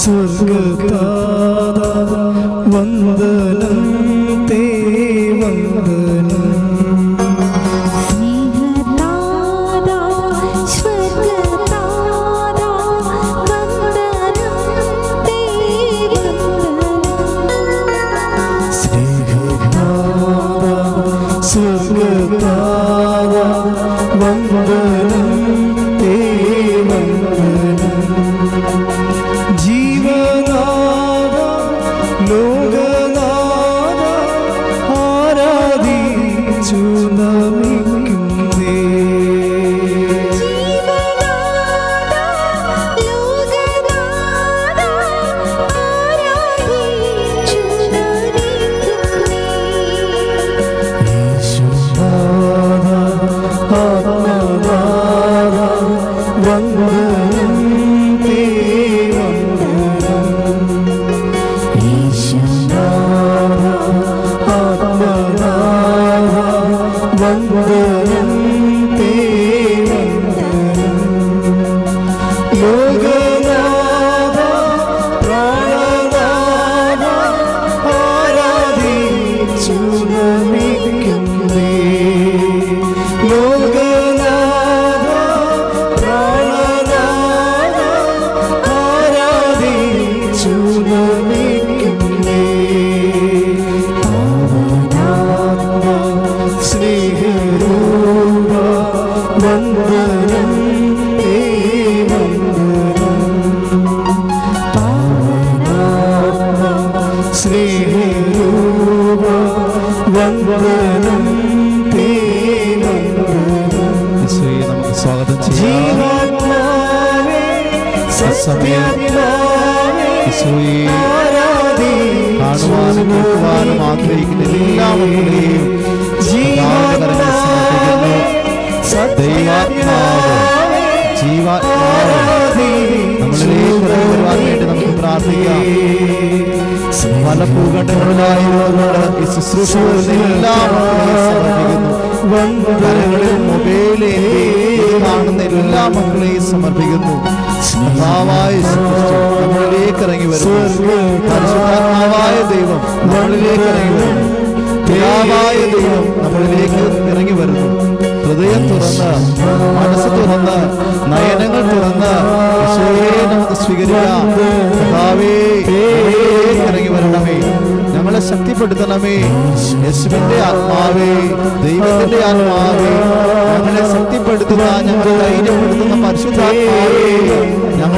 സ്വർഗത്താ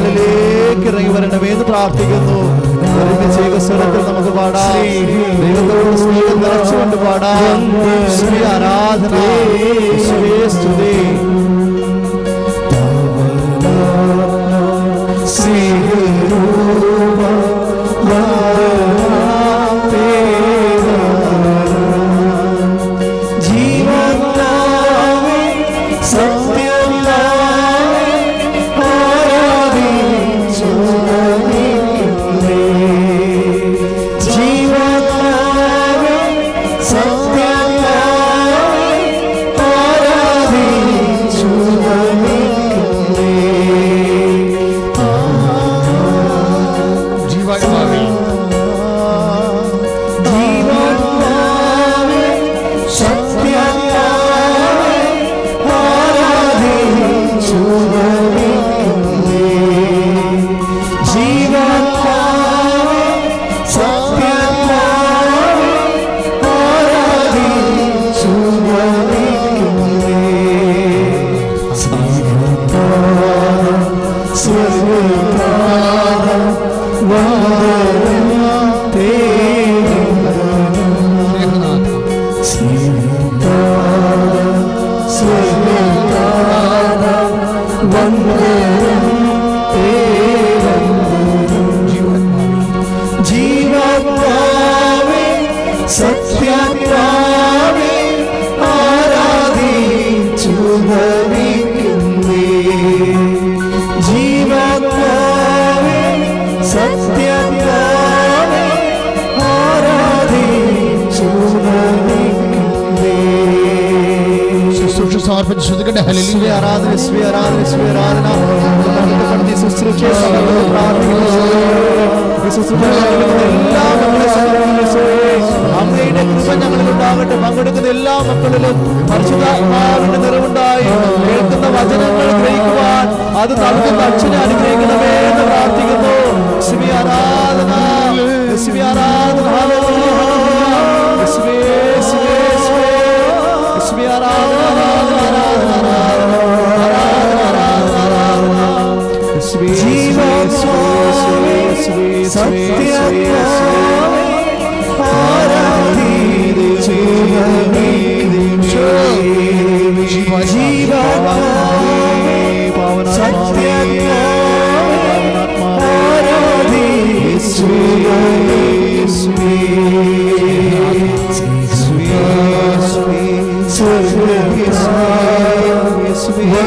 ഉള്ളിലേക്ക് ഇറങ്ങി വരണമേ എന്ന് പ്രാർത്ഥിക്കുന്നു. സ്വരത്തിൽ നമുക്ക് പാടാം. ദൈവത്തോട് നിറച്ചുകൊണ്ട് പാടാം. ആരാധന. ശ്രീ സ്തുതി യേശുവെ ആരാധന യേശുവെ ആരാധന യേശുവെ ആരാധന കടത്തി ശുശ്രൂഷയെ സമർപ്പിച്ച് ഞങ്ങളിലുണ്ടാകട്ടെ പങ്കെടുക്കുന്ന എല്ലാ മക്കളിലും പരിശുദ്ധാത്മാവിന്റെ നിറവുണ്ടായി കേൾക്കുന്ന വചനങ്ങൾ ഗ്രഹിക്കുവാൻ അത് നൽകുന്ന അച്ഛനെ അനുഗ്രഹിക്കണമേ എന്ന് പ്രാർത്ഥിക്കുന്നു ശിവി ആരാധന ശിവി ആരാധന യേശുവേ, യേശുവേ, യേശുവേ. യേശുവേ ആരാധന ആരാധന ആരാധന ആരാധന ആരാധന ആരാധന ആരാധന യേശുവേ, യേശുവേ, യേശുവേ,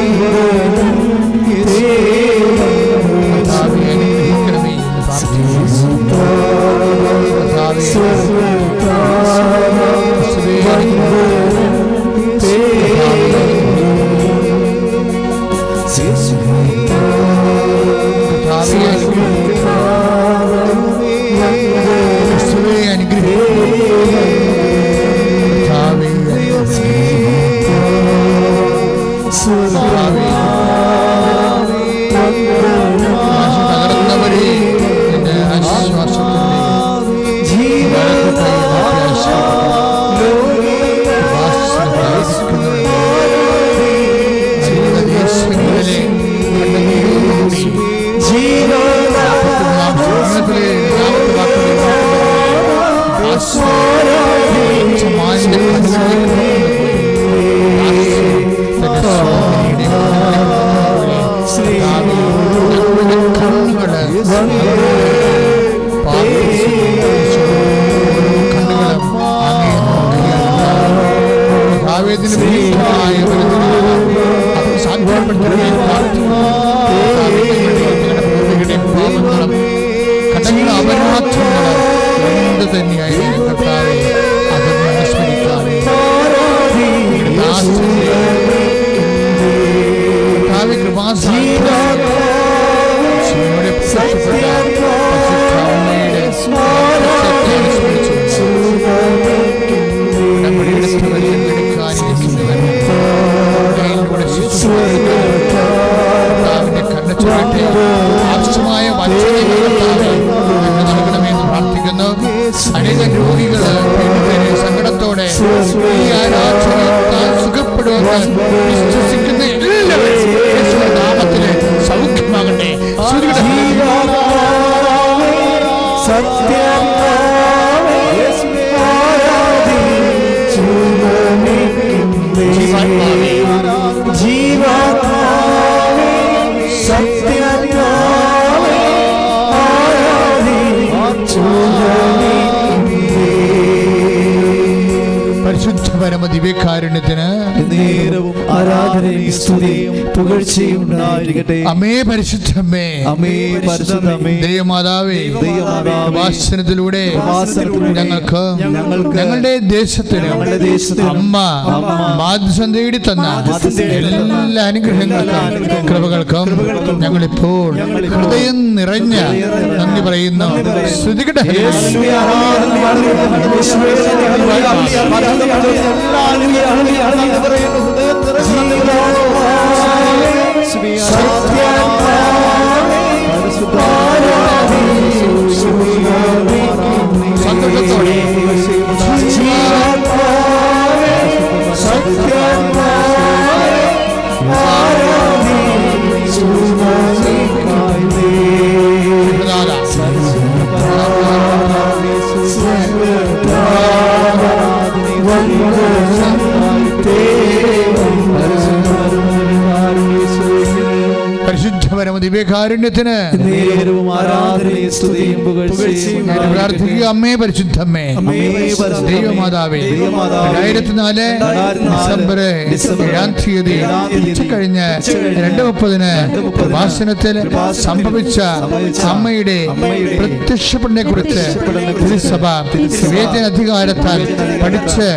കൃപാസനത്തിലൂടെ ഞങ്ങൾക്ക് ഞങ്ങളുടെ ദേശത്തിന് അമ്മ മാധ്യസം തേടി തന്ന എല്ലാ അനുഗ്രഹങ്ങൾക്കും കൃപകൾക്കും ഞങ്ങളിപ്പോൾ ഹൃദയം നിറഞ്ഞ നന്ദി പറയുന്നു. ശ്രുതികട്ടെ പറയുന്നു. ദിവ്യകാരുണ്യത്തിന് ഞാൻ പ്രാർത്ഥിക്കുക അമ്മേ പരിശുദ്ധമ്മേ ദൈവമാതാവേ രണ്ടായിരത്തി നാല് ഡിസംബർ ഏഴാം തീയതി ഉച്ചക്കഴിഞ്ഞ് രണ്ട് മുപ്പതിന് കൃപാസനത്തിൽ സംഭവിച്ച അമ്മയുടെ പ്രത്യക്ഷപ്പെടനെ കുറിച്ച് തിരുസഭ വിവേചനാധികാരത്താൽ പഠിച്ച്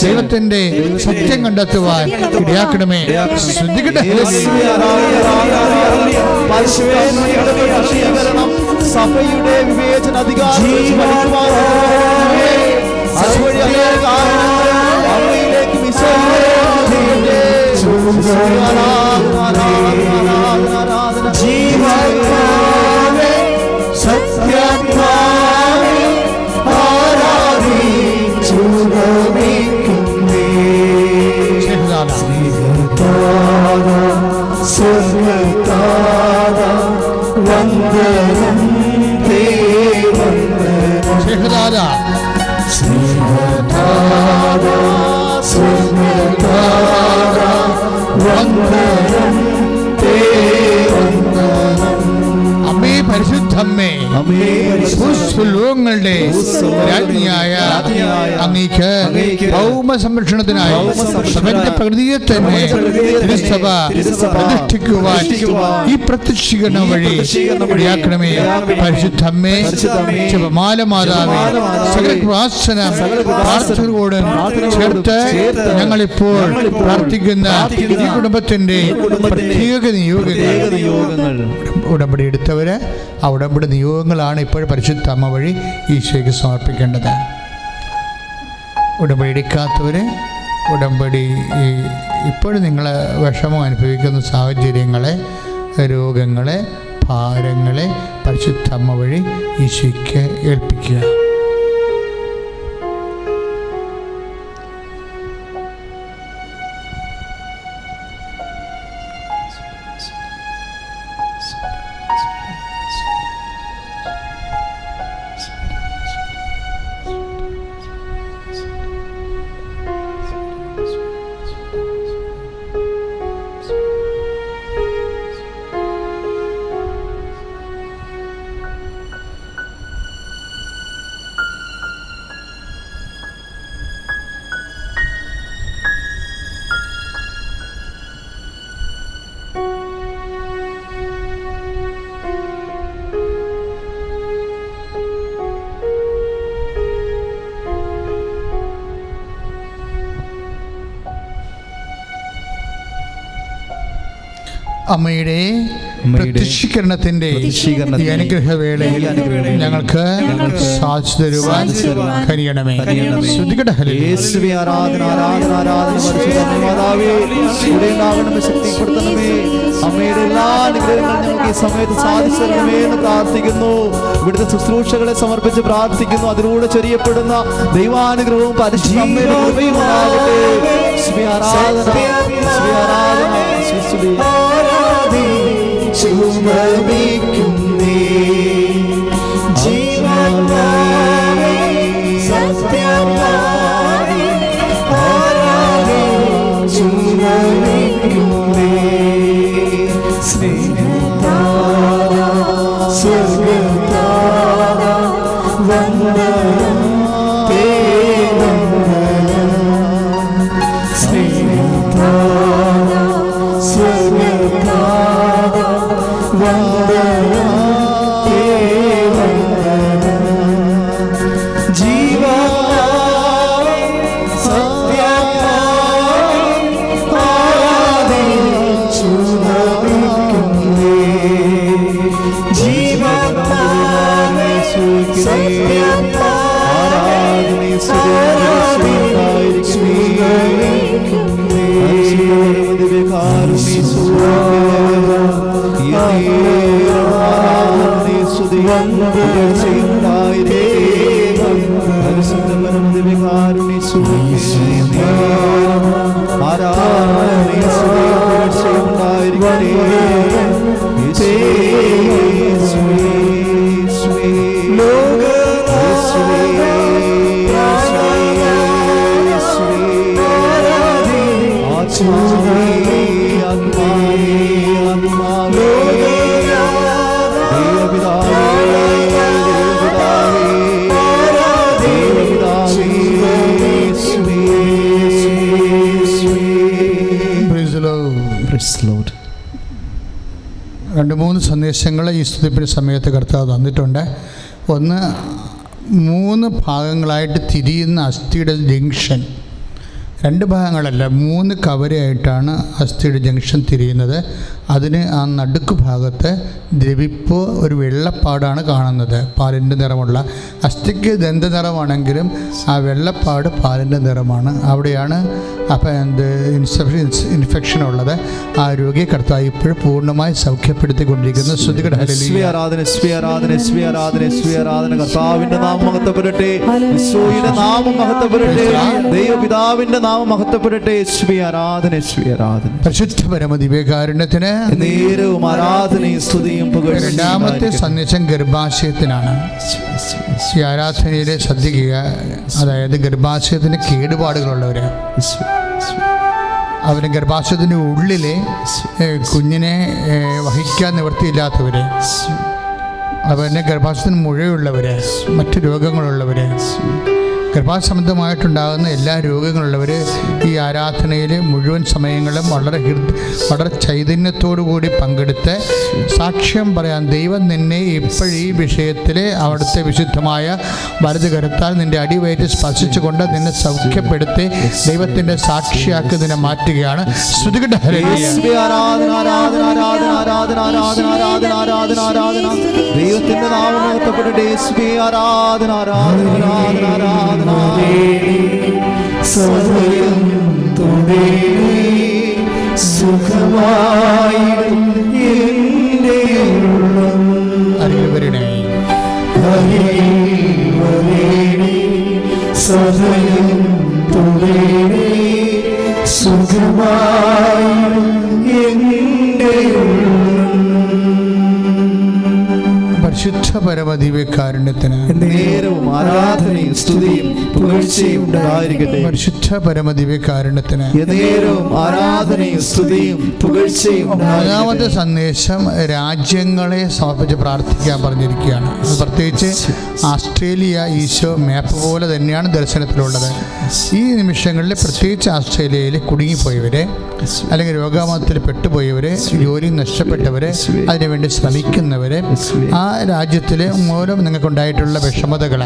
ദൈവത്തിന്റെ സത്യം കണ്ടെത്തുവാൻ ഇടയാക്കണമേ. ശ്രദ്ധിക്കട്ടെ. സഭയുടെ വിവേചന അധികാരം. അതുവഴി അനേക അമ്മേ പരിശുദ്ധമ്മേ. അമ്മേ ഭൂസ്വലോകങ്ങളുടെ രാജ്ഞിയായ അങ്ങേക്ക് ഭൗമ സംരക്ഷണത്തിനായി അവന്റെ പ്രകൃതിയെ തന്നെ തിരുസഭ പ്രതിഷ്ഠിക്കുവാൻ ഈ പ്രത്യക്ഷീകരണം വഴി വഴിയാക്കണമേ പരിശുദ്ധമ്മേ ജപമാല മാതാവേ സകല പ്രാർത്ഥനകളോട് ചേർത്ത് ഞങ്ങളിപ്പോൾ പ്രാർത്ഥിക്കുന്ന ഈ കുടുംബത്തിന്റെ പ്രത്യേക നിയോഗങ്ങൾ. യോഗങ്ങൾ ഉടമ്പടി എടുത്തവർ ആ ഉടമ്പടി നിയോഗങ്ങളാണ് ഇപ്പോൾ പരിശുദ്ധ അമ്മ വഴി ഈശോയ്ക്ക് സമർപ്പിക്കേണ്ടത്. ഉടമ്പടി എടുക്കാത്തവർ ഉടമ്പടി ഈ ഇപ്പോഴും നിങ്ങൾ വിഷമം അനുഭവിക്കുന്ന സാഹചര്യങ്ങളെ രോഗങ്ങളെ ഭാരങ്ങളെ പരിശുദ്ധ അമ്മ വഴി ഈശോയ്ക്ക് ഏൽപ്പിക്കുക. അമ്മയുടെ പ്രത്യക്ഷീകരണത്തിന്റെ അനുഗ്രഹവേളയിൽ ഞങ്ങൾക്ക് സാധിച്ചു തരുവാൻ. ശ്രുതികട ആരാധന ആരാധന ആരാധന ശക്തിപ്പെടുത്തണമേ. അമ്മയുടെ എല്ലാ അനുഗ്രഹങ്ങളും ഞങ്ങൾക്ക് ഈ സമയത്ത് സാധിച്ചു തരണമേ എന്ന് പ്രാർത്ഥിക്കുന്നു. ഇവിടുത്തെ ശുശ്രൂഷകളെ സമർപ്പിച്ച് പ്രാർത്ഥിക്കുന്നു. അതിലൂടെ ചെറിയപ്പെടുന്ന ദൈവാനുഗ്രഹവും പരിശുദ്ധ അമ്മയുടെ കൃപയും ഉണ്ടാകട്ടെ. ആരാധന ശ്രീ ആരാധന യേശുവേ ആരാധിച്ചു മൂന്ന് സന്ദേശങ്ങൾ ഈ സ്തുതിപ്പിന് സമയത്ത് കർത്താവ് തന്നിട്ടുണ്ട്. ഒന്ന് മൂന്ന് ഭാഗങ്ങളായിട്ട് തിരിയുന്ന അസ്ഥിയുടെ ജംഗ്ഷൻ. രണ്ട് ഭാഗങ്ങളല്ല മൂന്ന് കവരയായിട്ടാണ് അസ്ഥിയുടെ ജംഗ്ഷൻ തിരിയുന്നത്. അതിന് ആ നടുക്ക് ഭാഗത്ത് ദ്രവിപ്പ് ഒരു വെള്ളപ്പാടാണ് കാണുന്നത് പാലിന്റെ നിറമുള്ള. അസ്ഥിക്ക് ദന്ത നിറമാണെങ്കിലും ആ വെള്ളപ്പാട് പാലിന്റെ നിറമാണ്. അവിടെയാണ് അപ്പം എന്ത് ഇൻസെപ്ഷൻ ഇൻഫെക്ഷൻ ഉള്ളത് ആ രോഗിയെ കർത്താവ് ഇപ്പോഴും പൂർണമായി സൗഖ്യപ്പെടുത്തിക്കൊണ്ടിരിക്കുന്നു. ശ്രുതികട. ആരാധന ആരാധന ആരാധന ആരാധന. കർത്താവിന്റെ നാമം മഹത്വപ്പെടട്ടെ. യേശുവിന്റെ നാമം മഹത്വപ്പെടട്ടെ. ദൈവപിതാവിന്റെ നാമം മഹത്വപ്പെടട്ടെ. ആരാധന. പരിശുദ്ധ പരമദിവ്യകാരുണ്യത്തിന് നേരവും ആരാധനയും സ്തുതിയും രണ്ടാമത്തെ. സന്ദേശം ഗർഭാശയത്തിനാണ്. ഈ ആരാധനയിൽ ശ്രദ്ധിക്കുക. അതായത് ഗർഭാശയത്തിന് കേടുപാടുകളുള്ളവർ അവന് ഗർഭാശയത്തിന്റെ ഉള്ളിലെ കുഞ്ഞിനെ വഹിക്കാൻ നിവൃത്തിയില്ലാത്തവർ അവന് ഗർഭാശയത്തിന് മുഴയുള്ളവർ മറ്റു രോഗങ്ങളുള്ളവർ കൃപാസംബന്ധമായിട്ടുണ്ടാകുന്ന എല്ലാ രോഗങ്ങളുള്ളവർ ഈ ആരാധനയിൽ മുഴുവൻ സമയങ്ങളും വളരെ വളരെ ചൈതന്യത്തോടു കൂടി പങ്കെടുത്ത് സാക്ഷ്യം പറയാൻ ദൈവം നിന്നെ ഇപ്പോഴീ ഈ വിഷയത്തിൽ അവിടുത്തെ വിശുദ്ധമായ വലത് കരുത്താൽ നിന്റെ അടിവയറ്റ് സ്പർശിച്ചുകൊണ്ട് നിന്നെ സൗഖ്യപ്പെടുത്തി ദൈവത്തിന്റെ സാക്ഷിയാക്കി നിന്നെ മാറ്റുകയാണ്. ശ്രുതികട്ട ദൈവത്തിന്റെ ആരാധന ആരാധന ആരാധന. സമയം തുടങ്ങി സുഖമായിടും എന്റെ ഉള്ളം അറിവരണേ അറിവരണേ സമയം തുടങ്ങി സുഖമായിടും പരിശുദ്ധ പരമദിവ്യകാരുണ്യത്തിന് നേരവും ആരാധനയും സ്തുതിയും പുകഴ്ചയും ഉണ്ടായിരിക്കട്ടെ. പരിശുദ്ധ പരമദിവ്യകാരുണ്യത്തിന് നേരവും ആരാധനയും സ്തുതിയും പുകഴ്ചയും മൂന്നാമത്തെ. സന്ദേശം രാജ്യങ്ങളെ സമർപ്പിച്ച് പ്രാർത്ഥിക്കാൻ പറഞ്ഞിരിക്കുകയാണ്. പ്രത്യേകിച്ച് ആസ്ട്രേലിയ ഈശോ മാപ്പ് പോലെ തന്നെയാണ് ദർശനത്തിലുള്ളത്. ഈ നിമിഷങ്ങളിൽ പ്രത്യേകിച്ച് ആസ്ട്രേലിയയിൽ കുടുങ്ങിപ്പോയവരെ അല്ലെങ്കിൽ രോഗാമത്തിൽ പെട്ടുപോയവരെ ജോലി നഷ്ടപ്പെട്ടവരെ അതിനുവേണ്ടി ശ്രമിക്കുന്നവരെ ആ രാജ്യത്തിലെ മൂലം നിങ്ങൾക്കുണ്ടായിട്ടുള്ള വിഷമതകൾ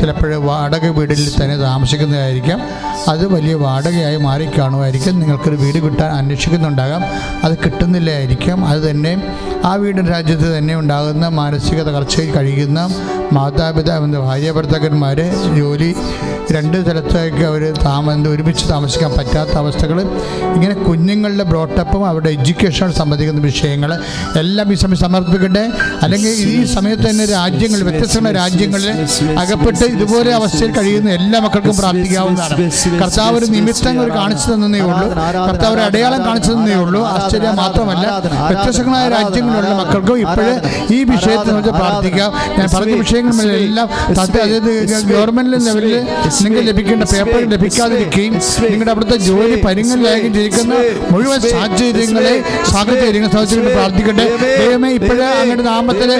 ചിലപ്പോൾ വാടക വീടിൽ തന്നെ താമസിക്കുന്നതായിരിക്കാം. അത് വലിയ വാടകയായി മാറിക്കാണുമായിരിക്കും. നിങ്ങൾക്കൊരു വീട് കിട്ടാൻ അന്വേഷിക്കുന്നുണ്ടാകാം. അത് കിട്ടുന്നില്ലായിരിക്കാം. അത് തന്നെ ആ വീട് രാജ്യത്ത് തന്നെ ഉണ്ടാകുന്ന മാനസിക തകർച്ചയിൽ കഴിയുന്ന മാതാപിതാ ഭാര്യ ഭർത്താക്കന്മാർ ജോലി രണ്ട് സ്ഥലത്തേക്ക് അവർ താമ ഒരുമിച്ച് താമസിക്കാൻ പറ്റാത്ത അവസ്ഥകൾ ഇങ്ങനെ കുഞ്ഞുങ്ങളുടെ ബ്രോട്ടപ്പും അവരുടെ എഡ്യൂക്കേഷനോട് സംബന്ധിക്കുന്ന വിഷയങ്ങൾ എല്ലാം ഈ സമയം സമർപ്പിക്കട്ടെ. അല്ലെങ്കിൽ ഈ സമയത്ത് തന്നെ രാജ്യങ്ങൾ വ്യത്യസ്തമായ രാജ്യങ്ങളിൽ അകപ്പെട്ട് ഇതുപോലെ അവസ്ഥയിൽ കഴിയുന്ന എല്ലാ മക്കൾക്കും പ്രാർത്ഥിക്കാവുന്നതാണ്. കർത്താവ് ഒരു നിമിത്തം ഒരു കാണിച്ചു തന്നേ ഉള്ളൂ. കർത്താവ് ഒരു അടയാളം കാണിച്ചു തന്നേ ഉള്ളൂ. ആശ്ചര്യം മാത്രമല്ല വ്യത്യസ്തങ്ങളായ രാജ്യങ്ങളിലുള്ള മക്കൾക്കും ഇപ്പോഴേ ഈ വിഷയത്തെ നമുക്ക് പ്രാർത്ഥിക്കാം. ഞാൻ പറഞ്ഞ വിഷയങ്ങളെല്ലാം അതായത് ഗവൺമെന്റ് ലെവലിൽ നിങ്ങൾ ലഭിക്കേണ്ട പേപ്പർ ലഭിക്കാതിരിക്കുകയും നിങ്ങളുടെ അവിടുത്തെ ജോലി പരിങ്ങലിലായിരിക്കും ജയിക്കുന്ന മുഴുവൻ സാഹചര്യങ്ങളെ സാഹചര്യങ്ങൾ സാഹചര്യങ്ങൾ പ്രാർത്ഥിക്കട്ടെ. ദൈവമേ ഇപ്പോഴേ അങ്ങയുടെ നാമത്തിൽ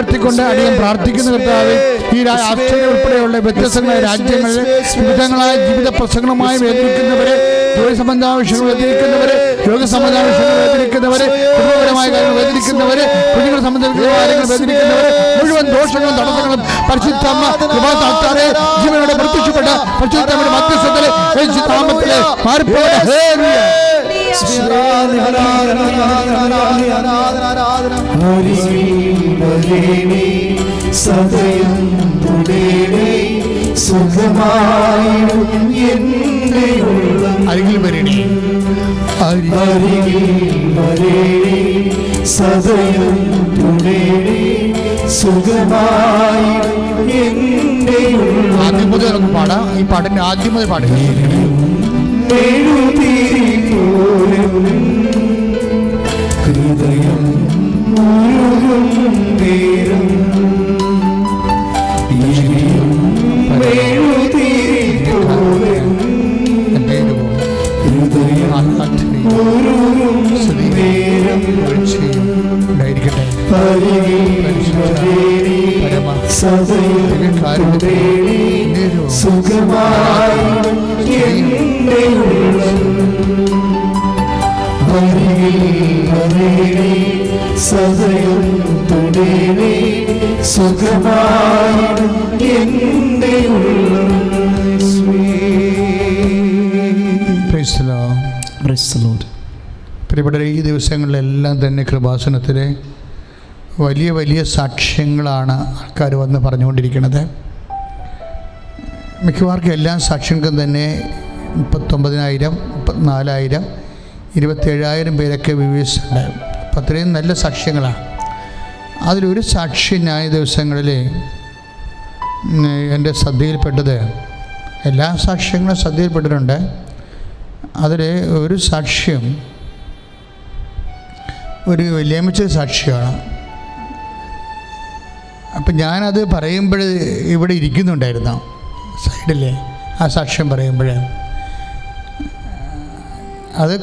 കൈവർത്തിക്കൊണ്ട് അധികം പ്രാർത്ഥിക്കുന്നു കർത്താവെ ഈ ആസ്ട്രേലിയ ഉൾപ്പെടെയുള്ള വ്യത്യസ്തങ്ങളായ രാജ്യങ്ങളിൽ വിവിധങ്ങളായ ജീവിത പ്രശ്നങ്ങളുമായി വേദനിക്കുന്നവരെ ജോലി സംബന്ധമായ വിഷയങ്ങൾ വേദനിക്കുന്നവരെ രോഗ സംബന്ധമായ വിഷയങ്ങൾ വേദനിക്കുന്നവരെ കുടുംബപരമായ കാര്യങ്ങൾ വേദനിക്കുന്നവരെ കുഞ്ഞുങ്ങൾ സംബന്ധിക്കുന്ന കാര്യങ്ങൾ വേദനിക്കുന്നവരെ മുഴുവൻ ദോഷങ്ങളും തടസ്സങ്ങളും പരിശുദ്ധമ്മ അമ്മ കൃപാതാത്താറെ ജീവനോടെ പ്രത്യക്ഷപ്പെട്ട പരിശുദ്ധമ്മയുടെ മധ്യസ്ഥത്തിലെ നാമത്തിലെ മാറിപ്പോയ സദയം അരികിൽ വരണേ അരികിൽ സദയം തുടേണേ സുഖമായും എന്റെ ആദ്യം മുതൽ പാടാം. ഈ പാട്ടിന്റെ ആദ്യം മുതൽ പാടുക. സുഖമായി സദയം തുടേണി സുഖമായി പ്രിയപ്പെട്ട ഈ ദിവസങ്ങളിലെല്ലാം തന്നെ കൃപാസനത്തിലെ വലിയ വലിയ സാക്ഷ്യങ്ങളാണ് ആൾക്കാർ വന്ന് പറഞ്ഞുകൊണ്ടിരിക്കുന്നത്. മിക്കവാർക്കും എല്ലാ സാക്ഷ്യങ്ങൾക്കും തന്നെ മുപ്പത്തൊമ്പതിനായിരം മുപ്പത്തിനാലായിരം ഇരുപത്തേഴായിരം പേരൊക്കെ വ്യൂവേഴ്സ് ഉണ്ട് അപ്പം അത്രയും നല്ല സാക്ഷ്യങ്ങളാണ് അതിലൊരു സാക്ഷി ന്യായ ദിവസങ്ങളിൽ എന്റെ ശ്രദ്ധയിൽപ്പെട്ടത് എല്ലാ സാക്ഷ്യങ്ങളും ശ്രദ്ധയിൽപ്പെട്ടിട്ടുണ്ട്. അതിൽ ഒരു സാക്ഷ്യം ഒരു വലിയമിച്ച സാക്ഷിയാണ് അപ്പം ഞാനത് പറയുമ്പോൾ ഇവിടെ ഇരിക്കുന്നുണ്ടായിരുന്നു സൈഡിൽ ആ സാക്ഷ്യം പറയുമ്പോൾ അത്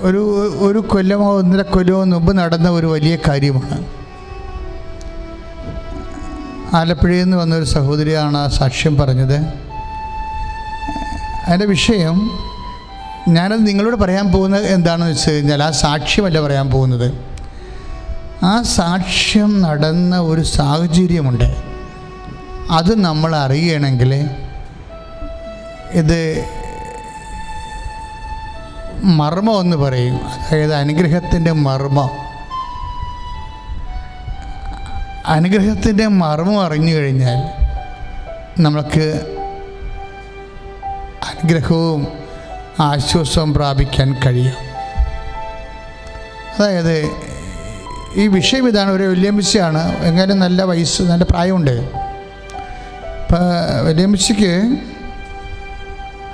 ഒരു ഒരു കൊല്ലമോ ഒന്നര കൊല്ലമോ മുമ്പ് നടന്ന ഒരു വലിയ കാര്യമാണ്. ആലപ്പുഴയിൽ നിന്ന് വന്ന ഒരു സഹോദരിയാണ് ആ സാക്ഷ്യം പറഞ്ഞത്. അതിന്റെ വിഷയം ഞാനത് നിങ്ങളോട് പറയാൻ പോകുന്നത് എന്താണെന്ന് വെച്ച് കഴിഞ്ഞാൽ ആ സാക്ഷ്യമല്ല പറയാൻ പോകുന്നത്. ആ സാക്ഷ്യം നടന്ന ഒരു സാഹചര്യമുണ്ട്. അത് നമ്മൾ അറിയണമെങ്കിൽ ഇത് മർമ്മം എന്ന് പറയും. അതായത് അനുഗ്രഹത്തിന്റെ മർമ്മം. അനുഗ്രഹത്തിന്റെ മർമ്മം അറിഞ്ഞു കഴിഞ്ഞാൽ നമുക്ക് അനുഗ്രഹവും ആശ്വാസവും പ്രാപിക്കാൻ കഴിയും. അതായത് ഈ വിഷയം ഇതാണ്. ഒരു വല്യമ്മച്ചിയാണ് എങ്ങനെ നല്ല വയസ്സ് നല്ല പ്രായമുണ്ട്. ഇപ്പം വല്യമ്മച്ചിക്ക്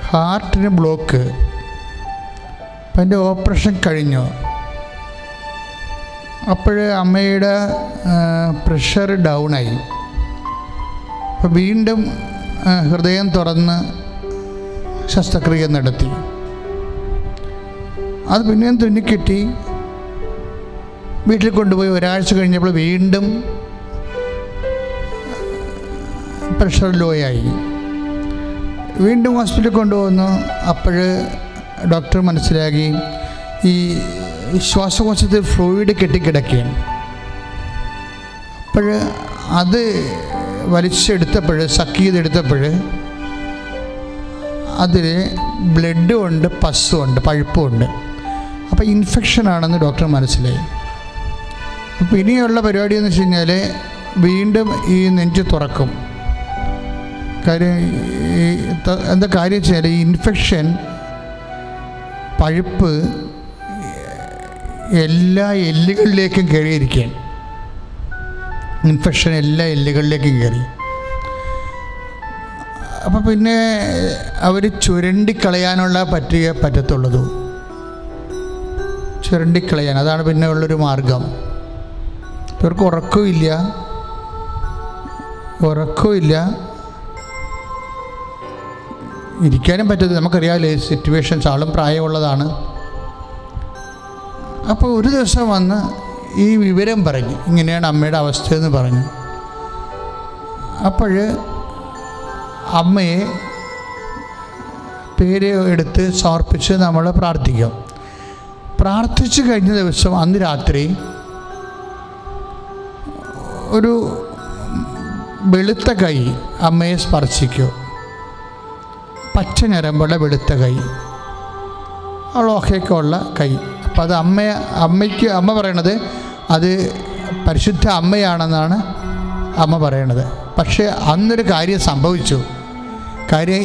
ഹാർട്ടിന് ബ്ലോക്ക് അപ്പം എന്റെ ഓപ്പറേഷൻ കഴിഞ്ഞു. അപ്പോൾ അമ്മയുടെ പ്രഷർ ഡൗണായി അപ്പോൾ വീണ്ടും ഹൃദയം തുറന്ന് ശസ്ത്രക്രിയ നടത്തി. അത് പിന്നെയും തുന്നിക്കിട്ടി. വീട്ടിൽ കൊണ്ടുപോയി ഒരാഴ്ച കഴിഞ്ഞപ്പോൾ വീണ്ടും പ്രഷർ ലോ ആയി. വീണ്ടും ഹോസ്പിറ്റലിൽ കൊണ്ടുവന്നു. അപ്പോൾ ഡോക്ടർ മനസ്സിലാക്കി ഈ ശ്വാസകോശത്തിൽ ഫ്ലൂയിഡ് കെട്ടിക്കിടക്കുകയാണ്. അപ്പോൾ അത് വലിച്ചെടുത്തപ്പോൾ സക്ക് ചെയ്തെടുത്തപ്പോൾ അതിൽ ബ്ലഡും ഉണ്ട് പസ്സും ഉണ്ട് പഴുപ്പും ഉണ്ട്. അപ്പോൾ ഇൻഫെക്ഷൻ ആണെന്ന് ഡോക്ടർ മനസ്സിലായി. അപ്പോൾ ഇനിയുള്ള പരിപാടി എന്ന് വെച്ച് കഴിഞ്ഞാൽ വീണ്ടും ഈ നെഞ്ച് തുറക്കും. കാര്യം ഈ എന്താ കാര്യം വെച്ചാൽ ഈ ഇൻഫെക്ഷൻ പഴുപ്പ് എല്ലാ എല്ലുകളിലേക്കും കയറിയിരിക്കുകയാണ്. ഇൻഫെക്ഷൻ എല്ലാ എല്ലുകളിലേക്കും കയറി. അപ്പോൾ പിന്നെ അവർ ചുരണ്ടിക്കളയാനുള്ള പറ്റിയ പറ്റത്തുള്ളത്? ചുരണ്ടിക്കളയാൻ അതാണ് പിന്നെ ഉള്ളൊരു മാർഗം. ഇവർക്ക് ഉറക്കമില്ല ഉറക്കമില്ല ഇരിക്കാനും പറ്റത്തില്ല. നമുക്കറിയാമല്ലേ സിറ്റുവേഷൻസ് ആളും പ്രായമുള്ളതാണ്. അപ്പോൾ ഒരു ദിവസം വന്ന് ഈ വിവരം പറഞ്ഞു. ഇങ്ങനെയാണ് അമ്മയുടെ അവസ്ഥയെന്ന് പറഞ്ഞു. അപ്പോൾ അമ്മയെ പേര് എടുത്ത് സമർപ്പിച്ച് നമ്മൾ പ്രാർത്ഥിക്കാം. പ്രാർത്ഥിച്ചു കഴിഞ്ഞ ദിവസം അന്ന് രാത്രി ഒരു വെളുത്ത കൈ അമ്മയെ സ്പർശിക്കും. പച്ച ഞരമ്പുള്ള വെളുത്ത കൈ. അവളൊക്കെയൊക്കെ ഉള്ള കൈ. അപ്പം അത് അമ്മ അമ്മയ്ക്ക് അമ്മ പറയണത് അത് പരിശുദ്ധ അമ്മയാണെന്നാണ് അമ്മ പറയണത്. പക്ഷേ അന്നൊരു കാര്യം സംഭവിച്ചു. കാര്യം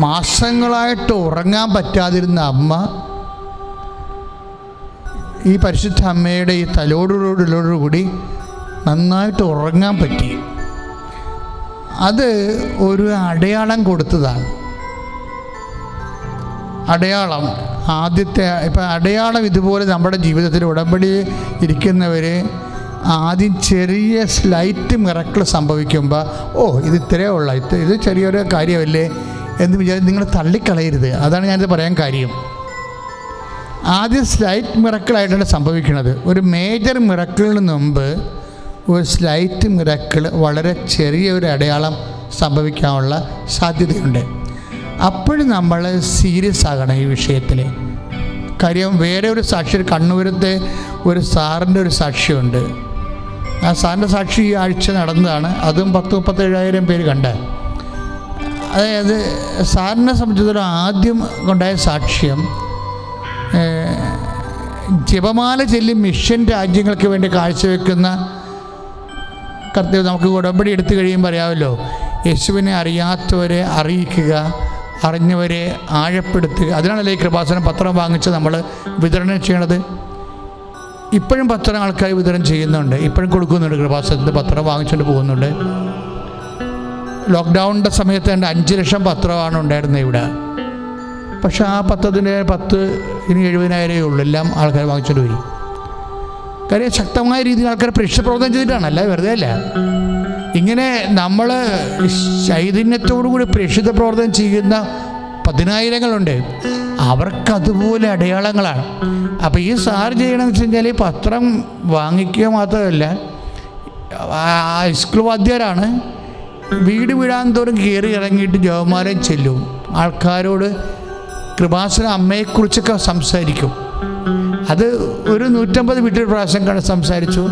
മാസങ്ങളായിട്ട് ഉറങ്ങാൻ പറ്റാതിരുന്ന അമ്മ ഈ പരിശുദ്ധ അമ്മയുടെ ഈ തലോടോടുകൂടി നന്നായിട്ട് ഉറങ്ങാൻ പറ്റി. അത് ഒരു അടയാളം കൊടുത്തതാണ്. അടയാളം. ആദ്യത്തെ ഇപ്പം അടയാളം ഇതുപോലെ നമ്മുടെ ജീവിതത്തിൽ ഉടമ്പടി ഇരിക്കുന്നവർ ആദ്യം ചെറിയ സ്ലൈറ്റ് മിറക്കിൾ സംഭവിക്കുമ്പോൾ ഓ ഇത് ഇത്രയേ ഉള്ള ഇത് ഇത് ചെറിയൊരു കാര്യമല്ലേ? എന്ന് വിചാരിച്ച് നിങ്ങൾ തള്ളിക്കളയരുത്. അതാണ് ഞാനിത് പറയാൻ കാര്യം. ആദ്യം സ്ലൈറ്റ് മിറക്കിളായിട്ടാണ് സംഭവിക്കുന്നത്. ഒരു മേജർ മിറക്കിളിന് മുമ്പ് ഒരു സ്ലൈറ്റ് മിറക്കിൾ വളരെ ചെറിയ ഒരു അടയാളം സംഭവിക്കാനുള്ള സാധ്യതയുണ്ട്. അപ്പോഴും നമ്മൾ സീരിയസ് ആകണം ഈ വിഷയത്തിൽ കാര്യം വേറെ ഒരു സാക്ഷി കണ്ണൂരത്തെ ഒരു സാറിന്റെ ഒരു സാക്ഷിയുണ്ട്. ആ സാറിന്റെ സാക്ഷി ഈ ആഴ്ച നടന്നതാണ്. അതും പത്ത് മുപ്പത്തേഴായിരം പേര് കണ്ട. അതായത് സാറിനെ സംബന്ധിച്ചിടത്തോളം ആദ്യം ഉണ്ടായ സാക്ഷ്യം ജപമാല ചെല്ലി മിഷൻ രാജ്യങ്ങൾക്ക് വേണ്ടി കാഴ്ചവെക്കുന്ന കർത്തവ്യം നമുക്ക് ഉടമ്പടി എടുത്തു കഴിയുമ്പോൾ അറിയാമല്ലോ. യേശുവിനെ അറിയാത്തവരെ അറിയിക്കുക അറിഞ്ഞവരെ ആഴപ്പെടുത്തുക അതിനാണല്ലേ ഈ കൃപാസനം പത്രം വാങ്ങിച്ച് നമ്മൾ വിതരണം ചെയ്യണത്? ഇപ്പോഴും പത്രം ആൾക്കാർ വിതരണം ചെയ്യുന്നുണ്ട്. ഇപ്പോഴും കൊടുക്കുന്നുണ്ട് കൃപാസനത്തിൽ പത്രം വാങ്ങിച്ചുകൊണ്ട് പോകുന്നുണ്ട്. ലോക്ക്ഡൗണിന്റെ സമയത്ത് എന്റെ അഞ്ച് ലക്ഷം പത്രമാണ് ഉണ്ടായിരുന്നത് ഇവിടെ. പക്ഷെ ആ പത്രത്തിന്റെ പത്ത് ഇനി എഴുപതിനായിരമേ ഉള്ളൂ. എല്ലാം ആൾക്കാർ വാങ്ങിച്ചുകൊണ്ട് വരും. കാര്യം ശക്തമായ രീതിയിൽ ആൾക്കാർ പ്രേക്ഷിത പ്രവർത്തനം ചെയ്തിട്ടാണ്. അല്ല വെറുതെ അല്ല. ഇങ്ങനെ നമ്മൾ ചൈതന്യത്തോടു കൂടി പ്രേക്ഷിത പ്രവർത്തനം ചെയ്യുന്ന പതിനായിരങ്ങളുണ്ട്. അവർക്കതുപോലെ അടയാളങ്ങളാണ്. അപ്പോൾ ഈ സാർ ചെയ്യണമെന്ന് വെച്ച് കഴിഞ്ഞാൽ ഈ പത്രം വാങ്ങിക്കുക മാത്രമല്ല സ്കൂൾ വാദ്യരാണ്. വീട് വീടാൻ തോറും കയറി ഇറങ്ങിയിട്ട് ജവന്മാരെ ചെല്ലും. ആൾക്കാരോട് കൃപാസന അമ്മയെക്കുറിച്ചൊക്കെ സംസാരിക്കും. അത് ഒരു നൂറ്റമ്പത് വീട്ടിൽ പ്രാവശ്യം കണ്ട് സംസാരിച്ചു.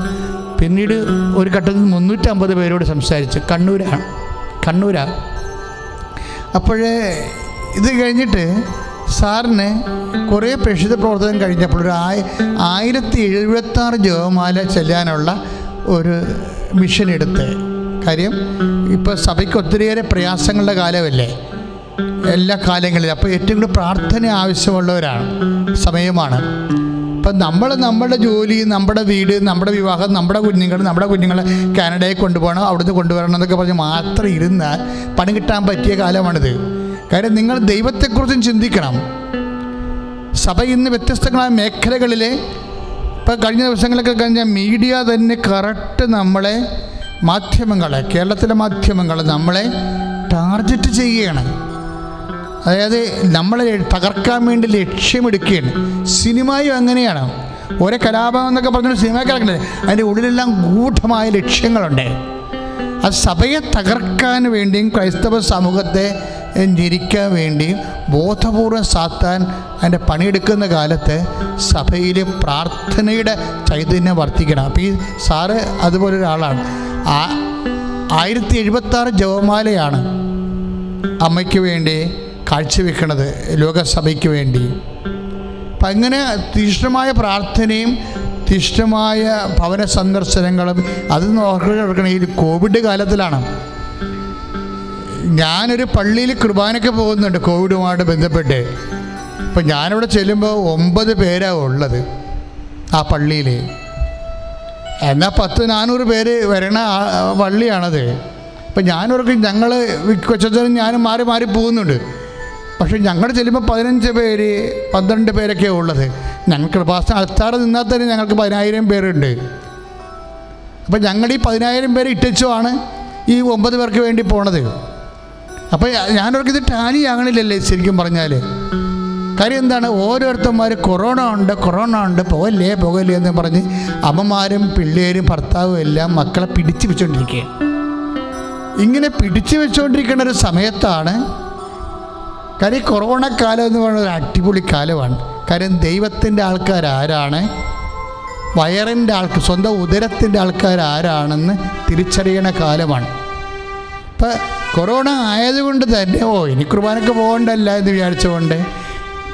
പിന്നീട് ഒരു ഘട്ടത്തിൽ മുന്നൂറ്റമ്പത് പേരോട് സംസാരിച്ചു. കണ്ണൂരാണ് കണ്ണൂരാണ് അപ്പോഴേ ഇത് കഴിഞ്ഞിട്ട് സാറിന് കുറേ പ്രേക്ഷിത പ്രവർത്തനം കഴിഞ്ഞപ്പോൾ ഒരു ആയി ആയിരത്തി എഴുപത്താറ് ജോമാല ചെല്ലാനുള്ള ഒരു മിഷൻ എടുത്ത്. കാര്യം ഇപ്പോൾ സഭയ്ക്ക് ഒത്തിരിയേറെ പ്രയാസങ്ങളുടെ കാലമല്ലേ? എല്ലാ കാലങ്ങളിലും. അപ്പോൾ ഏറ്റവും കൂടുതൽ പ്രാർത്ഥന ആവശ്യമുള്ളവരാണ് സമയമാണ്. അപ്പം നമ്മൾ നമ്മുടെ ജോലി നമ്മുടെ വീട് നമ്മുടെ വിവാഹം നമ്മുടെ കുഞ്ഞുങ്ങൾ നമ്മുടെ കുഞ്ഞുങ്ങളെ കാനഡയിൽ കൊണ്ടുപോകണം അവിടുന്ന് കൊണ്ടുവരണം എന്നൊക്കെ പറഞ്ഞ് മാത്രം ഇരുന്നാൽ പണി കിട്ടാൻ പറ്റിയ കാലമാണിത്. കാര്യം നിങ്ങൾ ദൈവത്തെക്കുറിച്ചും ചിന്തിക്കണം. സഭ ഇന്ന് വ്യത്യസ്തങ്ങളായ മേഖലകളിൽ ഇപ്പം കഴിഞ്ഞ ദിവസങ്ങളൊക്കെ കഴിഞ്ഞ മീഡിയ തന്നെ കറക്റ്റ് നമ്മളെ മാധ്യമങ്ങളെ കേരളത്തിലെ മാധ്യമങ്ങൾ നമ്മളെ ടാർഗറ്റ് ചെയ്യുകയാണ്. അതായത് നമ്മൾ തകർക്കാൻ വേണ്ടി ലക്ഷ്യമെടുക്കുകയാണ് സിനിമയും അങ്ങനെയാണ്. ഓരോ കലാപം എന്നൊക്കെ പറഞ്ഞൊരു സിനിമ കിടക്കുന്നത് അതിന്റെ ഉള്ളിലെല്ലാം ഗൂഢമായ ലക്ഷ്യങ്ങളുണ്ട്. ആ സഭയെ തകർക്കാൻ വേണ്ടിയും ക്രൈസ്തവ സമൂഹത്തെ ജനിക്കാൻ വേണ്ടിയും ബോധപൂർവം സാത്താൻ അതിന്റെ പണിയെടുക്കുന്ന കാലത്ത് സഭയിൽ പ്രാർത്ഥനയുടെ ചൈതന്യം വർദ്ധിക്കണം. അപ്പോൾ ഈ സാറ് അതുപോലെ ഒരാളാണ്. ആ ആയിരത്തി എഴുപത്താറ് ജവമാലയാണ് അമ്മയ്ക്ക് വേണ്ടി കാഴ്ചവെക്കണത് ലോകസഭയ്ക്ക് വേണ്ടി. അപ്പം അങ്ങനെ തീഷ്ണമായ പ്രാർത്ഥനയും തീഷ്ണമായ ഭവന സന്ദർശനങ്ങളും അത് നോക്കണം ഈ കോവിഡ് കാലത്തിലാണ്. ഞാനൊരു പള്ളിയിൽ കുർബാനയ്ക്ക് പോകുന്നുണ്ട് കോവിഡുമായിട്ട് ബന്ധപ്പെട്ട്. അപ്പം ഞാനിവിടെ ചെല്ലുമ്പോൾ ഒമ്പത് പേരാണ് ഉള്ളത് ആ പള്ളിയിൽ. എന്നാൽ പത്ത് നാനൂറ് പേര് വരണ പള്ളിയാണത് അപ്പം ഞാനോർക്കും ഞങ്ങൾ കൊച്ചച്ചനും ഞാനും മാറി മാറി പോകുന്നുണ്ട്. പക്ഷേ ഞങ്ങൾ ചെല്ലുമ്പോൾ പതിനഞ്ച് പേര് പന്ത്രണ്ട് പേരൊക്കെ ഉള്ളത്. ഞങ്ങൾക്ക് പാസ് അത്താറ് നിന്നാൽ തന്നെ ഞങ്ങൾക്ക് പതിനായിരം പേരുണ്ട്. അപ്പം ഞങ്ങൾ ഈ പതിനായിരം പേര് ഇട്ടിച്ചുമാണ് ഈ ഒമ്പത് പേർക്ക് വേണ്ടി പോണത്. അപ്പോൾ ഞാനവർക്ക് ഇത് ടാലി ആകണില്ലല്ലേ ശരിക്കും പറഞ്ഞാൽ. കാര്യം എന്താണ്? ഓരോരുത്തന്മാർ കൊറോണ ഉണ്ട് കൊറോണ ഉണ്ട് പോകല്ലേ പോകല്ലേ എന്ന് പറഞ്ഞ് അമ്മമാരും പിള്ളേരും ഭർത്താവും എല്ലാം മക്കളെ പിടിച്ചു വെച്ചുകൊണ്ടിരിക്കുക ഇങ്ങനെ പിടിച്ചു വെച്ചുകൊണ്ടിരിക്കുന്ന ഒരു സമയത്താണ് കാര്യം കൊറോണ കാലം എന്ന് പറയുന്നത് ഒരു അടിപൊളി കാലമാണ്. കാര്യം ദൈവത്തിന്റെ ആൾക്കാർ ആരാണ്? വയറിന്റെ ആൾക്ക് സ്വന്തം ഉദരത്തിന്റെ ആൾക്കാർ ആരാണെന്ന് തിരിച്ചറിയണ കാലമാണ്. ഇപ്പം കൊറോണ ആയതുകൊണ്ട് തന്നെ ഓ ഇനി കുർബാനക്ക് പോകണ്ടല്ല എന്ന് വിചാരിച്ചുകൊണ്ട്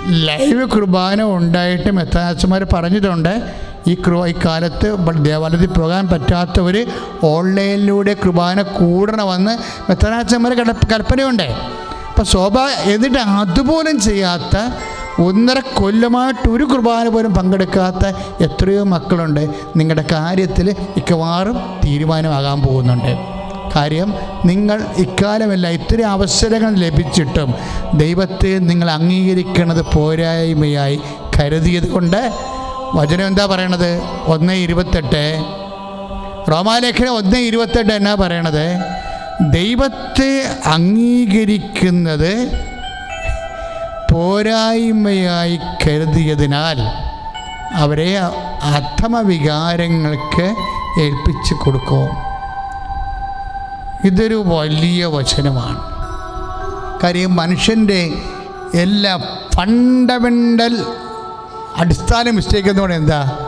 ലൈവ് കുർബാന ഉണ്ടായിട്ട് മെത്താച്ചന്മാർ പറഞ്ഞിട്ടുണ്ട്. ഈ കൃ ഈ കാലത്ത് ദേവാലയത്തിൽ പോകാൻ പറ്റാത്തവർ ഓൺലൈനിലൂടെ കുർബാന കൂടണമെന്ന് മെത്തനാച്ചന്മാർ കൽപ്പനയുണ്ട്. അപ്പം ശോഭ എന്നിട്ട് അതുപോലും ചെയ്യാത്ത ഒന്നര കൊല്ലമായിട്ട് ഒരു കുർബാന പോലും പങ്കെടുക്കാത്ത എത്രയോ മക്കളുണ്ട്. നിങ്ങളുടെ കാര്യത്തിൽ മിക്കവാറും തീരുമാനമാകാൻ പോകുന്നുണ്ട്. കാര്യം നിങ്ങൾ ഇക്കാലമല്ല ഇത്തരം അവസരങ്ങൾ ലഭിച്ചിട്ടും ദൈവത്തെ നിങ്ങൾ അംഗീകരിക്കുന്നത് പോരായ്മയായി കരുതിയത് കൊണ്ട് വചനം എന്താ പറയണത്? ഒന്ന് ഇരുപത്തെട്ട്. റോമാലേഖനം ഒന്ന് ഇരുപത്തെട്ട് എന്നാ പറയണത്? ദൈവത്തെ അംഗീകരിക്കുന്നത് പോരായ്മയായി കരുതിയതിനാൽ അവരെ അധമവികാരങ്ങൾക്ക് ഏൽപ്പിച്ചു കൊടുക്കും. ഇതൊരു വലിയ വചനമാണ്. കാര്യം മനുഷ്യന്റെ എല്ലാ ഫണ്ടമെന്റൽ അടിസ്ഥാന മിസ്റ്റേക്ക് എന്ന് പറയുന്നത് എന്താ?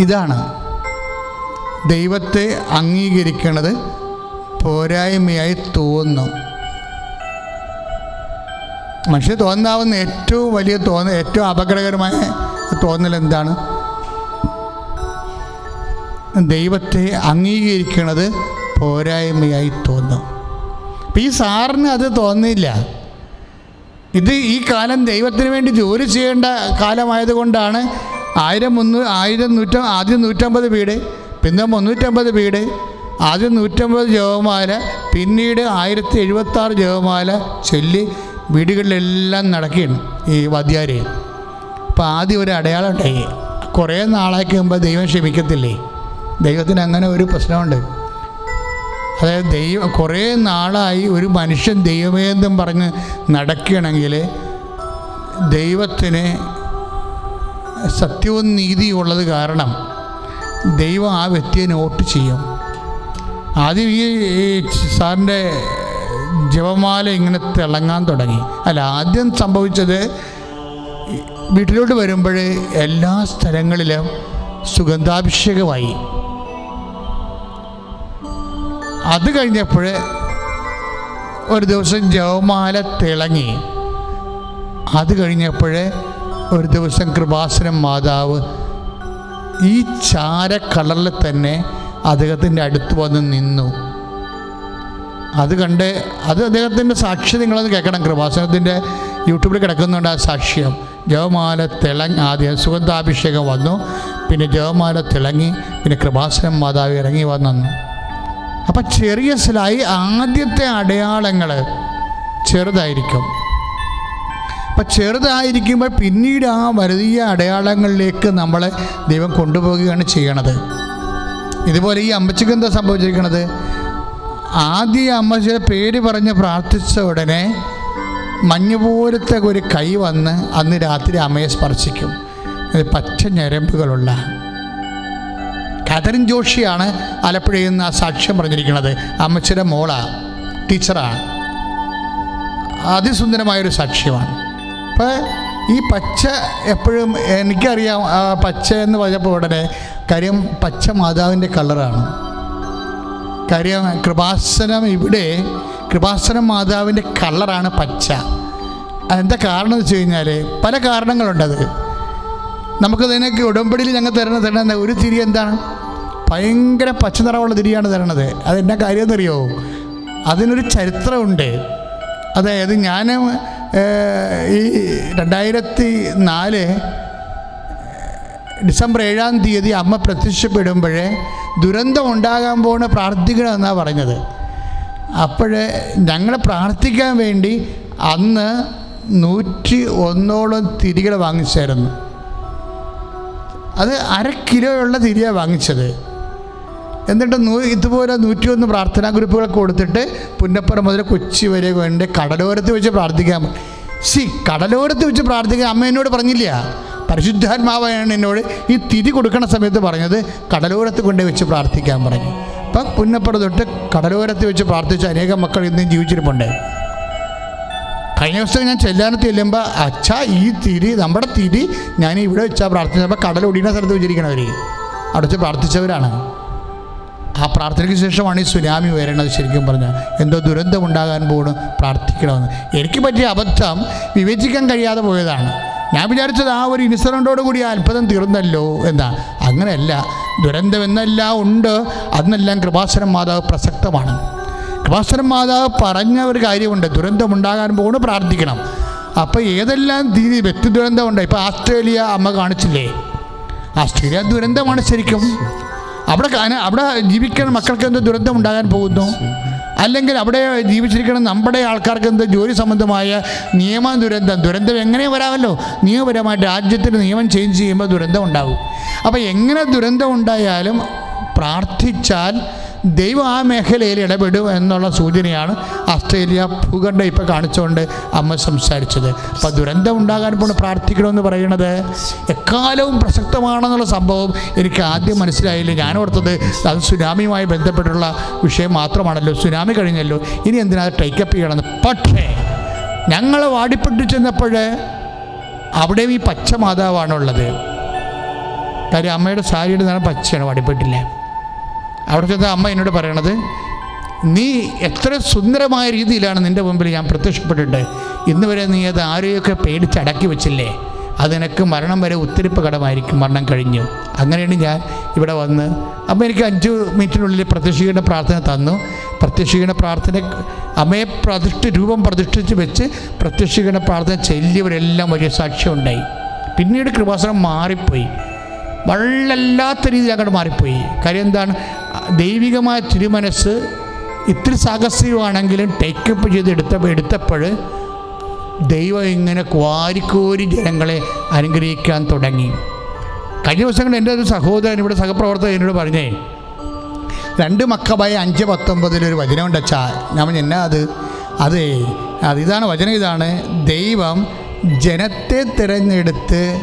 ഇതാണ്. ദൈവത്തെ അംഗീകരിക്കുന്നത് പോരായ്മയായി തോന്നും മനുഷ്യ തോന്നാവുന്ന ഏറ്റവും വലിയ തോന്ന ഏറ്റവും അപകടകരമായ തോന്നൽ എന്താണ്? ദൈവത്തെ അംഗീകരിക്കുന്നത് പോരായ്മയായി തോന്നും അപ്പം ഈ സാറിന് അത് തോന്നില്ല ഇത് ഈ കാലം ദൈവത്തിന് വേണ്ടി ജോലി ചെയ്യേണ്ട കാലമായതുകൊണ്ടാണ് ആയിരം മുന്നൂ ആയിരം നൂറ്റ ആദ്യം നൂറ്റമ്പത് വീട് പിന്നെ മുന്നൂറ്റമ്പത് വീട് ആദ്യം നൂറ്റമ്പത് ജപമാല പിന്നീട് ആയിരത്തി എഴുപത്തി ആറ് ജപമാല ചൊല്ലി വീടുകളിലെല്ലാം നടക്കുകയാണ് ഈ വാദ്യാര്. അപ്പോൾ ആദ്യം ഒരു അടയാളം ഉണ്ടായി കുറേ നാളാക്കി മുമ്പ് ദൈവം ക്ഷമിക്കത്തില്ലേ? ദൈവത്തിന് അങ്ങനെ ഒരു പ്രശ്നമുണ്ട്. അതായത് ദൈവം കുറേ നാളായി ഒരു മനുഷ്യൻ ദൈവമേന്തും പറഞ്ഞ് നടക്കുകയാണെങ്കിൽ ദൈവത്തിന് സത്യവും നീതിയും ഉള്ളത് കാരണം ദൈവം ആ വ്യക്തിയെ നോട്ട് ചെയ്യും. ആദ്യം ഈ സാറിന്റെ ജപമാല ഇങ്ങനെ തിളങ്ങാൻ തുടങ്ങി. അല്ല ആദ്യം സംഭവിച്ചത് വീട്ടിലോട്ട് വരുമ്പോൾ എല്ലാ സ്ഥലങ്ങളിലും സുഗന്ധാഭിഷേകമായി. അത് കഴിഞ്ഞപ്പോൾ ഒരു ദിവസം ജവമാല തിളങ്ങി. അത് കഴിഞ്ഞപ്പോൾ ഒരു ദിവസം കൃപാസനം മാതാവ് ഈ ചാര കളറിൽ തന്നെ അദ്ദേഹത്തിന്റെ അടുത്ത് വന്ന് നിന്നു. അത് കണ്ട് അത് അദ്ദേഹത്തിന്റെ സാക്ഷ്യം നിങ്ങളത് കേൾക്കണം. കൃപാസനത്തിന്റെ യൂട്യൂബിൽ കിടക്കുന്നുണ്ട് ആ സാക്ഷ്യം. ജവമാല തിളങ്ങി ആദ്യം സുഗന്ധാഭിഷേകം വന്നു. പിന്നെ ജവമാല തിളങ്ങി പിന്നെ കൃപാസനം മാതാവ് ഇറങ്ങി വന്നു അപ്പം ചെറിയ സ്ലായി ആദ്യത്തെ അടയാളങ്ങൾ ചെറുതായിരിക്കും. അപ്പം ചെറുതായിരിക്കുമ്പോൾ പിന്നീട് ആ വലിയ അടയാളങ്ങളിലേക്ക് നമ്മളെ ദൈവം കൊണ്ടുപോവുകയാണ് ചെയ്യണത്. ഇതുപോലെ ഈ അമ്മച്ചിക്ക് എന്താ സംഭവിച്ചിരിക്കണത്? ആദ്യം അമ്മച്ചിയുടെ പേര് പറഞ്ഞ് പ്രാർത്ഥിച്ച ഉടനെ മഞ്ഞുപോലത്തെ ഒരു കൈ വന്ന് അന്ന് രാത്രി അമ്മയെ സ്പർശിക്കും. ഇത് പച്ച ഞരമ്പുകളുള്ള. കാതറിൻ ജോഷിയാണ് ആലപ്പുഴയിൽ നിന്ന് ആ സാക്ഷ്യം പറഞ്ഞിരിക്കുന്നത് അമ്മച്ചിയുടെ മോളാ ടീച്ചറാണ് അതിസുന്ദരമായൊരു സാക്ഷ്യമാണ്. അപ്പോൾ ഈ പച്ച എപ്പോഴും എനിക്കറിയാം പച്ച എന്ന് പറഞ്ഞപ്പോൾ ഉടനെ കാര്യം പച്ച മാതാവിന്റെ കളറാണ്. കാര്യം കൃപാസനം ഇവിടെ കൃപാസനം മാതാവിന്റെ കളറാണ് പച്ച. അതെന്താ കാരണം എന്ന് വെച്ച് കഴിഞ്ഞാൽ പല കാരണങ്ങളുണ്ടത് നമുക്ക് ഇതിനൊക്കെ ഉടമ്പടിയിൽ ഞങ്ങൾ തരണ തരണ ഒരു തിരി എന്താണ്? ഭയങ്കര പച്ച നിറമുള്ള തിരിയാണ് തരണത്. അതെന്നാ കാര്യം എന്നറിയോ? അതിനൊരു ചരിത്രമുണ്ട്. അതായത് ഞാൻ ഈ രണ്ടായിരത്തി നാല് ഡിസംബർ ഏഴാം തീയതി അമ്മ പ്രത്യക്ഷപ്പെടുമ്പോഴേ ദുരന്തം ഉണ്ടാകാൻ പോണ പ്രാർത്ഥിക്കണമെന്നാണ് പറഞ്ഞത്. അപ്പോഴേ ഞങ്ങൾ പ്രാർത്ഥിക്കാൻ വേണ്ടി അന്ന് നൂറ്റി ഒന്നോളം തിരികൾ വാങ്ങിച്ചായിരുന്നു. അത് അര കിലോയുള്ള തിരിയാണ് വാങ്ങിച്ചത്. എന്നിട്ട് നൂ ഇതുപോലെ നൂറ്റിയൊന്ന് പ്രാർത്ഥനാ ഗ്രൂപ്പുകളൊക്കെ കൊടുത്തിട്ട് പുന്നപ്പുറം മുതൽ കൊച്ചി വരെ കൊണ്ട് കടലോരത്ത് വെച്ച് പ്രാർത്ഥിക്കാൻ സി കടലോരത്ത് വെച്ച് പ്രാർത്ഥിക്കാൻ അമ്മ എന്നോട് പറഞ്ഞില്ല. പരിശുദ്ധാത്മാവാണ് എന്നോട് ഈ തിരി കൊടുക്കണ സമയത്ത് പറഞ്ഞത് കടലോരത്ത് കൊണ്ടു വെച്ച് പ്രാർത്ഥിക്കാൻ പറഞ്ഞു. അപ്പം പുന്നപ്പുറ തൊട്ട് കടലോരത്ത് വെച്ച് പ്രാർത്ഥിച്ച അനേകം മക്കൾ ഇന്നും ജീവിച്ചിരിപ്പുണ്ട്. കഴിഞ്ഞ ദിവസം ഞാൻ ചെല്ലാനത്ത് ചെല്ലുമ്പോൾ അച്ഛാ ഈ തിരി നമ്മുടെ തിരി ഞാൻ ഇവിടെ വെച്ചാൽ പ്രാർത്ഥിച്ചപ്പോൾ കടൽ ഒടിയുന്ന സ്ഥലത്ത് വെച്ചിരിക്കണവർ അവിടെ വെച്ച് പ്രാർത്ഥിച്ചവരാണ്. ആ പ്രാർത്ഥനയ്ക്ക് ശേഷമാണ് ഈ സുനാമി വരേണ്ടത് ശരിക്കും പറഞ്ഞാൽ എന്തോ ദുരന്തമുണ്ടാകാൻ പോകണം പ്രാർത്ഥിക്കണമെന്ന്. എനിക്ക് പറ്റിയ അബദ്ധം വിവേചിക്കാൻ കഴിയാതെ പോയതാണ്. ഞാൻ വിചാരിച്ചത് ആ ഒരു ഇൻസിഡന്റോട് കൂടി ആ അത്ഭുതം തീർന്നല്ലോ എന്താ? അങ്ങനെയല്ല. ദുരന്തം എന്നെല്ലാം ഉണ്ട്. അതിനെല്ലാം കൃപാസനം മാതാവ് പ്രസക്തമാണ്. കൃപാസനം മാതാവ് പറഞ്ഞ ഒരു കാര്യമുണ്ട്. ദുരന്തം ദുരന്തമുണ്ടാകാൻ പോകുന്നു പ്രാർത്ഥിക്കണം. അപ്പോൾ ഏതെല്ലാം രീതി വ്യക്തി ദുരന്തമുണ്ട്? ഇപ്പോൾ ആസ്ട്രേലിയ അമ്മ കാണിച്ചില്ലേ? ആസ്ട്രേലിയ ദുരന്തമാണ് ശരിക്കും. അവിടെ അവിടെ ജീവിക്കുന്ന മക്കൾക്ക് എന്ത് ദുരന്തം ഉണ്ടാകാൻ പോകുന്നു? അല്ലെങ്കിൽ അവിടെ ജീവിച്ചിരിക്കുന്ന നമ്മുടെ ആൾക്കാർക്ക് എന്ത് ജോലി സംബന്ധമായ നിയമ ദുരന്തം? ദുരന്തം എങ്ങനെ വരാമല്ലോ. നിയമപരമായിട്ട് രാജ്യത്തിന് നിയമം ചേഞ്ച് ചെയ്യുമ്പോൾ ദുരന്തം ഉണ്ടാകും. അപ്പോൾ എങ്ങനെ ദുരന്തം ഉണ്ടായാലും പ്രാർത്ഥിച്ചാൽ ദൈവം ആ മേഖലയിൽ ഇടപെടും എന്നുള്ള സൂചനയാണ് ആസ്ട്രേലിയ ഭൂഖണ്ഡം ഇപ്പോൾ കാണിച്ചുകൊണ്ട് അമ്മ സംസാരിച്ചത്. അപ്പോൾ ദുരന്തം ഉണ്ടാകാൻ പോണ് പ്രാർത്ഥിക്കണമെന്ന് പറയുന്നത് എക്കാലവും പ്രസക്തമാണെന്നുള്ള സംഭവം എനിക്ക് ആദ്യം മനസ്സിലായില്ല. ഞാൻ ഓർത്തത് അത് സുനാമിയുമായി ബന്ധപ്പെട്ടുള്ള വിഷയം മാത്രമാണല്ലോ. സുനാമി കഴിഞ്ഞല്ലോ. ഇനി എന്തിനാ ടേക്കപ്പ് ചെയ്യണമെന്ന്? പക്ഷേ ഞങ്ങൾ വാടിപ്പെട്ടു ചെന്നപ്പോൾ അവിടെയും ഈ പച്ച മാതാവാണുള്ളത്. കാര്യം അമ്മയുടെ സാരിയുടെ നിറം പച്ചയാണ് വാടിപ്പെട്ടില്ലേ. അവിടെ ചെന്ന അമ്മ എന്നോട് പറയണത് നീ എത്ര സുന്ദരമായ രീതിയിലാണ് നിന്റെ മുമ്പിൽ ഞാൻ പ്രത്യക്ഷപ്പെട്ടിട്ട്. ഇന്ന് വരെ നീ അത് ആരെയൊക്കെ പേടിച്ചടക്കി വെച്ചില്ലേ? അതിനക്ക് മരണം വരെ ഉത്തിരിപ്പ് കടമായിരിക്കും മരണം കഴിഞ്ഞു. അങ്ങനെയാണ് ഞാൻ ഇവിടെ വന്ന് അമ്മ എനിക്ക് അഞ്ച് മിനിറ്റിനുള്ളിൽ പ്രത്യക്ഷീകരണ പ്രാർത്ഥന തന്നു. പ്രത്യക്ഷീകരണ പ്രാർത്ഥന അമ്മയെ പ്രതിഷ്ഠ രൂപം പ്രതിഷ്ഠിച്ച് വെച്ച് പ്രത്യക്ഷീകരണ പ്രാർത്ഥന ചെല്ലിയവരെല്ലാം വലിയ സാക്ഷ്യം ഉണ്ടായി പിന്നീട് കൃപാസനം മാറിപ്പോയി. വള്ളല്ലാത്ത രീതിയിൽ അങ്ങോട്ട് മാറിപ്പോയി. കാര്യം എന്താണ്? ദൈവികമായ തിരുമനസ് ഇത്തിരി സാഹസികമാണെങ്കിലും ടേക്കപ്പ് ചെയ്ത് എടുത്തപ്പോൾ എടുത്തപ്പോൾ ദൈവം ഇങ്ങനെ ക്വാരിക്കോരി ജനങ്ങളെ അനുഗ്രഹിക്കാൻ തുടങ്ങി. കഴിഞ്ഞ ദിവസങ്ങളിൽ എന്റെ ഒരു സഹോദരൻ ഇവിടെ സഹപ്രവർത്തകൻ എന്നോട് പറഞ്ഞേ രണ്ട് മക്കബായ അഞ്ച് പത്തൊമ്പതിലൊരു വചനമുണ്ട് അച്ഛാ. ഞാൻ എന്നാ അത്? അതേ അത് ഇതാണ് വചനം ഇതാണ്. ദൈവം ജനത്തെ തിരഞ്ഞെടുത്ത്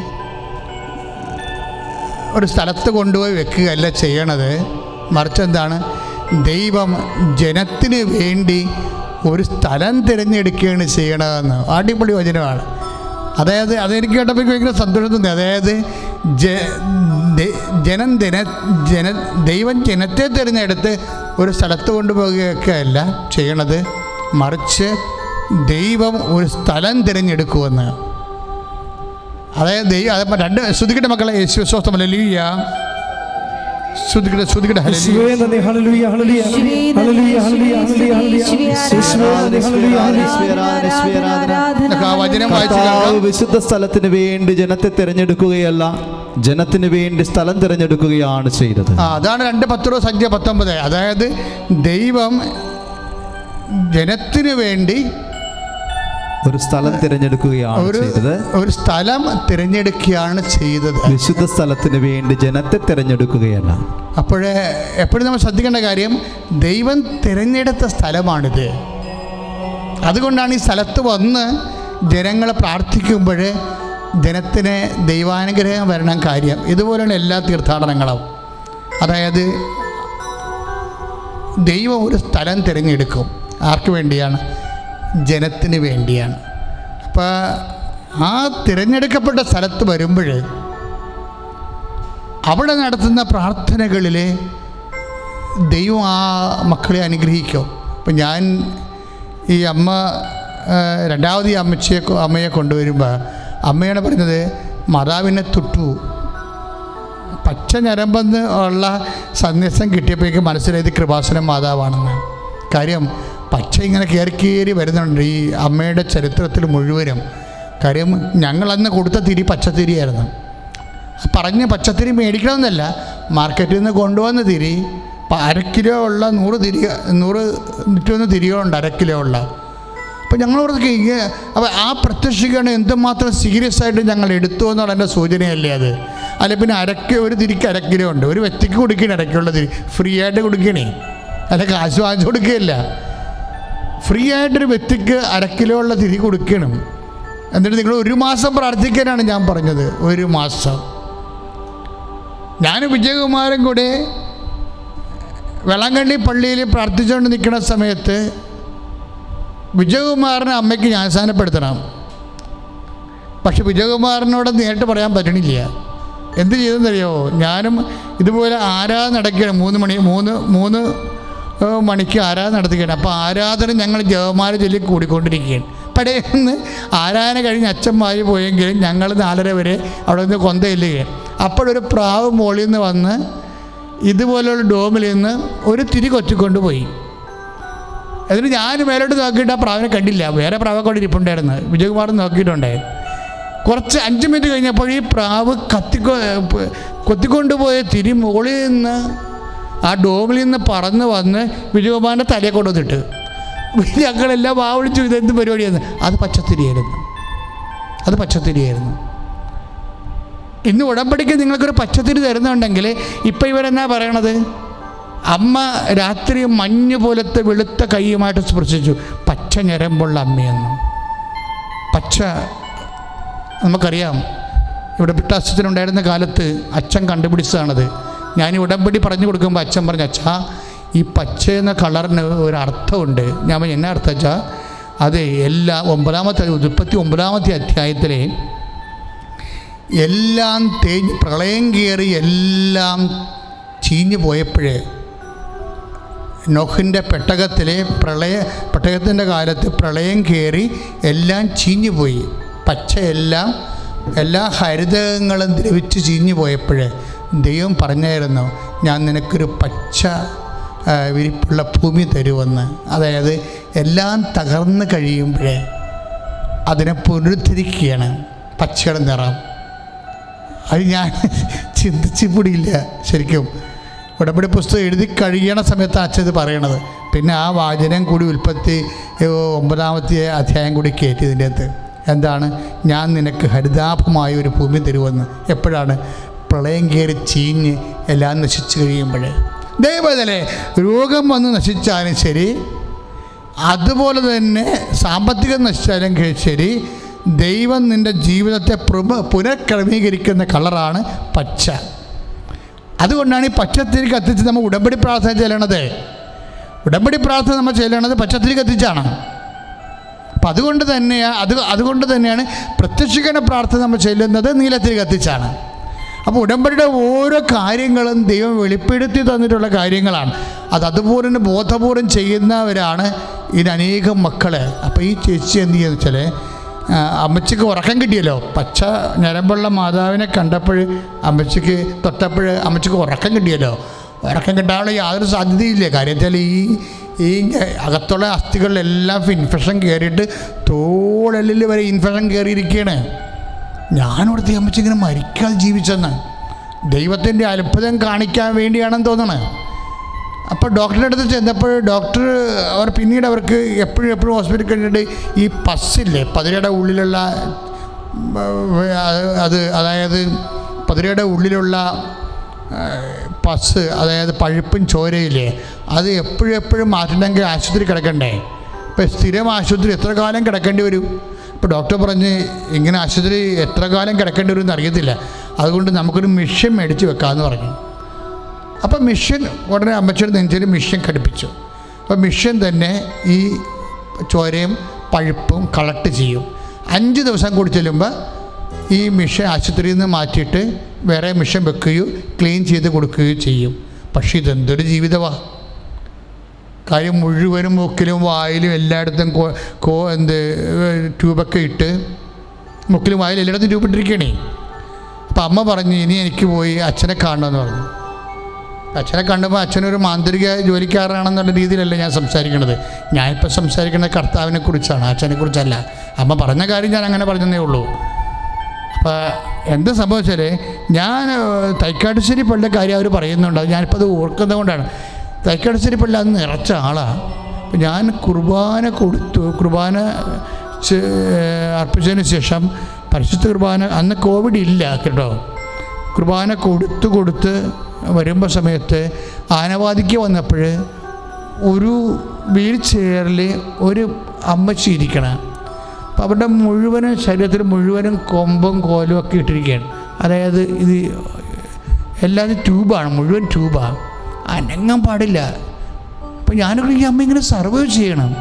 ഒരു സ്ഥലത്ത് കൊണ്ടുപോയി വെക്കുകയല്ല ചെയ്യണത്. മറിച്ച് എന്താണ് ദൈവം ജനത്തിന് വേണ്ടി ഒരു സ്ഥലം തിരഞ്ഞെടുക്കുകയാണ് ചെയ്യണതെന്ന്. അടിപൊളി വചനമാണ്. അതായത് അതെനിക്ക് കേട്ടപ്പോൾ ഭയങ്കര സന്തോഷം തോന്നി. അതായത് ജനം ജന ജന ദൈവം ജനത്തെ തിരഞ്ഞെടുത്ത് ഒരു സ്ഥലത്ത് കൊണ്ടുപോകുകയൊക്കെ അല്ല ചെയ്യണത്. മറിച്ച് ദൈവം ഒരു സ്ഥലം തിരഞ്ഞെടുക്കുമെന്ന്. അതായത് ദൈവം രണ്ട് ശ്രുതിക്കട്ടെ മക്കളെ. യേശു സ്വസ്ഥം. ഹല്ലേലൂയ. വിശുദ്ധ സ്ഥലത്തിന് വേണ്ടി ജനത്തെ തിരഞ്ഞെടുക്കുകയല്ല ജനത്തിന് വേണ്ടി സ്ഥലം തിരഞ്ഞെടുക്കുകയാണ് ചെയ്തത്. ആ അതാണ് രണ്ട് പത്ത് രൂപ സംഖ്യ പത്തൊമ്പത്. അതായത് ദൈവം ജനത്തിനു വേണ്ടി ഒരു സ്ഥലം തിരഞ്ഞെടുക്കുകയാണ് ഒരു ചെയ്തത്. ഒരു സ്ഥലം തിരഞ്ഞെടുക്കുകയാണ് ചെയ്തത്. വിശുദ്ധ സ്ഥലത്തിന് വേണ്ടി ജനത്തെ തിരഞ്ഞെടുക്കുകയാണ്. അപ്പോഴേ എപ്പോഴും നമ്മൾ ശ്രദ്ധിക്കേണ്ട കാര്യം ദൈവം തിരഞ്ഞെടുത്ത സ്ഥലമാണിത്. അതുകൊണ്ടാണ് ഈ സ്ഥലത്ത് വന്ന് ജനങ്ങളെ പ്രാർത്ഥിക്കുമ്പോൾ ജനത്തിന് ദൈവാനുഗ്രഹം വരണം കാര്യം. ഇതുപോലെയാണ് എല്ലാ തീർത്ഥാടനങ്ങളും. അതായത് ദൈവം ഒരു സ്ഥലം തിരഞ്ഞെടുക്കും. ആർക്കു വേണ്ടിയാണ്? ജനത്തിന് വേണ്ടിയാണ്. അപ്പോൾ ആ തിരഞ്ഞെടുക്കപ്പെട്ട സ്ഥലത്ത് വരുമ്പോൾ അവിടെ നടത്തുന്ന പ്രാർത്ഥനകളിൽ ദൈവം ആ മക്കളെ അനുഗ്രഹിക്കും? അപ്പം ഞാൻ ഈ അമ്മ രണ്ടാമത് ഈ അമ്മച്ചിയെ അമ്മയെ കൊണ്ടുവരുമ്പോൾ അമ്മയാണ് പറഞ്ഞത് മാതാവിനെ തൊട്ടു. പച്ച ഞരമ്പെന്ന് ഉള്ള സന്ദേശം കിട്ടിയപ്പോഴേക്കും മനസ്സിലായത് കൃപാസനം മാതാവാണെന്ന് കാര്യം പച്ച ഇങ്ങനെ കയറി കയറി വരുന്നുണ്ട് ഈ അമ്മയുടെ ചരിത്രത്തിൽ മുഴുവനും. കാര്യം ഞങ്ങളന്ന് കൊടുത്ത തിരി പച്ചത്തിരിയായിരുന്നു. പറഞ്ഞ് പച്ചത്തിരി മേടിക്കണമെന്നല്ല മാർക്കറ്റിൽ നിന്ന് കൊണ്ടുവന്ന തിരി അര കിലോ ഉള്ള നൂറ് തിരി നൂറ് നൂറ്റൊന്ന് തിരികളുണ്ട് അര കിലോ ഉള്ള. അപ്പോൾ ഞങ്ങൾ ഓർത്ത് അപ്പോൾ ആ പ്രത്യക്ഷീകരണം എന്തുമാത്രം സീരിയസ് ആയിട്ട് ഞങ്ങൾ എടുത്തു എന്നുള്ള എന്റെ സൂചനയല്ലേ അത്? അല്ലെ പിന്നെ അരക്ക് ഒരു തിരിക്ക് അരക്കിലോ കിലോ ഉണ്ട്. ഒരു വ്യക്തിക്ക് കൊടുക്കണേ അരക്കുള്ള തിരി. ഫ്രീ ആയിട്ട് കൊടുക്കണേ അല്ല കാശ് വാങ്ങിച്ചു കൊടുക്കുകയില്ല. ഫ്രീ ആയിട്ടൊരു വ്യക്തിക്ക് അര കിലോ ഉള്ള തിരി കൊടുക്കണം. എന്നിട്ട് നിങ്ങൾ ഒരു മാസം പ്രാർത്ഥിക്കാനാണ് ഞാൻ പറഞ്ഞത്. ഒരു മാസം. ഞാൻ വിജയകുമാരൻ കൂടെ വെള്ളാങ്കണ്ണി പള്ളിയിൽ പ്രാർത്ഥിച്ചുകൊണ്ട് നിൽക്കുന്ന സമയത്ത് വിജയകുമാറിനെ അമ്മയ്ക്ക് ഞാൻ സ്ഥാനപ്പെടുത്തണം പക്ഷെ വിജയകുമാറിനോട് നേരിട്ട് പറയാൻ പറ്റണില്ല. എന്ത് ചെയ്തെന്നറിയോ? ഞാനും ഇതുപോലെ ആരാധന നടക്കുകയാണ്. മൂന്ന് മണി മൂന്ന് മൂന്ന് മണിക്ക് ആരാധന നടത്തുകയാണ് അപ്പോൾ ആരാധന ഞങ്ങൾ ജവമാല ചൊല്ലി കൂടിക്കൊണ്ടിരിക്കുകയാണ്. പടയെന്ന് ആരാധന കഴിഞ്ഞ് അച്ഛന്മാരി പോയെങ്കിലും ഞങ്ങൾ നാലര വരെ അവിടെ നിന്ന് കൊന്തയില്ലുകയാണ്. അപ്പോഴൊരു പ്രാവ് മുകളിൽ നിന്ന് വന്ന് ഇതുപോലുള്ള ഡോമിൽ നിന്ന് ഒരു തിരി കൊറ്റിക്കൊണ്ട് പോയി. എന്നിട്ട് ഞാൻ മേലോട്ട് നോക്കിയിട്ട് ആ പ്രാവിനെ കണ്ടില്ല. വേറെ പ്രാവൊക്കെ ഇരിപ്പുണ്ടായിരുന്നു. വിജയകുമാർ നോക്കിയിട്ടുണ്ടേ. കുറച്ച് അഞ്ച് മിനിറ്റ് കഴിഞ്ഞപ്പോൾ ഈ പ്രാവ് കത്തിക്കൊ പ- കൊത്തിക്കൊണ്ടുപോയ തിരി മുകളിൽ നിന്ന് ആ ഡോമിൽ നിന്ന് പറന്ന് വന്ന് വിജയകുമാറിന്റെ തലയെ കൊണ്ടുവന്നിട്ട് ഞങ്ങളെല്ലാം വാവിളിച്ചു ഇതെന്ത് പരിപാടിയായിരുന്നു അത് പച്ചത്തിരിയായിരുന്നു. അത് പച്ചത്തിരിയായിരുന്നു. ഇന്ന് ഉടമ്പടിക്ക് നിങ്ങൾക്കൊരു പച്ചത്തിരി തരുന്നുണ്ടെങ്കിൽ ഇപ്പം ഇവരെന്നാ പറയണത്? അമ്മ രാത്രി മഞ്ഞ് പോലത്തെ വെളുത്ത കൈയുമായിട്ട് സ്പർശിച്ചു. പച്ച ഞരമ്പുള്ള അമ്മയെന്നും. പച്ച നമുക്കറിയാം. ഇവിടെ പിട്ടാസ്യത്തിനുണ്ടായിരുന്ന കാലത്ത് അച്ഛൻ കണ്ടുപിടിച്ചതാണത്. ഞാൻ ഉടമ്പടി പറഞ്ഞു കൊടുക്കുമ്പോൾ അച്ഛൻ പറഞ്ഞു അച്ഛാ ഈ പച്ച എന്ന കളറിന് ഒരു അർത്ഥമുണ്ട്. ഞാൻ എന്നാ അർത്ഥം വെച്ചാൽ അത് എല്ലാ ഒമ്പതാമത്തെ മുപ്പത്തി ഒമ്പതാമത്തെ അധ്യായത്തിലെ എല്ലാം തേഞ്ഞ് പ്രളയം കയറി എല്ലാം ചീഞ്ഞു പോയപ്പോഴേ നൊഹിന്റെ പെട്ടകത്തിലെ പ്രളയ പെട്ടകത്തിന്റെ കാലത്ത് പ്രളയം കയറി എല്ലാം ചീഞ്ഞു പോയി. പച്ചയെല്ലാം എല്ലാ ഹരിതകങ്ങളും ദ്രവിച്ച് ചീഞ്ഞു പോയപ്പോൾ ദൈവം പറഞ്ഞായിരുന്നു ഞാൻ നിനക്കൊരു പച്ച വിരിപ്പുള്ള ഭൂമി തരുമെന്ന്. അതായത് എല്ലാം തകർന്നു കഴിയുമ്പോഴേ അതിനെ പുനരുദ്ധരിക്കുകയാണ് പച്ചയുടെ നിറം. അത് ഞാൻ ചിന്തിച്ചു കൂടിയില്ല ശരിക്കും. ഉടമ്പടി പുസ്തകം എഴുതി കഴിയണ സമയത്ത് അച്ഛൻ ഇത് പറയണത്. പിന്നെ ആ വാചനം കൂടി ഉൽപ്പത്തി ഒമ്പതാമത്തെ അധ്യായം കൂടി കയറ്റി ഇതിന്റെ അകത്ത്. എന്താണ്? ഞാൻ നിനക്ക് ഹരിതാഭമായ ഒരു ഭൂമി തരുമെന്ന്. എപ്പോഴാണ്? പ്രളയം കയറി ചീഞ്ഞ് എല്ലാം നശിച്ചു കഴിയുമ്പോഴേ. ദൈവതലേ രോഗം വന്ന് നശിച്ചാലും ശരി അതുപോലെ തന്നെ സാമ്പത്തികം നശിച്ചാലും ശരി ദൈവം നിന്റെ ജീവിതത്തെ പുനഃക്രമീകരിക്കുന്ന കളറാണ് പച്ച. അതുകൊണ്ടാണ് ഈ പച്ചത്തിരി കത്തിച്ച് നമ്മൾ ഉടമ്പടി പ്രാർത്ഥന ചെല്ലണത്. ഉടമ്പടി പ്രാർത്ഥന നമ്മൾ ചെല്ലണത് പച്ചത്തിരി കത്തിച്ചാണ്. അപ്പം അതുകൊണ്ട് തന്നെയാണ് അത് അതുകൊണ്ട് തന്നെയാണ് പ്രത്യക്ഷീകരണ പ്രാർത്ഥന നമ്മൾ ചെല്ലുന്നത് നീലത്തിൽ കത്തിച്ചാണ്. അപ്പോൾ ഉടമ്പടിയുടെ ഓരോ കാര്യങ്ങളും ദൈവം വെളിപ്പെടുത്തി തന്നിട്ടുള്ള കാര്യങ്ങളാണ്. അത് അതുപോലെ തന്നെ ബോധപൂർവം ചെയ്യുന്നവരാണ് ഇതിന് അനേകം മക്കൾ അപ്പോൾ ഈ ചേച്ചി എന്ത് ചെയ്യുന്ന വെച്ചാൽ അമ്മച്ചിക്ക് ഉറക്കം കിട്ടിയല്ലോ. പച്ച ഞരമ്പുള്ള മാതാവിനെ കണ്ടപ്പോൾ അമ്മച്ചിക്ക് തൊട്ടപ്പോൾ അമ്മച്ചിക്ക് ഉറക്കം കിട്ടിയല്ലോ. ഉറക്കം കിട്ടാനുള്ള യാതൊരു സാധ്യതയില്ല കാര്യം വെച്ചാൽ ഈ ഈ അകത്തുള്ള അസ്ഥികളിലെല്ലാം ഇൻഫെക്ഷൻ കയറിയിട്ട് തോളെല്ലിൽ വരെ ഇൻഫെക്ഷൻ കയറിയിരിക്കുകയാണ് ഞാനിവിടെ അമ്മച്ചി ഇങ്ങനെ മരിക്കാതെ ജീവിച്ചെന്ന്. ദൈവത്തിന്റെ അത്ഭുതം കാണിക്കാൻ വേണ്ടിയാണെന്ന് തോന്നണേ. അപ്പോൾ ഡോക്ടറുടെ അടുത്ത് ചെന്നപ്പോൾ ഡോക്ടർ അവർ പിന്നീട് അവർക്ക് എപ്പോഴും എപ്പോഴും ഹോസ്പിറ്റലിൽ കഴിഞ്ഞിട്ട് ഈ പസ്സില്ലേ പതിരയുടെ ഉള്ളിലുള്ള അത് അത് അതായത് പതിരയുടെ ഉള്ളിലുള്ള പസ് അതായത് പഴുപ്പും ചോരയില്ലേ അത് എപ്പോഴും എപ്പോഴും മാറ്റണമെങ്കിൽ ആശുപത്രി കിടക്കണ്ടേ? ഇപ്പം സ്ഥിരം ആശുപത്രി എത്ര കാലം കിടക്കേണ്ടി വരും? ഇപ്പോൾ ഡോക്ടർ പറഞ്ഞ് ഇങ്ങനെ ആശുപത്രി എത്ര കാലം കിടക്കേണ്ടി വരും അറിയത്തില്ല അതുകൊണ്ട് നമുക്കൊരു മിഷൻ മേടിച്ച് വെക്കാമെന്ന് പറഞ്ഞു. അപ്പം മിഷൻ ഉടനെ അമ്മച്ചിയുടെ നെഞ്ചിൽ മിഷൻ ഘടിപ്പിച്ചു. അപ്പം മിഷൻ തന്നെ ഈ ചോരയും പഴുപ്പും കളക്ട് ചെയ്യും. അഞ്ച് ദിവസം കൂടി ചെല്ലുമ്പോൾ ഈ മിഷൻ ആശുപത്രിയിൽ നിന്ന് മാറ്റിയിട്ട് വേറെ മിഷൻ വെക്കുകയോ ക്ലീൻ ചെയ്ത് കൊടുക്കുകയോ ചെയ്യും. പക്ഷേ ഇതെന്തൊരു ജീവിതമാണ് കാര്യം മുഴുവനും മുക്കിലും വായിലും എല്ലായിടത്തും കോ കോ എന്ത് ട്യൂബൊക്കെ ഇട്ട് മുക്കിലും വായിലും എല്ലായിടത്തും ട്യൂബ് ഇട്ടിരിക്കണേ. അപ്പം അമ്മ പറഞ്ഞു ഇനി എനിക്ക് പോയി അച്ഛനെ കാണണമെന്ന് പറഞ്ഞു. അച്ഛനെ കണ്ടപ്പോൾ അച്ഛനൊരു മാന്ത്രിക ജോലിക്കാരനാണെന്നുള്ള രീതിയിലല്ല ഞാൻ സംസാരിക്കുന്നത് ഞാനിപ്പോൾ സംസാരിക്കുന്നത് കർത്താവിനെ കുറിച്ചാണ് അച്ഛനെ കുറിച്ചല്ല അമ്മ പറഞ്ഞ കാര്യം ഞാൻ അങ്ങനെ പറഞ്ഞതേ ഉള്ളൂ. അപ്പോൾ എന്ത് സംഭവിച്ചാൽ ഞാൻ തൈക്കാട്ടുശ്ശേരി പള്ളിയുടെ കാര്യം അവർ പറയുന്നുണ്ട്. ഞാനിപ്പോൾ അത് ഓർക്കുന്നത് കൊണ്ടാണ്. തൈക്കാട്ടുശ്ശേരി പള്ളി അത് നിറച്ച ആളാണ് അപ്പം ഞാൻ കുർബാന കൊടുത്തു. കുർബാന അർപ്പിച്ചതിന് ശേഷം പരിശുദ്ധ കുർബാന അന്ന് കോവിഡ് ഇല്ല കേട്ടോ. കുർബാന കൊടുത്ത് കൊടുത്ത് വരുമ്പോൾ സമയത്ത് ആനവാദിക്ക് വന്നപ്പോൾ ഒരു വീൽ ചെയറിൽ ഒരു അമ്മച്ചി ഇരിക്കണം. അപ്പോൾ അവരുടെ മുഴുവനും ശരീരത്തിൽ മുഴുവനും കൊമ്പും കോലും ഒക്കെ ഇട്ടിരിക്കുകയാണ്. അതായത് ഇത് എല്ലാം ട്യൂബാണ് മുഴുവൻ ട്യൂബാണ് അനങ്ങാൻ പാടില്ല. അപ്പോൾ ഞാനൊക്കെ ഈ അമ്മ ഇങ്ങനെ സർവൈവ് ചെയ്യണം.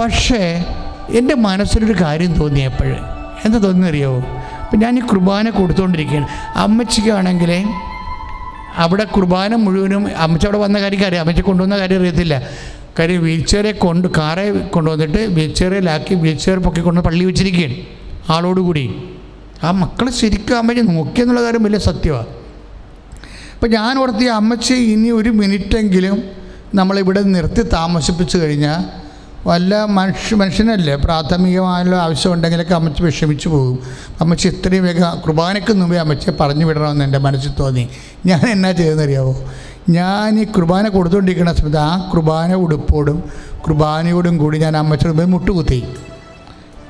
പക്ഷേ എന്റെ മനസ്സിലൊരു കാര്യം തോന്നിയപ്പോൾ എന്താ തോന്നിയറിയാവോ അപ്പം ഞാൻ ഈ കുർബാന കൊടുത്തുകൊണ്ടിരിക്കുകയാണ് അമ്മച്ചിക്കാണെങ്കിൽ അവിടെ കുർബാന മുഴുവനും അമ്മച്ച അവിടെ വന്ന കാര്യം അറിയാം. അമ്മച്ച കൊണ്ടുവന്ന കാര്യം അറിയത്തില്ല. കാര്യം വീൽ ചെയറെ കൊണ്ട് കാറെ കൊണ്ടുവന്നിട്ട് വീൽ ചെയറിലാക്കി വീൽ ചെയർ പൊക്കി കൊണ്ട് പള്ളി വെച്ചിരിക്കുകയാണ് ആളോടുകൂടി. ആ മക്കളെ ശരിക്കും അമ്മച്ചി നോക്കിയെന്നുള്ള കാര്യം വലിയ സത്യമാണ് അപ്പം ഞാൻ ഓർത്തി അമ്മച്ചി ഇനി ഒരു മിനിറ്റെങ്കിലും നമ്മളിവിടെ നിർത്തി താമസിപ്പിച്ചു കഴിഞ്ഞാൽ വല്ല മനുഷ്യ മനുഷ്യനല്ലേ പ്രാഥമികമായുള്ള ആവശ്യമുണ്ടെങ്കിലൊക്കെ അമ്മച്ചി വിഷമിച്ചു പോകും. അമ്മച്ചി ഇത്രയും വേഗം കുർബാനയ്ക്ക് മുമ്പേ അമ്മച്ചിയെ പറഞ്ഞു വിടണമെന്ന് എന്റെ മനസ്സിൽ തോന്നി. ഞാൻ എന്നാ ചെയ്തെന്നറിയാവോ ഞാൻ ഈ കുർബാന കൊടുത്തുകൊണ്ടിരിക്കുന്ന സമയത്ത് ആ കുർബാന ഉടുപ്പോടും കുർബാനയോടും കൂടി ഞാൻ അമ്മച്ചിയുടെ മുമ്പിൽ മുട്ടുകുത്തി.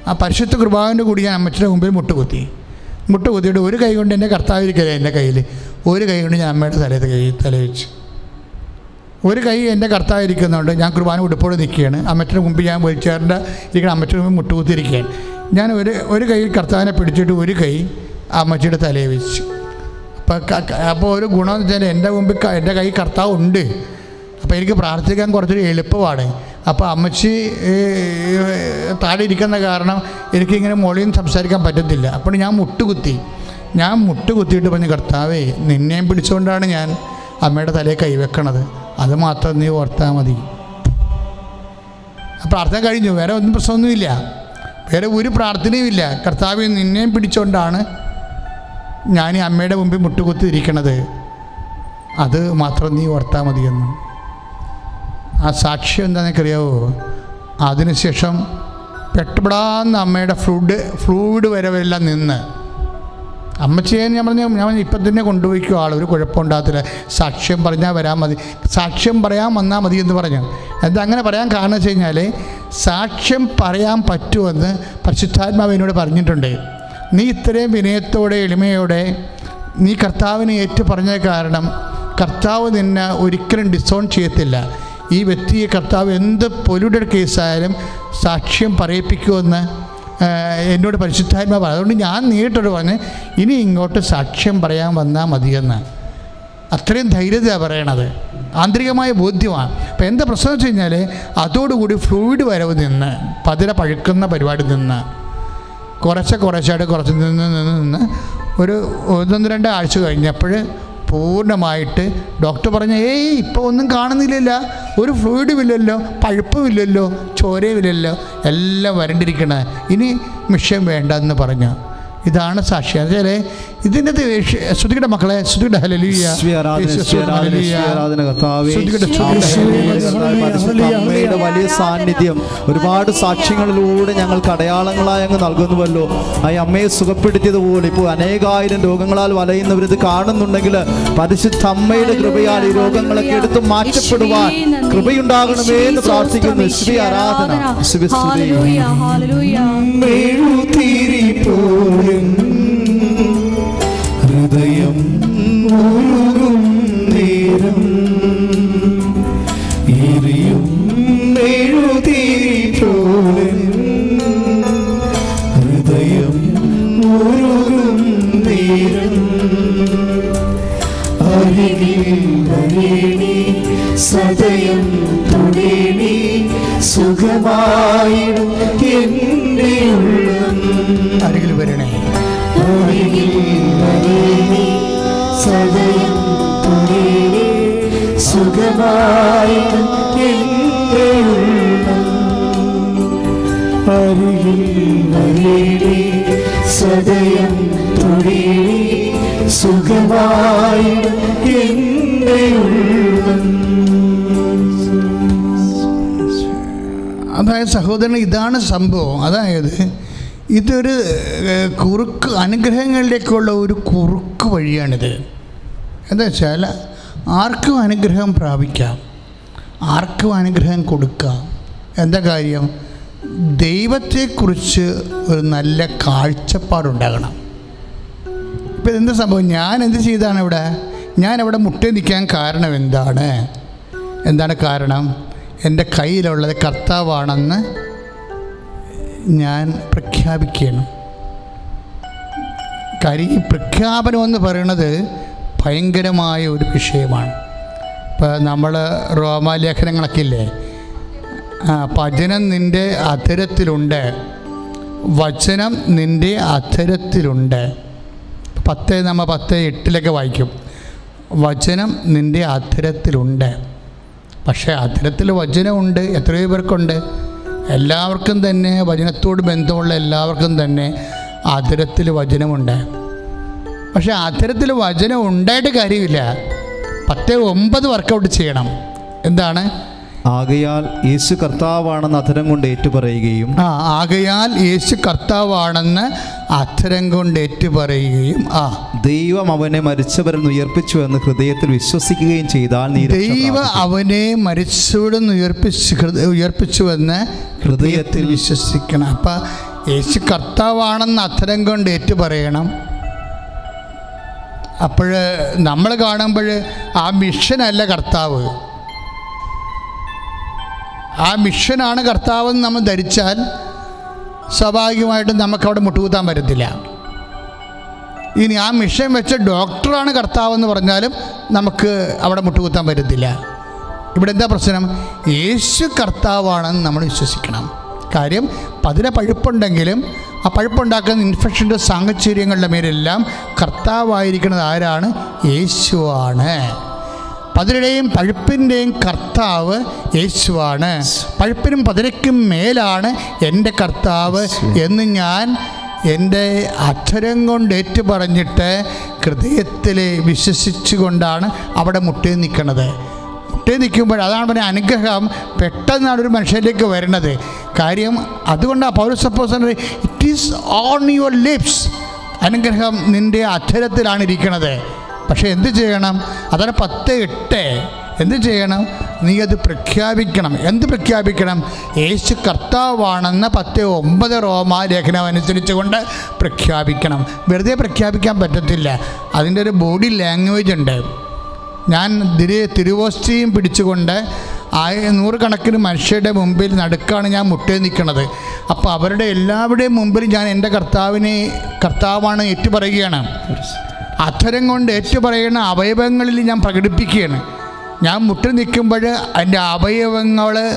ആ പരിശുദ്ധ കുർബാനയുടെ കൂടി ഞാൻ അമ്മച്ചിയുടെ മുമ്പിൽ മുട്ടുകുത്തി. മുട്ടുകുത്തിയിട്ട് ഒരു കൈ കൊണ്ട് എന്റെ കർത്താവിരിക്കല്ലേ എന്റെ കയ്യിൽ ഒരു കൈ കൊണ്ട് ഞാൻ അമ്മയുടെ തലയിൽ കൈ തല വെച്ചു. ഒരു കൈ എന്റെ കർത്താവിരിക്കുന്നുണ്ട് ഞാൻ കുർബാന ഉടുപ്പോടെ നിൽക്കുകയാണ്. അമ്മച്ചിയുടെ മുമ്പിൽ ഞാൻ വീൽചെയറിന്റെ ഇരിക്കുന്ന അമ്മച്ചിയുടെ മുമ്പിൽ മുട്ടുകുത്തിയിരിക്കുകയാണ്. ഞാൻ ഒരു ഒരു കൈ കർത്താവിനെ പിടിച്ചിട്ട് ഒരു കൈ അമ്മച്ചിയുടെ തലയിൽ വെച്ചു. അപ്പോൾ ഒരു ഗുണം എന്ന് വെച്ചാൽ എന്റെ മുമ്പിൽ എന്റെ കൈ കർത്താവ് ഉണ്ട്. അപ്പോൾ എനിക്ക് പ്രാർത്ഥിക്കാൻ കുറച്ചൊരു എളുപ്പമാണ്. അപ്പോൾ അമ്മച്ചി താഴെ ഇരിക്കുന്ന കാരണം എനിക്കിങ്ങനെ മൊഴിയും സംസാരിക്കാൻ പറ്റത്തില്ല. അപ്പോൾ ഞാൻ മുട്ടുകുത്തി. ഞാൻ മുട്ടുകുത്തിയിട്ട് പറഞ്ഞു കർത്താവേ നിന്നെയും പിടിച്ചുകൊണ്ടാണ് ഞാൻ അമ്മയുടെ തലയിൽ കൈവെക്കണത്. അത് മാത്രം നീ ഓർത്താൽ മതി. ആ പ്രാർത്ഥന കഴിഞ്ഞു. വേറെ ഒന്നും പ്രശ്നമൊന്നുമില്ല. വേറെ ഒരു പ്രാർത്ഥനയും ഇല്ല കർത്താവ് നിന്നെയും പിടിച്ചുകൊണ്ടാണ് ഞാൻ ഈ അമ്മയുടെ മുമ്പിൽ മുട്ടുകുത്തിയിരിക്കണത്. അത് മാത്രം നീ ഓർത്താൽ മതിയെന്ന്. ആ സാക്ഷ്യം എന്താണെന്നറിയാവോ അതിനുശേഷം പെട്ടപ്പെടാന്ന് അമ്മയുടെ ഫ്ലൂഡ് ഫ്ലൂയിഡ് വരവെല്ലാം നിന്ന്. അമ്മച്ചിയെ ഞാൻ പറഞ്ഞു ഞാൻ ഇപ്പം തന്നെ കൊണ്ടുപോയിക്കോ ആൾ ഒരു കുഴപ്പമുണ്ടാകത്തില്ല. സാക്ഷ്യം പറഞ്ഞാൽ വരാൻ മതി. സാക്ഷ്യം പറയാൻ വന്നാൽ മതി എന്ന് പറഞ്ഞു. എന്താ അങ്ങനെ പറയാൻ കാരണം വെച്ച് കഴിഞ്ഞാൽ സാക്ഷ്യം പറയാൻ പറ്റുമെന്ന് പരിശുദ്ധാത്മാവ് എന്നോട് പറഞ്ഞിട്ടുണ്ട്. നീ ഇത്രയും വിനയത്തോടെ എളിമയോടെ നീ കർത്താവിനെ ഏറ്റു പറഞ്ഞ കാരണം കർത്താവ് നിന്നെ ഒരിക്കലും ഡിസോൺ ചെയ്യത്തില്ല. ഈ വ്യക്തിയെ കർത്താവ് എന്ത് പൊല്യൂട്ടഡ് കേസായാലും സാക്ഷ്യം പറയിപ്പിക്കുമെന്ന് എന്നോട് പരിശുദ്ധാത്മ പറഞ്ഞു. അതുകൊണ്ട് ഞാൻ നേരിട്ടോട് പറഞ്ഞ് ഇനി ഇങ്ങോട്ട് സാക്ഷ്യം പറയാൻ വന്നാൽ മതിയെന്ന്. അത്രയും ധൈര്യതയാണ് പറയണത്. ആന്തരികമായ ബോധ്യമാണ്. അപ്പം എന്താ പ്രശ്നം വെച്ച് കഴിഞ്ഞാൽ അതോടുകൂടി ഫ്ലൂയിഡ് വരവ് നിന്ന് പതിര പഴുക്കുന്ന പരിപാടി നിന്ന് കുറച്ച് കുറച്ചായിട്ട് കുറച്ച് നിന്ന് നിന്ന് നിന്ന് ഒരു ഒന്നൊന്ന് രണ്ട് ആഴ്ച കഴിഞ്ഞപ്പോൾ പൂർണമായിട്ട് ഡോക്ടർ പറഞ്ഞ ഏയ് ഇപ്പോൾ ഒന്നും കാണുന്നില്ലല്ല. ഒരു ഫ്ലൂയിഡും ഇല്ലല്ലോ പഴുപ്പും ഇല്ലല്ലോ ചോരയുമില്ലല്ലോ എല്ലാം വരണ്ടിരിക്കണേ. ഇനി മിഷൻ വേണ്ടെന്ന് പറഞ്ഞു. ഇതാണ് സാക്ഷി. അതേ ഇതിന്റെ ശ്രുതിയുടെ മക്കളെ ശ്രുതിയുടെ ഹലലിയ വലിയ സാന്നിധ്യം ഒരുപാട് സാക്ഷ്യങ്ങളിലൂടെ ഞങ്ങൾക്ക് അടയാളങ്ങളായി അങ്ങ് നൽകുന്നുവല്ലോ. ആ അമ്മയെ സുഖപ്പെടുത്തിയതുപോലെ ഇപ്പോൾ അനേകായിരം രോഗങ്ങളാൽ വലയുന്നവർ ഇത് കാണുന്നുണ്ടെങ്കിൽ പരിശുദ്ധ അമ്മയുടെ കൃപയാൽ ഈ രോഗങ്ങളൊക്കെ എടുത്ത് മാറ്റപ്പെടുവാൻ കൃപയുണ്ടാകണമേ എന്ന് പ്രാർത്ഥിക്കുന്നു. ശ്രീ ആരാധന ശ്രീ. ഹൃദയം നേരം പോലെ ഹൃദയം നേരം സദയം തുടേണി സുഖമായിടും സദയം തുടി സുഖമായി അതായത് സഹോദരൻ ഇതാണ് സംഭവം. അതായത് ഇതൊരു കുറുക്ക് അനുഗ്രഹങ്ങളിലേക്കുള്ള ഒരു കുറുക്ക് വഴിയാണിത്. എന്താ വെച്ചാൽ ആർക്കും അനുഗ്രഹം പ്രാപിക്കാം. ആർക്കും അനുഗ്രഹം കൊടുക്കാം. എന്താ കാര്യം? ദൈവത്തെക്കുറിച്ച് ഒരു നല്ല കാഴ്ചപ്പാടുണ്ടാകണം. ഇപ്പം എന്താ സംഭവം? ഞാൻ എന്ത് ചെയ്താണ് ഇവിടെ? ഞാൻ അവിടെ മുട്ടേ നിൽക്കാൻ കാരണം എന്താണ്? എന്താണ് കാരണം? എന്റെ കയ്യിലുള്ളത് കർത്താവാണെന്ന് ഞാൻ പ്രഖ്യാപിക്കണം കാര്യം ഈ പ്രഖ്യാപനം എന്ന് പറയുന്നത് ഭയങ്കരമായ ഒരു വിഷയമാണ്. ഇപ്പോൾ നമ്മൾ റോമാലേഖനങ്ങളൊക്കെ ഇല്ലേ? ഭജനം നിന്റെ അധരത്തിലുണ്ട്. വചനം നിന്റെ അധരത്തിലുണ്ട്. പത്ത് നമ്മൾ പത്ത് എട്ടിലൊക്കെ വായിക്കും. വചനം നിന്റെ അധരത്തിലുണ്ട്. പക്ഷേ അധരത്തിൽ വചനമുണ്ട്. എത്രയോ പേർക്കുണ്ട്. എല്ലാവർക്കും തന്നെ വചനത്തോട് ബന്ധമുള്ള എല്ലാവർക്കും തന്നെ അധരത്തിൽ വചനമുണ്ട്. പക്ഷേ അത്തരത്തിൽ വചനം ഉണ്ടായിട്ട് കാര്യമില്ല. പത്ത് ഒമ്പത് വർക്കൗട്ട് ചെയ്യണം. എന്താണ്? ആകയാൽ യേശു കർത്താവാണെന്ന് അധരം കൊണ്ട് ഏറ്റുപറയുകയും ആ ആകയാൽ യേശു കർത്താവാണെന്ന് അധരം കൊണ്ട് ഏറ്റുപറയുകയും ആ. ദൈവം അവനെ മരിച്ചവരിൽ ഉയർപ്പിച്ചു എന്ന് ഹൃദയത്തിൽ വിശ്വസിക്കുകയും ചെയ്താൽ ദൈവം അവനെ മരിച്ചവരിൽ ഉയർപ്പിച്ചു ഉയർപ്പിച്ച് എന്ന് ഹൃദയത്തിൽ വിശ്വസിക്കണം. അപ്പം യേശു കർത്താവാണെന്ന് അധരം കൊണ്ട് ഏറ്റു പറയണം അപ്പോൾ നമ്മൾ കാണുമ്പോൾ ആ മിഷനല്ല കർത്താവ്. ആ മിഷനാണ് കർത്താവെന്ന് നമ്മൾ ധരിച്ചാൽ സ്വാഭാവികമായിട്ടും നമുക്കവിടെ മുട്ടുകുത്താൻ പറ്റത്തില്ല. ഇനി ആ മിഷൻ വെച്ച ഡോക്ടറാണ് കർത്താവെന്ന് പറഞ്ഞാലും നമുക്ക് അവിടെ മുട്ടുകുത്താൻ പറ്റത്തില്ല. ഇവിടെ എന്താ പ്രശ്നം? യേശു കർത്താവാണെന്ന് നമ്മൾ വിശ്വസിക്കണം. കാര്യം പതിനെ പഴുപ്പുണ്ടെങ്കിലും ആ പഴുപ്പുണ്ടാക്കുന്ന ഇൻഫെക്ഷന്റെ സാഹചര്യങ്ങളുടെ മേലെല്ലാം കർത്താവായിരിക്കുന്നത് ആരാണ്? യേശുവാണ്. പതിരുടെയും പഴുപ്പിന്റെയും കർത്താവ് യേശുവാണ്. പഴുപ്പിനും പതിരയ്ക്കും മേലാണ് എന്റെ കർത്താവ് എന്ന് ഞാൻ എന്റെ അക്ഷരം കൊണ്ട് ഏറ്റു പറഞ്ഞിട്ട് ഹൃദയത്തിൽ വിശ്വസിച്ചുകൊണ്ടാണ് അവിടെ മുട്ടി നിൽക്കുന്നത്. മുട്ടി നിൽക്കുമ്പോൾ അതാണ് പറഞ്ഞ അനുഗ്രഹം. പെട്ടെന്നാണ് ഒരു മനുഷ്യരിലേക്ക് വരുന്നത് കാര്യം അതുകൊണ്ടാണ് പൗരസപ്പോസൻ it is on your lips അനുഗ്രഹം നിന്റെ അധരത്തിലാണ് ഇരിക്കുന്നത് പക്ഷേ എന്ത് ചെയ്യണം? അതാണ് പത്ത് എട്ട്. എന്ത് ചെയ്യണം? നീ അത് പ്രഖ്യാപിക്കണം. എന്ത് പ്രഖ്യാപിക്കണം? യേശു കർത്താവാണെന്ന് പത്ത് ഒമ്പത് റോമാ ലേഖനം അനുസരിച്ച് കൊണ്ട് പ്രഖ്യാപിക്കണം. വെറുതെ പ്രഖ്യാപിക്കാൻ പറ്റത്തില്ല. അതിന്റെ ഒരു ബോഡി ലാംഗ്വേജ് ഉണ്ട്. ഞാൻ തിരു തിരുവോസ്റ്റിയും പിടിച്ചുകൊണ്ട് ആയ നൂറുകണക്കിന് മനുഷ്യരുടെ മുമ്പിൽ നടുക്കാണ് ഞാൻ മുട്ടേ നിൽക്കുന്നത്. അപ്പോൾ അവരുടെ എല്ലാവരുടെയും മുമ്പിൽ ഞാൻ എന്റെ കർത്താവിനെ കർത്താവാണ് ഏറ്റുപറയുകയാണ്. അധരം കൊണ്ട് ഏറ്റുപറയുന്ന അവയവങ്ങളിൽ ഞാൻ പ്രകടിപ്പിക്കുകയാണ്. ഞാൻ മുട്ടി നിൽക്കുമ്പോൾ എന്റെ അവയവങ്ങൾ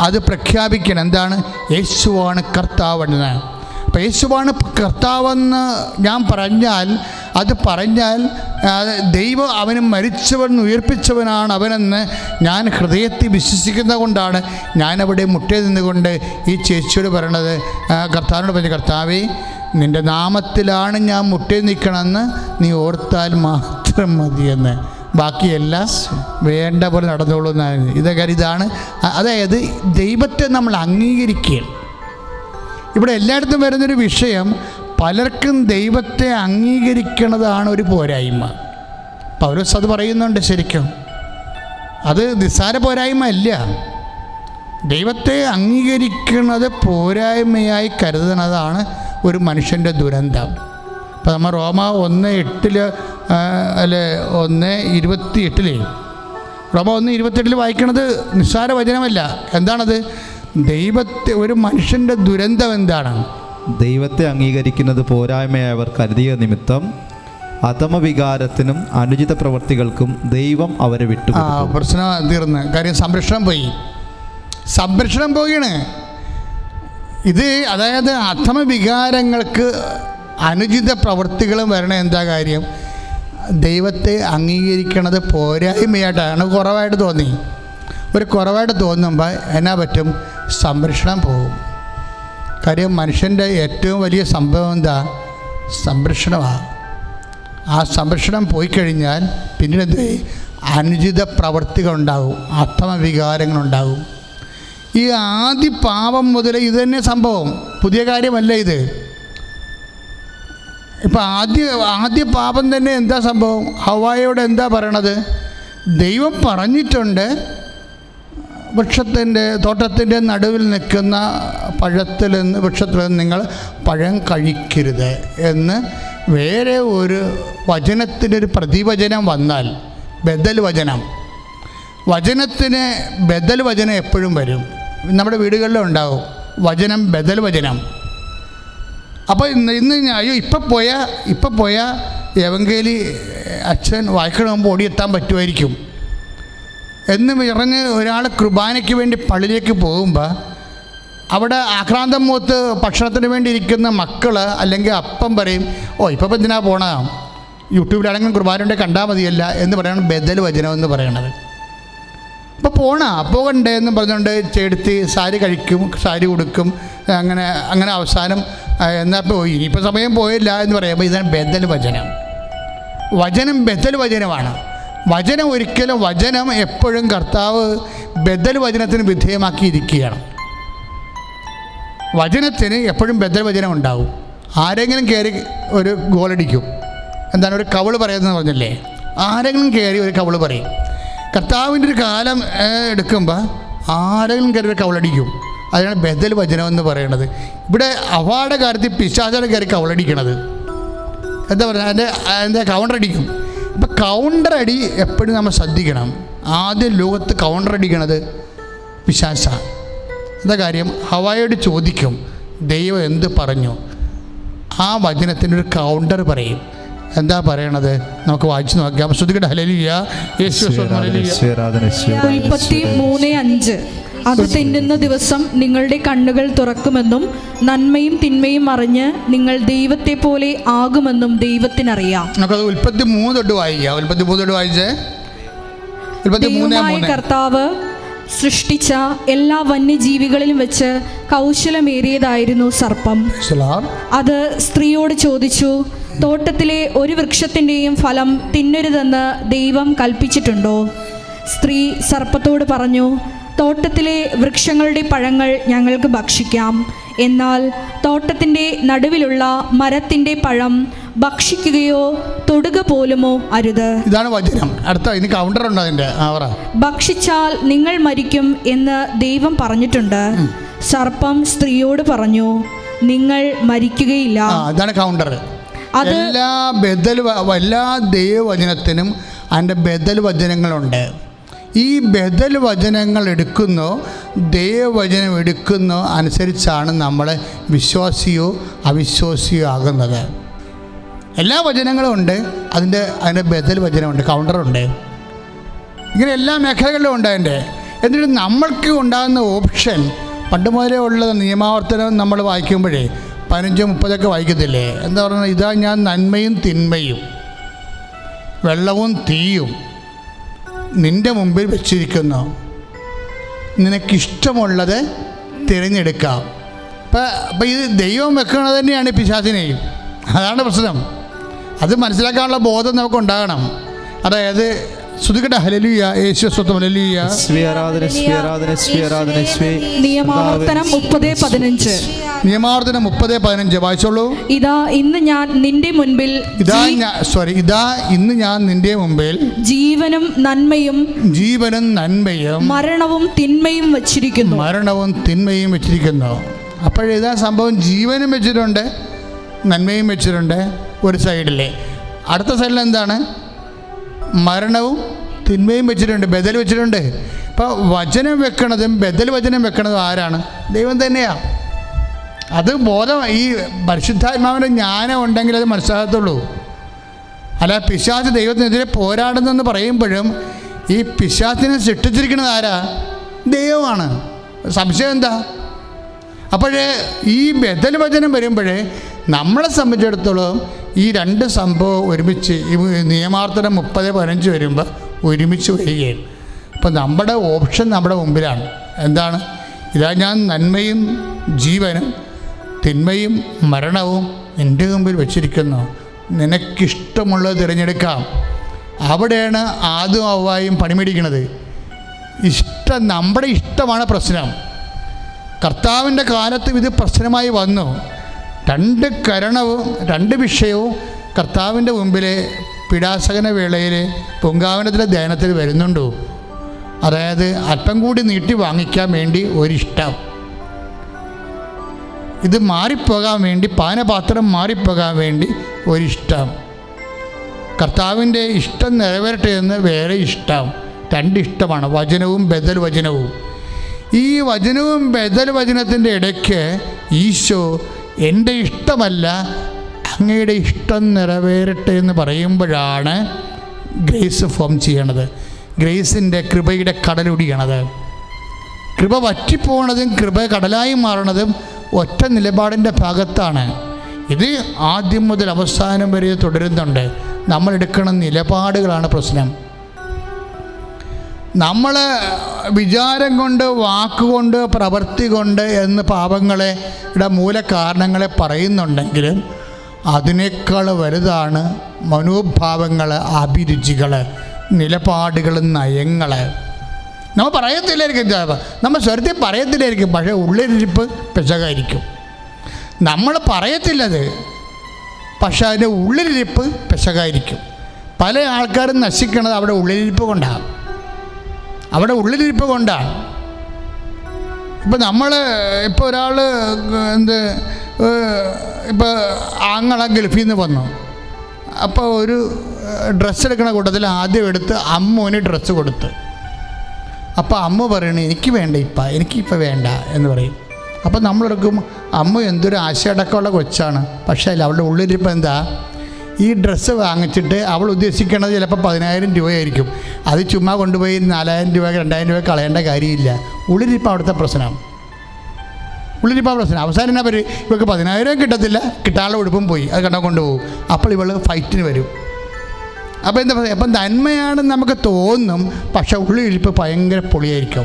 അത് പ്രഖ്യാപിക്കണം. എന്താണ്? യേശുവാണ് കർത്താവെന്ന്. അപ്പോൾ യേശുവാണ് കർത്താവെന്ന് ഞാൻ പറഞ്ഞാൽ അത് പറഞ്ഞാൽ ദൈവം അവന് മരിച്ചവൻ ഉയർപ്പിച്ചവനാണ് അവനെന്ന് ഞാൻ ഹൃദയത്തിൽ വിശ്വസിക്കുന്നത് കൊണ്ടാണ് ഞാനവിടെ മുട്ടേ നിന്നുകൊണ്ട് ഈ ചേച്ചിയോട് പറയണത്. കർത്താവിനോട് പറഞ്ഞു കർത്താവേ നിന്റെ നാമത്തിലാണ് ഞാൻ മുട്ടേ നിൽക്കണമെന്ന് നീ ഓർത്താൽ മാത്രം മതിയെന്ന്. ബാക്കിയെല്ലാം വേണ്ട പോലെ നടന്നോളൂ എന്നാണ് ഇതൊക്കെ ഇതാണ്. അതായത് ദൈവത്തെ നമ്മൾ അംഗീകരിക്കുകയാണ്. ഇവിടെ എല്ലായിടത്തും വരുന്നൊരു വിഷയം പലർക്കും ദൈവത്തെ അംഗീകരിക്കുന്നതാണ് ഒരു പോരായ്മ. പൗരസ് അത് പറയുന്നുണ്ട് ശരിക്കും. അത് നിസ്സാര പോരായ്മ അല്ല. ദൈവത്തെ അംഗീകരിക്കുന്നത് പോരായ്മയായി കരുതുന്നതാണ് ഒരു മനുഷ്യന്റെ ദുരന്തം. ഇപ്പം നമ്മൾ റോമ ഒന്ന് എട്ടിൽ അല്ലെ ഒന്ന് ഇരുപത്തി എട്ടിൽ റോമ ഒന്ന് ഇരുപത്തെട്ടിൽ വായിക്കുന്നത് നിസ്സാര വചനമല്ല. എന്താണത്? ദൈവത്തെ ഒരു മനുഷ്യന്റെ ദുരന്തം എന്താണ്? ദൈവത്തെ അംഗീകരിക്കുന്നത് പോരായ്മയായി അവർ കരുതിയ നിമിത്തം അധമവികാരത്തിനും അനുചിത പ്രവർത്തികൾക്കും ദൈവം അവരെ വിട്ടു പ്രശ്നം തീർന്ന്. കാര്യം സംരക്ഷണം പോയി. സംരക്ഷണം പോയിണ്. ഇത് അതായത് അധമ വികാരങ്ങൾക്ക് അനുചിത പ്രവൃത്തികളും വരണ എന്താ കാര്യം? ദൈവത്തെ അംഗീകരിക്കണത് പോരായ്മയായിട്ടാണ്. കുറവായിട്ട് തോന്നി. ഒരു കുറവായിട്ട് തോന്നുമ്പോൾ എന്നാ പറ്റും? സംരക്ഷണം പോകും. കാര്യം മനുഷ്യന്റെ ഏറ്റവും വലിയ സംഭവം എന്താ? സംരക്ഷണമാണ് ആ സംരക്ഷണം പോയി കഴിഞ്ഞാൽ പിന്നീട് അനുചിത പ്രവർത്തികളുണ്ടാകും ആത്മവികാരങ്ങളുണ്ടാകും ഈ ആദ്യ പാപം മുതൽ ഇത് തന്നെ സംഭവം. പുതിയ കാര്യമല്ല ഇത്. ഇപ്പം ആദ്യ ആദ്യ പാപം തന്നെ എന്താ സംഭവം? ഹവായോട് എന്താ പറയണത്? ദൈവം പറഞ്ഞിട്ടുണ്ട് വൃക്ഷത്തിന്റെ തോട്ടത്തിന്റെ നടുവിൽ നിൽക്കുന്ന പഴത്തിൽ നിന്ന് വൃക്ഷത്തിൽ നിന്ന് നിങ്ങൾ പഴം കഴിക്കരുത് എന്ന് വേറെ ഒരു വചനത്തിന്റെ ഒരു പ്രതിവചനം വന്നാൽ ബദൽ വചനം. വചനത്തിന് ബദൽ വചനം എപ്പോഴും വരും. നമ്മുടെ വീടുകളിലും ഉണ്ടാവും. വചനം ബദൽ വചനം. അപ്പോൾ ഇന്ന് ഇന്ന് അയ്യോ ഇപ്പം പോയാൽ ഇപ്പം പോയാൽ എവങ്കേലി അച്ഛൻ വായിക്കണ മുമ്പ് ഓടിയെത്താൻ പറ്റുമായിരിക്കും. എന്ന് പറഞ്ഞ് ഒരാൾ കുർബാനയ്ക്ക് വേണ്ടി പള്ളിയിലേക്ക് പോകുമ്പോൾ അവിടെ ആക്രാന്തം മൂത്ത് ഭക്ഷണത്തിന് വേണ്ടി ഇരിക്കുന്ന മക്കൾ അല്ലെങ്കിൽ അപ്പം പറയും ഓ ഇപ്പം എന്തിനാ പോണ? യൂട്യൂബിലാണെങ്കിലും കുർബാനയുടെ കണ്ടാൽ മതിയല്ല എന്ന് പറയണം ബദൽ വചനം എന്ന് പറയണത്. അപ്പോൾ പോണ പോകണ്ടേ എന്ന് പറഞ്ഞുകൊണ്ട് ചെടുത്ത് സാരി കഴിക്കും സാരി കൊടുക്കും അങ്ങനെ അങ്ങനെ അവസാനം എന്നാൽ എന്നാ പോയി. ഇനിയിപ്പോൾ സമയം പോയില്ല എന്ന് പറയുമ്പോൾ ഇതാണ് ബദൽ വചനം. വചനം ബദൽ വചനമാണ്. വചനം ഒരിക്കലും വചനം എപ്പോഴും കർത്താവ് ബദൽ വചനത്തിന് വിധേയമാക്കിയിരിക്കുകയാണ്. വചനത്തിന് എപ്പോഴും ബദൽ വചനം ഉണ്ടാവും. ആരെങ്കിലും കയറി ഒരു ഗോളടിക്കും എന്താണ് ഒരു കവൾ പറയുന്നത് പറഞ്ഞല്ലേ? ആരെങ്കിലും കയറി ഒരു കവൾ പറയും. കർത്താവിന്റെ ഒരു കാലം എടുക്കുമ്പോൾ ആരെങ്കിലും കയറി ഒരു കവളടിക്കും അതിനാണ് ബദൽ വചനം എന്ന് പറയുന്നത് ഇവിടെ അവാർഡ് കാര്യത്തിൽ പിശാചാണ് കയറി കവളടിക്കണത് എന്താ പറയുക? അതിന്റെ കൗണ്ടർ ഇപ്പം കൗണ്ടർ അടി എപ്പോഴും നമ്മൾ ശ്രദ്ധിക്കണം. ആദ്യം ലോകത്ത് കൗണ്ടർ അടിക്കണത് പിശാശ എന്താ കാര്യം? ഹവായോട് ചോദിക്കും ദൈവം എന്ത് പറഞ്ഞു? ആ വചനത്തിനൊരു ഒരു കൗണ്ടർ പറയും. എന്താ പറയണത്? നമുക്ക് വായിച്ചു നോക്കാം. ശ്രദ്ധിക്കട്ടെ? ഹലലിയ യേശു മുപ്പത്തി മൂന്ന് അഞ്ച്. അത് തിന്നുന്ന ദിവസം നിങ്ങളുടെ കണ്ണുകൾ തുറക്കുമെന്നും നന്മയും തിന്മയും അറിഞ്ഞ് നിങ്ങൾ ദൈവത്തെ പോലെ ആകുമെന്നും ദൈവത്തിനറിയാം. നമുക്കത് ഉൽപ്പത്തി മൂന്ന് തൊട്ട് വായിക്കാം. ഉൽപ്പത്തി മൂന്ന് തൊട്ട് വായിച്ചേ? ദൈവമായ കർത്താവ് സൃഷ്ടിച്ച എല്ലാ വന്യജീവികളിലും വെച്ച് കൗശലമേറിയതായിരുന്നു സർപ്പം. അത് സ്ത്രീയോട് ചോദിച്ചു തോട്ടത്തിലെ ഒരു വൃക്ഷത്തിന്റെയും ഫലം തിന്നരുതെന്ന് ദൈവം കൽപ്പിച്ചിട്ടുണ്ടോ? സ്ത്രീ സർപ്പത്തോട് പറഞ്ഞു തോട്ടത്തിലെ വൃക്ഷങ്ങളുടെ പഴങ്ങൾ ഞങ്ങൾക്ക് ഭക്ഷിക്കാം. എന്നാൽ തോട്ടത്തിന്റെ നടുവിലുള്ള മരത്തിന്റെ പഴം ഭക്ഷിക്കുകയോ തൊടുക പോലുമോ അരുത്. ഇതാണ് വചനം. അടുത്ത ഇനി കൗണ്ടർ ഉണ്ടോ അതിന്റെ ഭക്ഷിച്ചാൽ നിങ്ങൾ മരിക്കും എന്ന് ദൈവം പറഞ്ഞിട്ടുണ്ട്. സർപ്പം സ്ത്രീയോട് പറഞ്ഞു നിങ്ങൾ മരിക്കുകയില്ല. ഇതാണ് കൗണ്ടർ എല്ലാ ബദൽ എല്ലാ ദൈവവചനത്തിനും അതിന്റെ ബദൽ വചനങ്ങളുണ്ട്. ഈ ബദൽ വചനങ്ങൾ എടുക്കുന്നോ ദൈവവചനം എടുക്കുന്നോ അനുസരിച്ചാണ് നമ്മൾ വിശ്വാസിയോ അവിശ്വാസിയോ ആകുന്നത്. എല്ലാ വചനങ്ങളും ഉണ്ട് അതിന്റെ അതിന്റെ ബദൽ വചനമുണ്ട് കൗണ്ടറുണ്ട് ഇങ്ങനെ എല്ലാ മേഖലകളിലും ഉണ്ട് അതിന്റെ എന്നിട്ട് നമ്മൾക്ക് ഉണ്ടാകുന്ന ഓപ്ഷൻ പണ്ട് മുതലേ ഉള്ള നിയമാവർത്തനം നമ്മൾ വായിക്കുമ്പോഴേ പതിനഞ്ചോ മുപ്പതൊക്കെ വായിക്കത്തില്ലേ? എന്താ പറയുക ഇതാ ഞാൻ നന്മയും തിന്മയും വെള്ളവും തീയും. നിന്റെ മുമ്പിൽ വെച്ചിരിക്കുന്നു. നിനക്കിഷ്ടമുള്ളത് തിരഞ്ഞെടുക്കാം. അപ്പം അപ്പം ഇത് ദൈവം വെക്കുന്നത് തന്നെയാണ് പിശാചിനെയും. അതാണ് പ്രശ്നം. അത് മനസ്സിലാക്കാനുള്ള ബോധം നമുക്ക് ഉണ്ടാകണം അതായത് ശ്രുതികട്ട ഹലലിയ യേശു സ്വത്തം ഹലലിയ സ്വീ ആരാധന സ്വീ ആരാധന സ്വീ ആരാധന സ്വീ നിയമാവർത്തനം മുപ്പത് പതിനഞ്ച്. നിയമാവർത്തനം മുപ്പത് പതിനഞ്ച്. വായിച്ചോളൂ. ഇതാ ഇന്ന് ഞാൻ നിന്റെ മുൻപിൽ ഇതാ സോറി ഇതാ ഇന്ന് ഞാൻ നിന്റെ മുമ്പിൽ ജീവനും നന്മയും ജീവനും നന്മയും മരണവും തിന്മയും വച്ചിരിക്കുന്നു. മരണവും തിന്മയും വെച്ചിരിക്കുന്നു. അപ്പോഴിതാ സംഭവം? ജീവനും വെച്ചിട്ടുണ്ട് നന്മയും വെച്ചിട്ടുണ്ട് ഒരു സൈഡിലെ. അടുത്ത സൈഡിൽ എന്താണ് മരണവും തിന്മയും വെച്ചിട്ടുണ്ട് ബദൽ വെച്ചിട്ടുണ്ട്. ഇപ്പോൾ വചനം വെക്കണതും ബദൽ വചനം വെക്കണതും ആരാണ്? ദൈവം തന്നെയാണ് അത് ബോധം ഈ പരിശുദ്ധാത്മാവിന്റെ ജ്ഞാനം ഉണ്ടെങ്കിൽ അത് മനസ്സിലാകത്തുള്ളൂ. അല്ല പിശാച് ദൈവത്തിനെതിരെ പോരാടുന്നെന്ന് പറയുമ്പോഴും ഈ പിശാചിനെ സൃഷ്ടിച്ചിരിക്കുന്നത് ആരാ? ദൈവമാണ്. സംശയം എന്താ? അപ്പോഴേ ഈ ബദൽ വചനം വരുമ്പോഴേ നമ്മളെ സംബന്ധിച്ചിടത്തോളം ഈ രണ്ട് സംഭവം ഒരുമിച്ച് ഈ നിയമാർത്ഥനം മുപ്പത് പതിനഞ്ച് വരുമ്പോൾ ഒരുമിച്ച് വരികയാണ്. അപ്പോൾ നമ്മുടെ ഓപ്ഷൻ നമ്മുടെ മുമ്പിലാണ്. എന്താണ്? ഇതാ ഞാൻ നന്മയും ജീവനും തിന്മയും മരണവും നിന്റെ മുമ്പിൽ വെച്ചിരിക്കുന്നു. നിനക്കിഷ്ടമുള്ളത് തിരഞ്ഞെടുക്കാം. അവിടെയാണ് ആദ്യം അവ്വായും പണിമേടിക്കുന്നത്. ഇഷ്ടം നമ്മുടെ ഇഷ്ടമാണ് പ്രശ്നം. കർത്താവിന്റെ കാലത്തും ഇത് പ്രശ്നമായി വന്നു. രണ്ട് കരണവും രണ്ട് വിഷയവും കർത്താവിന്റെ മുമ്പിൽ പിടാസകന വേളയിൽ പൊങ്കാവനത്തിലെ ധ്യാനത്തിൽ വരുന്നുണ്ടോ? അതായത് അല്പം കൂടി നീട്ടി വാങ്ങിക്കാൻ വേണ്ടി ഒരിഷ്ടം. ഇത് മാറിപ്പോകാൻ വേണ്ടി പാനപാത്രം മാറിപ്പോകാൻ വേണ്ടി ഒരിഷ്ടം. കർത്താവിന്റെ ഇഷ്ടം നിറവേറട്ടെ എന്ന് വേറെ ഇഷ്ടം. രണ്ടിഷ്ടമാണ് വചനവും ബദൽ വചനവും. ഈ വചനവും ബദൽ വചനത്തിന്റെ ഇടയ്ക്ക് ഈശോ എന്റെ ഇഷ്ടമല്ല അങ്ങയുടെ ഇഷ്ടം നിറവേറട്ടെ എന്ന് പറയുമ്പോഴാണ് ഗ്രേസ് ഫോം ചെയ്യണത്. ഗ്രേസിന്റെ കൃപയുടെ കടലൊടിയണത് കൃപ വറ്റിപ്പോണതും കൃപ കടലായി മാറണതും ഒറ്റ നിലപാടിന്റെ ഭാഗത്താണ്. ഇത് ആദ്യം മുതൽ അവസാനം വരെ തുടരുന്നുണ്ട്. നമ്മൾ എടുക്കുന്ന നിലപാടുകളാണ് പ്രശ്നം. നമ്മൾ വിചാരം കൊണ്ട് വാക്കുകൊണ്ട് പ്രവൃത്തി കൊണ്ട് എന്ന് പാപങ്ങളെ മൂലകാരണങ്ങളെ പറയുന്നുണ്ടെങ്കിലും അതിനേക്കാൾ വലുതാണ് മനോഭാവങ്ങൾ അഭിരുചികൾ നിലപാടുകൾ നയങ്ങൾ. നമ്മൾ പറയത്തില്ലായിരിക്കും നമ്മൾ സ്വരത്തിൽ പറയത്തില്ലായിരിക്കും പക്ഷേ ഉള്ളിലിരിപ്പ് പെശകായിരിക്കും. നമ്മൾ പറയത്തില്ലത് പക്ഷെ അതിന്റെ ഉള്ളിലിരിപ്പ് പെശകായിരിക്കും. പല ആൾക്കാരും നശിക്കുന്നത് അവിടെ ഉള്ളിലിരിപ്പ് കൊണ്ടാണ് അവിടെ ഉള്ളിലിരിപ്പ് കൊണ്ടാണ് ഇപ്പം നമ്മൾ ഇപ്പോൾ ഒരാൾ എന്ത് ഇപ്പോൾ ആങ്ങള ഗൾഫിൽ നിന്ന് വന്നു. അപ്പോൾ ഒരു ഡ്രസ്സ് എടുക്കണ കൂട്ടത്തിൽ ആദ്യം എടുത്ത് അമ്മുവിന് ഡ്രസ്സ് കൊടുത്ത്. അപ്പോൾ അമ്മ പറയണ എനിക്ക് വേണ്ട ഇപ്പം എനിക്കിപ്പോൾ വേണ്ട എന്ന് പറയും. അപ്പോൾ നമ്മളെടുക്കും അമ്മ എന്തൊരു ആശയടക്കമുള്ള കൊച്ചാണ്. പക്ഷേ അല്ല അവളുടെ ഉള്ളിലിപ്പോൾ എന്താ? ഈ ഡ്രസ്സ് വാങ്ങിച്ചിട്ട് അവൾ ഉദ്ദേശിക്കുന്നത് ചിലപ്പോൾ പതിനായിരം രൂപയായിരിക്കും. അത് ചുമ്മാ കൊണ്ടുപോയി നാലായിരം രൂപ രണ്ടായിരം രൂപ കളയേണ്ട കാര്യമില്ല. ഉള്ളിലിപ്പോൾ അവിടുത്തെ പ്രശ്നം. ഉള്ളിലിപ്പോൾ പ്രശ്നം. അവസാനം എന്നാ പറയും ഇവൾക്ക് പതിനായിരം കിട്ടത്തില്ല. കിട്ടാനുള്ള ഉടുപ്പും പോയി. അത് കണ്ടാൽ കൊണ്ടുപോകും. അപ്പോൾ ഇവൾ ഫൈറ്റിന് വരും. അപ്പോൾ എന്താ പറയുക? അപ്പം നന്മയാണെന്ന് നമുക്ക് തോന്നും. പക്ഷേ ഉള്ളിലിരിപ്പ് ഭയങ്കര പൊളിയായിരിക്കും.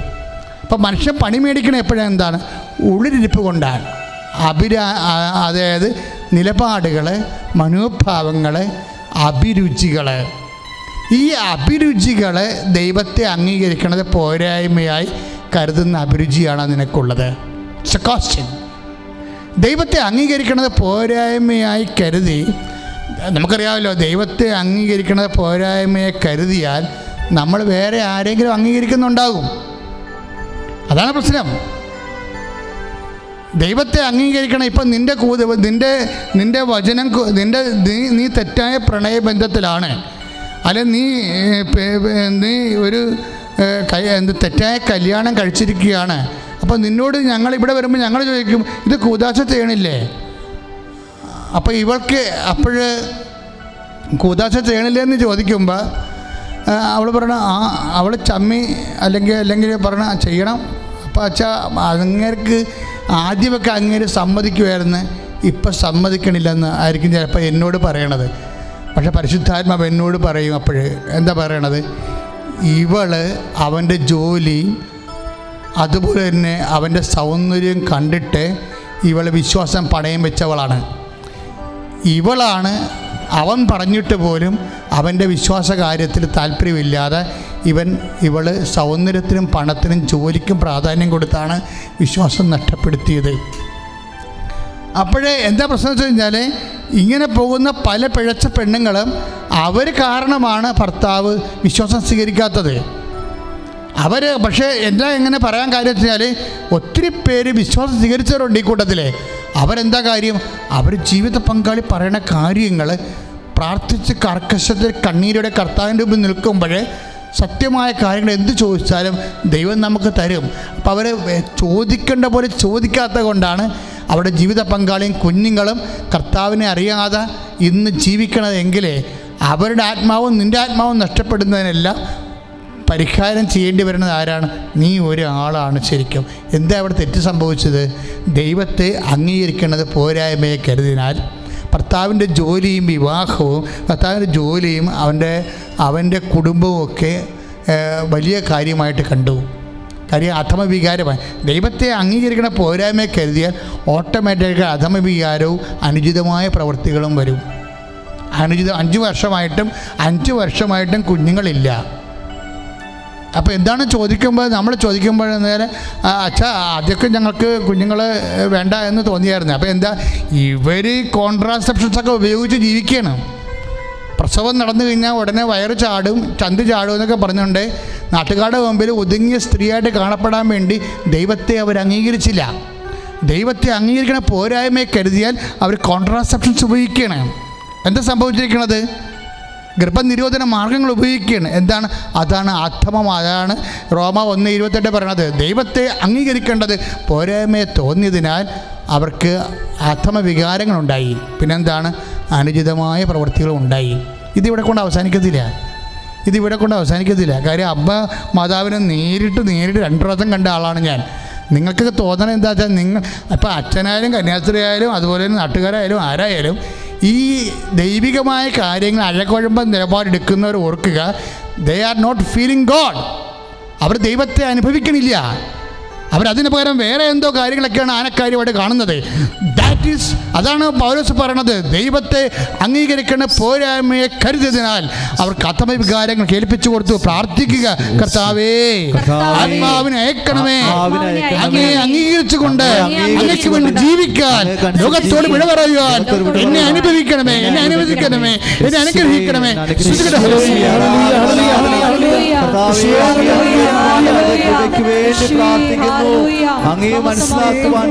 അപ്പം മനുഷ്യൻ പണി മേടിക്കണ എപ്പോഴാണ്? എന്താണ്? ഉള്ളിലിരിപ്പ് കൊണ്ടാണ്. അഭിരാ അതായത് നിലപാടുകൾ മനോഭാവങ്ങൾ അഭിരുചികൾ ഈ അഭിരുചികൾ ദൈവത്തെ അംഗീകരിക്കുന്നത് പോരായ്മയായി കരുതുന്ന അഭിരുചിയാണ് നിനക്കുള്ളത്. ദൈവത്തെ അംഗീകരിക്കുന്നത് പോരായ്മയായി കരുതി നമുക്കറിയാമല്ലോ ദൈവത്തെ അംഗീകരിക്കുന്നത് പോരായ്മയെ കരുതിയാൽ നമ്മൾ വേറെ ആരെങ്കിലും അംഗീകരിക്കുന്നുണ്ടാകും. അതാണ് പ്രശ്നം. ദൈവത്തെ അംഗീകരിക്കണം. ഇപ്പം നിന്റെ കൂത് നിന്റെ നിന്റെ വചനം നിന്റെ നീ നീ തെറ്റായ പ്രണയബന്ധത്തിലാണ്. അല്ലെ നീ നീ ഒരു എന്ത് തെറ്റായ കല്യാണം കഴിച്ചിരിക്കുകയാണ്. അപ്പോൾ നിന്നോട് ഞങ്ങൾ ഇവിടെ വരുമ്പോൾ ഞങ്ങൾ ചോദിക്കും ഇത് കൂതാശ ചെയ്യണില്ലേ? അപ്പോൾ ഇവൾക്ക് അപ്പോഴ് കൂതാശ ചെയ്യണില്ലേ എന്ന് ചോദിക്കുമ്പോൾ അവൾ പറഞ്ഞ ആ അവൾ ചമ്മി അല്ലെങ്കിൽ അല്ലെങ്കിൽ പറഞ്ഞ ചെയ്യണം. അച്ഛാ അങ്ങേർക്ക് ആദ്യമൊക്കെ അങ്ങേര് സമ്മതിക്കുമായിരുന്നു ഇപ്പം സമ്മതിക്കണില്ലെന്ന് ആയിരിക്കും ചിലപ്പോൾ എന്നോട് പറയണത്. പക്ഷെ പരിശുദ്ധാത്മാവ് എന്നോട് പറയും അപ്പോഴേ എന്താ പറയണത്? ഇവൾ അവന്റെ ജോലി അതുപോലെ തന്നെ അവന്റെ സൗന്ദര്യം കണ്ടിട്ട് ഇവൾ വിശ്വാസം പണയം വെച്ചവളാണ്. ഇവളാണ് അവൻ പറഞ്ഞിട്ട് പോലും അവന്റെ വിശ്വാസ കാര്യത്തിൽ താല്പര്യമില്ലാതെ ഇവൻ ഇവൾ സൗന്ദര്യത്തിനും പണത്തിനും ജോലിക്കും പ്രാധാന്യം കൊടുത്താണ് വിശ്വാസം നഷ്ടപ്പെടുത്തിയത്. അപ്പോഴേ എന്താ പ്രശ്നം വെച്ച് കഴിഞ്ഞാൽ ഇങ്ങനെ പോകുന്ന പല പിഴച്ച പെണ്ണുങ്ങളും അവർ കാരണമാണ് ഭർത്താവ് വിശ്വാസം സ്വീകരിക്കാത്തത്. അവർ പക്ഷേ എന്താ എങ്ങനെ പറയാൻ കാര്യം വെച്ച് കഴിഞ്ഞാൽ ഒത്തിരി പേര് വിശ്വാസം സ്വീകരിച്ചവരുണ്ട് ഈ കൂട്ടത്തിൽ അവരെന്താ കാര്യം? അവർ ജീവിത പങ്കാളി പറയുന്ന കാര്യങ്ങൾ പ്രാർത്ഥിച്ച് കർക്കശത്തിൽ കണ്ണീരുടെ കർത്താവിന്റെ മുമ്പിൽ നിൽക്കുമ്പോൾ സത്യമായ കാര്യങ്ങൾ എന്ത് ചോദിച്ചാലും ദൈവം നമുക്ക് തരും. അപ്പോൾ അവർ ചോദിക്കേണ്ട പോലെ ചോദിക്കാത്ത കൊണ്ടാണ് അവരുടെ ജീവിത പങ്കാളിയും കുഞ്ഞുങ്ങളും കർത്താവിനെ അറിയാതെ ഇന്ന് ജീവിക്കണതെങ്കിലേ അവരുടെ ആത്മാവും നിന്റെ ആത്മാവും നഷ്ടപ്പെടുന്നതിനെല്ലാം പരിഹാരം ചെയ്യേണ്ടി വരുന്നത് ആരാണ്? നീ ഒരാളാണ് ശരിക്കും. എന്താ അവിടെ തെറ്റ് സംഭവിച്ചത്? ദൈവത്തെ അംഗീകരിക്കുന്നത് പോരായ്മയെ കരുതിനാൽ ഭർത്താവിന്റെ ജോലിയും വിവാഹവും ഭർത്താവിന്റെ ജോലിയും അവന്റെ അവന്റെ കുടുംബവും ഒക്കെ വലിയ കാര്യമായിട്ട് കണ്ടു. കാര്യം അധമവികാരമായി. ദൈവത്തെ അംഗീകരിക്കുന്ന പോരായ്മയെ കരുതിയാൽ ഓട്ടോമാറ്റിക്കായി അധമവികാരവും അനുചിതമായ പ്രവൃത്തികളും വരും. അനുചിതം അഞ്ച് വർഷമായിട്ടും അഞ്ച് വർഷമായിട്ടും കുഞ്ഞുങ്ങളില്ല. അപ്പോൾ എന്താണ് ചോദിക്കുമ്പോൾ നമ്മൾ ചോദിക്കുമ്പോൾ നേരെ അച്ഛാ ആദ്യമൊക്കെ ഞങ്ങൾക്ക് കുഞ്ഞുങ്ങൾ വേണ്ട എന്ന് തോന്നിയായിരുന്നു. അപ്പോൾ എന്താ ഇവർ കോൺട്രാസെപ്ഷൻസൊക്കെ ഉപയോഗിച്ച് ജീവിക്കുകയാണ് പ്രസവം നടന്നു കഴിഞ്ഞാൽ ഉടനെ വയറ് ചാടും ചന്ത് ചാടും എന്നൊക്കെ പറഞ്ഞുകൊണ്ട് നാട്ടുകാരുടെ മുമ്പിൽ ഒതുങ്ങിയ സ്ത്രീയായിട്ട് കാണപ്പെടാൻ വേണ്ടി ദൈവത്തെ അവർ അംഗീകരിച്ചില്ല. ദൈവത്തെ അംഗീകരിക്കണ പോരായ്മയെ കരുതിയാൽ അവർ കോൺട്രാസെപ്ഷൻസ് ഉപയോഗിക്കുകയാണ് എന്താ സംഭവിച്ചിരിക്കുന്നത് ഗർഭനിരോധന മാർഗങ്ങൾ ഉപയോഗിക്കുകയാണ്. എന്താണ്? അതാണ് അധമം അതാണ് റോമ ഒന്ന് ഇരുപത്തെട്ട് പറയണത്. ദൈവത്തെ അംഗീകരിക്കേണ്ടത് പോരായ്മയെ തോന്നിയതിനാൽ അവർക്ക് അധമ വികാരങ്ങളുണ്ടായി പിന്നെന്താണ്? അനുചിതമായ പ്രവൃത്തികളും ഉണ്ടായി. ഇതിവിടെ കൊണ്ട് അവസാനിക്കത്തില്ല. ഇതിവിടെ കൊണ്ട് അവസാനിക്കത്തില്ല. കാര്യം അബ്ബ മാതാവിനെ നേരിട്ട് നേരിട്ട് രണ്ടു പ്രാവശ്യം കണ്ട ആളാണ് ഞാൻ. നിങ്ങൾക്കൊക്കെ തോന്നണം എന്താ വെച്ചാൽ നിങ്ങൾ ഇപ്പം അച്ഛനായാലും കന്യാസ്ത്രീ ആയാലും അതുപോലെ തന്നെ നാട്ടുകാരായാലും ആരായാലും ഈ ദൈവികമായ കാര്യങ്ങൾ അഴകുഴമ്പ നിലപാടെടുക്കുന്നവർ ഓർക്കുക they are not feeling God അവർ ദൈവത്തെ അനുഭവിക്കണില്ല. അവരതിന് പകരം വേറെ എന്തോ കാര്യങ്ങളൊക്കെയാണ് ആനക്കാര്യമായിട്ട് കാണുന്നത്. ദാറ്റ് ഈസ് അതാണ് പൗലോസ് പറയണത്. ദൈവത്തെ അംഗീകരിക്കുന്ന പോരായ്മയെ കരുതിയതിനാൽ അവർക്ക് അത്തമ വികാരങ്ങൾ കേൾപ്പിച്ചു കൊടുത്തു. പ്രാർത്ഥിക്കുക കർത്താവേ. കർത്താവേ, ആത്മാവിനെ അയക്കണമേ. അങ്ങനെ അംഗീകരിച്ചു കൊണ്ട് അംഗീകരിച്ചുകൊണ്ട് അങ്ങയ്ക്ക് വേണ്ടി ജീവിക്കാൻ ലോകത്തോട് വിട പറയുവാൻ എന്നെ അനുഭവിക്കണമേ എന്നെ അനുവദിക്കണമേ എന്നെ അനുഗ്രഹിക്കണമേ. വേണ്ടി പ്രാർത്ഥിക്കുന്നു അങ്ങയെ മനസ്സിലാക്കുവാൻ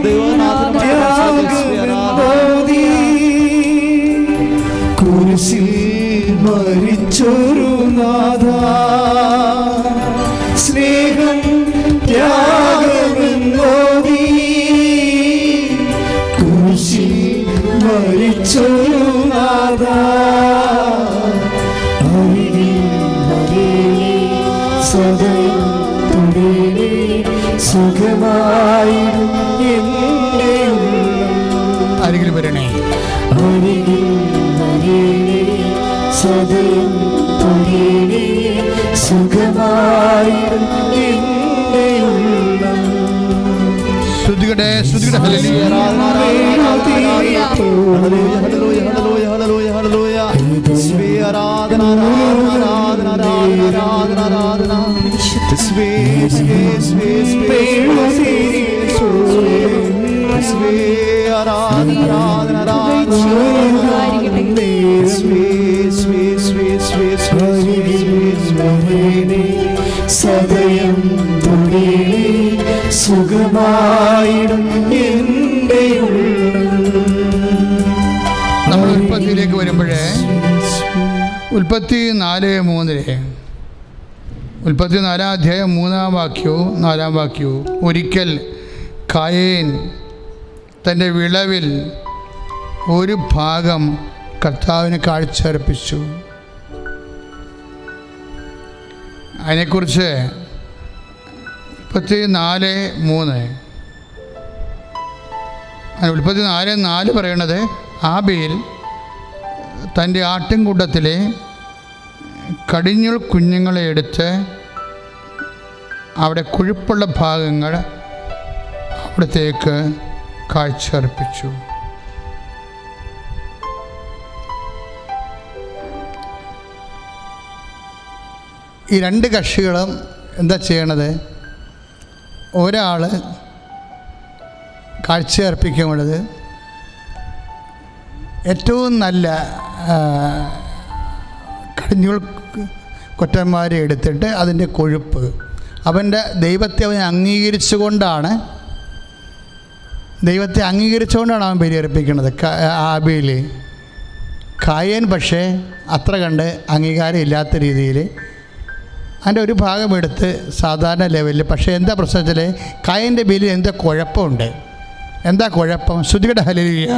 ദൈവനാഥനുമായി കുരിശിൽ മരിച്ചൊരു നാഥ. സ്നേഹം സുഖമായിടും ആരാധന ആരാധന ആരാധന ആരാധന ആരാധന സദയം സുഖമായിടും എന്റെ നമ്മൾ ഉൽപ്പത്തിയിലേക്ക് വരുമ്പോഴേ ഉൽപ്പത്തി നാല് മൂന്നിലെ. ഉൽപ്പത്തി നാലാം അധ്യായം മൂന്നാം വാക്യവും നാലാം വാക്യവും. ഒരിക്കൽ കായേൻ തന്റെ വിളവിൽ ഒരു ഭാഗം കർത്താവിന് കാഴ്ചയർപ്പിച്ചു. അതിനെക്കുറിച്ച് മുപ്പത്തി നാല് മൂന്ന്. ഉൽപ്പത്തി നാല് നാല് പറയണത് ആബേൽ തന്റെ ആട്ടിൻകൂട്ടത്തിലെ കടിഞ്ഞുൾ കുഞ്ഞുങ്ങളെ എടുത്ത് അവിടെ കൊഴുപ്പുള്ള ഭാഗങ്ങൾ അവിടത്തേക്ക് കാഴ്ചയർപ്പിച്ചു. ഈ രണ്ട് കക്ഷികളും എന്താ ചെയ്യണത്? ഒരാൾ കാഴ്ചയർപ്പിക്കുമ്പോൾ ഏറ്റവും നല്ല കടിഞ്ഞൂൽ കൊറ്റന്മാരെ എടുത്തിട്ട് അതിന്റെ കൊഴുപ്പ്. അവന്റെ ദൈവത്തെ അവൻ അംഗീകരിച്ചുകൊണ്ടാണ് ദൈവത്തെ അംഗീകരിച്ചുകൊണ്ടാണ് അവൻ ബലിയർപ്പിക്കുന്നത്. ആബിയിൽ കായൻ പക്ഷേ അത്ര കണ്ട് അംഗീകാരം ഇല്ലാത്ത രീതിയിൽ അതിന്റെ ഒരു ഭാഗം എടുത്ത് സാധാരണ ലെവലിൽ പക്ഷേ എന്താ പ്രശ്നത്തിൽ കായന്റെ ബില്ലിൽ എന്താ കുഴപ്പമുണ്ട്? എന്താ കുഴപ്പം? ശ്രുതികട ഹലിയ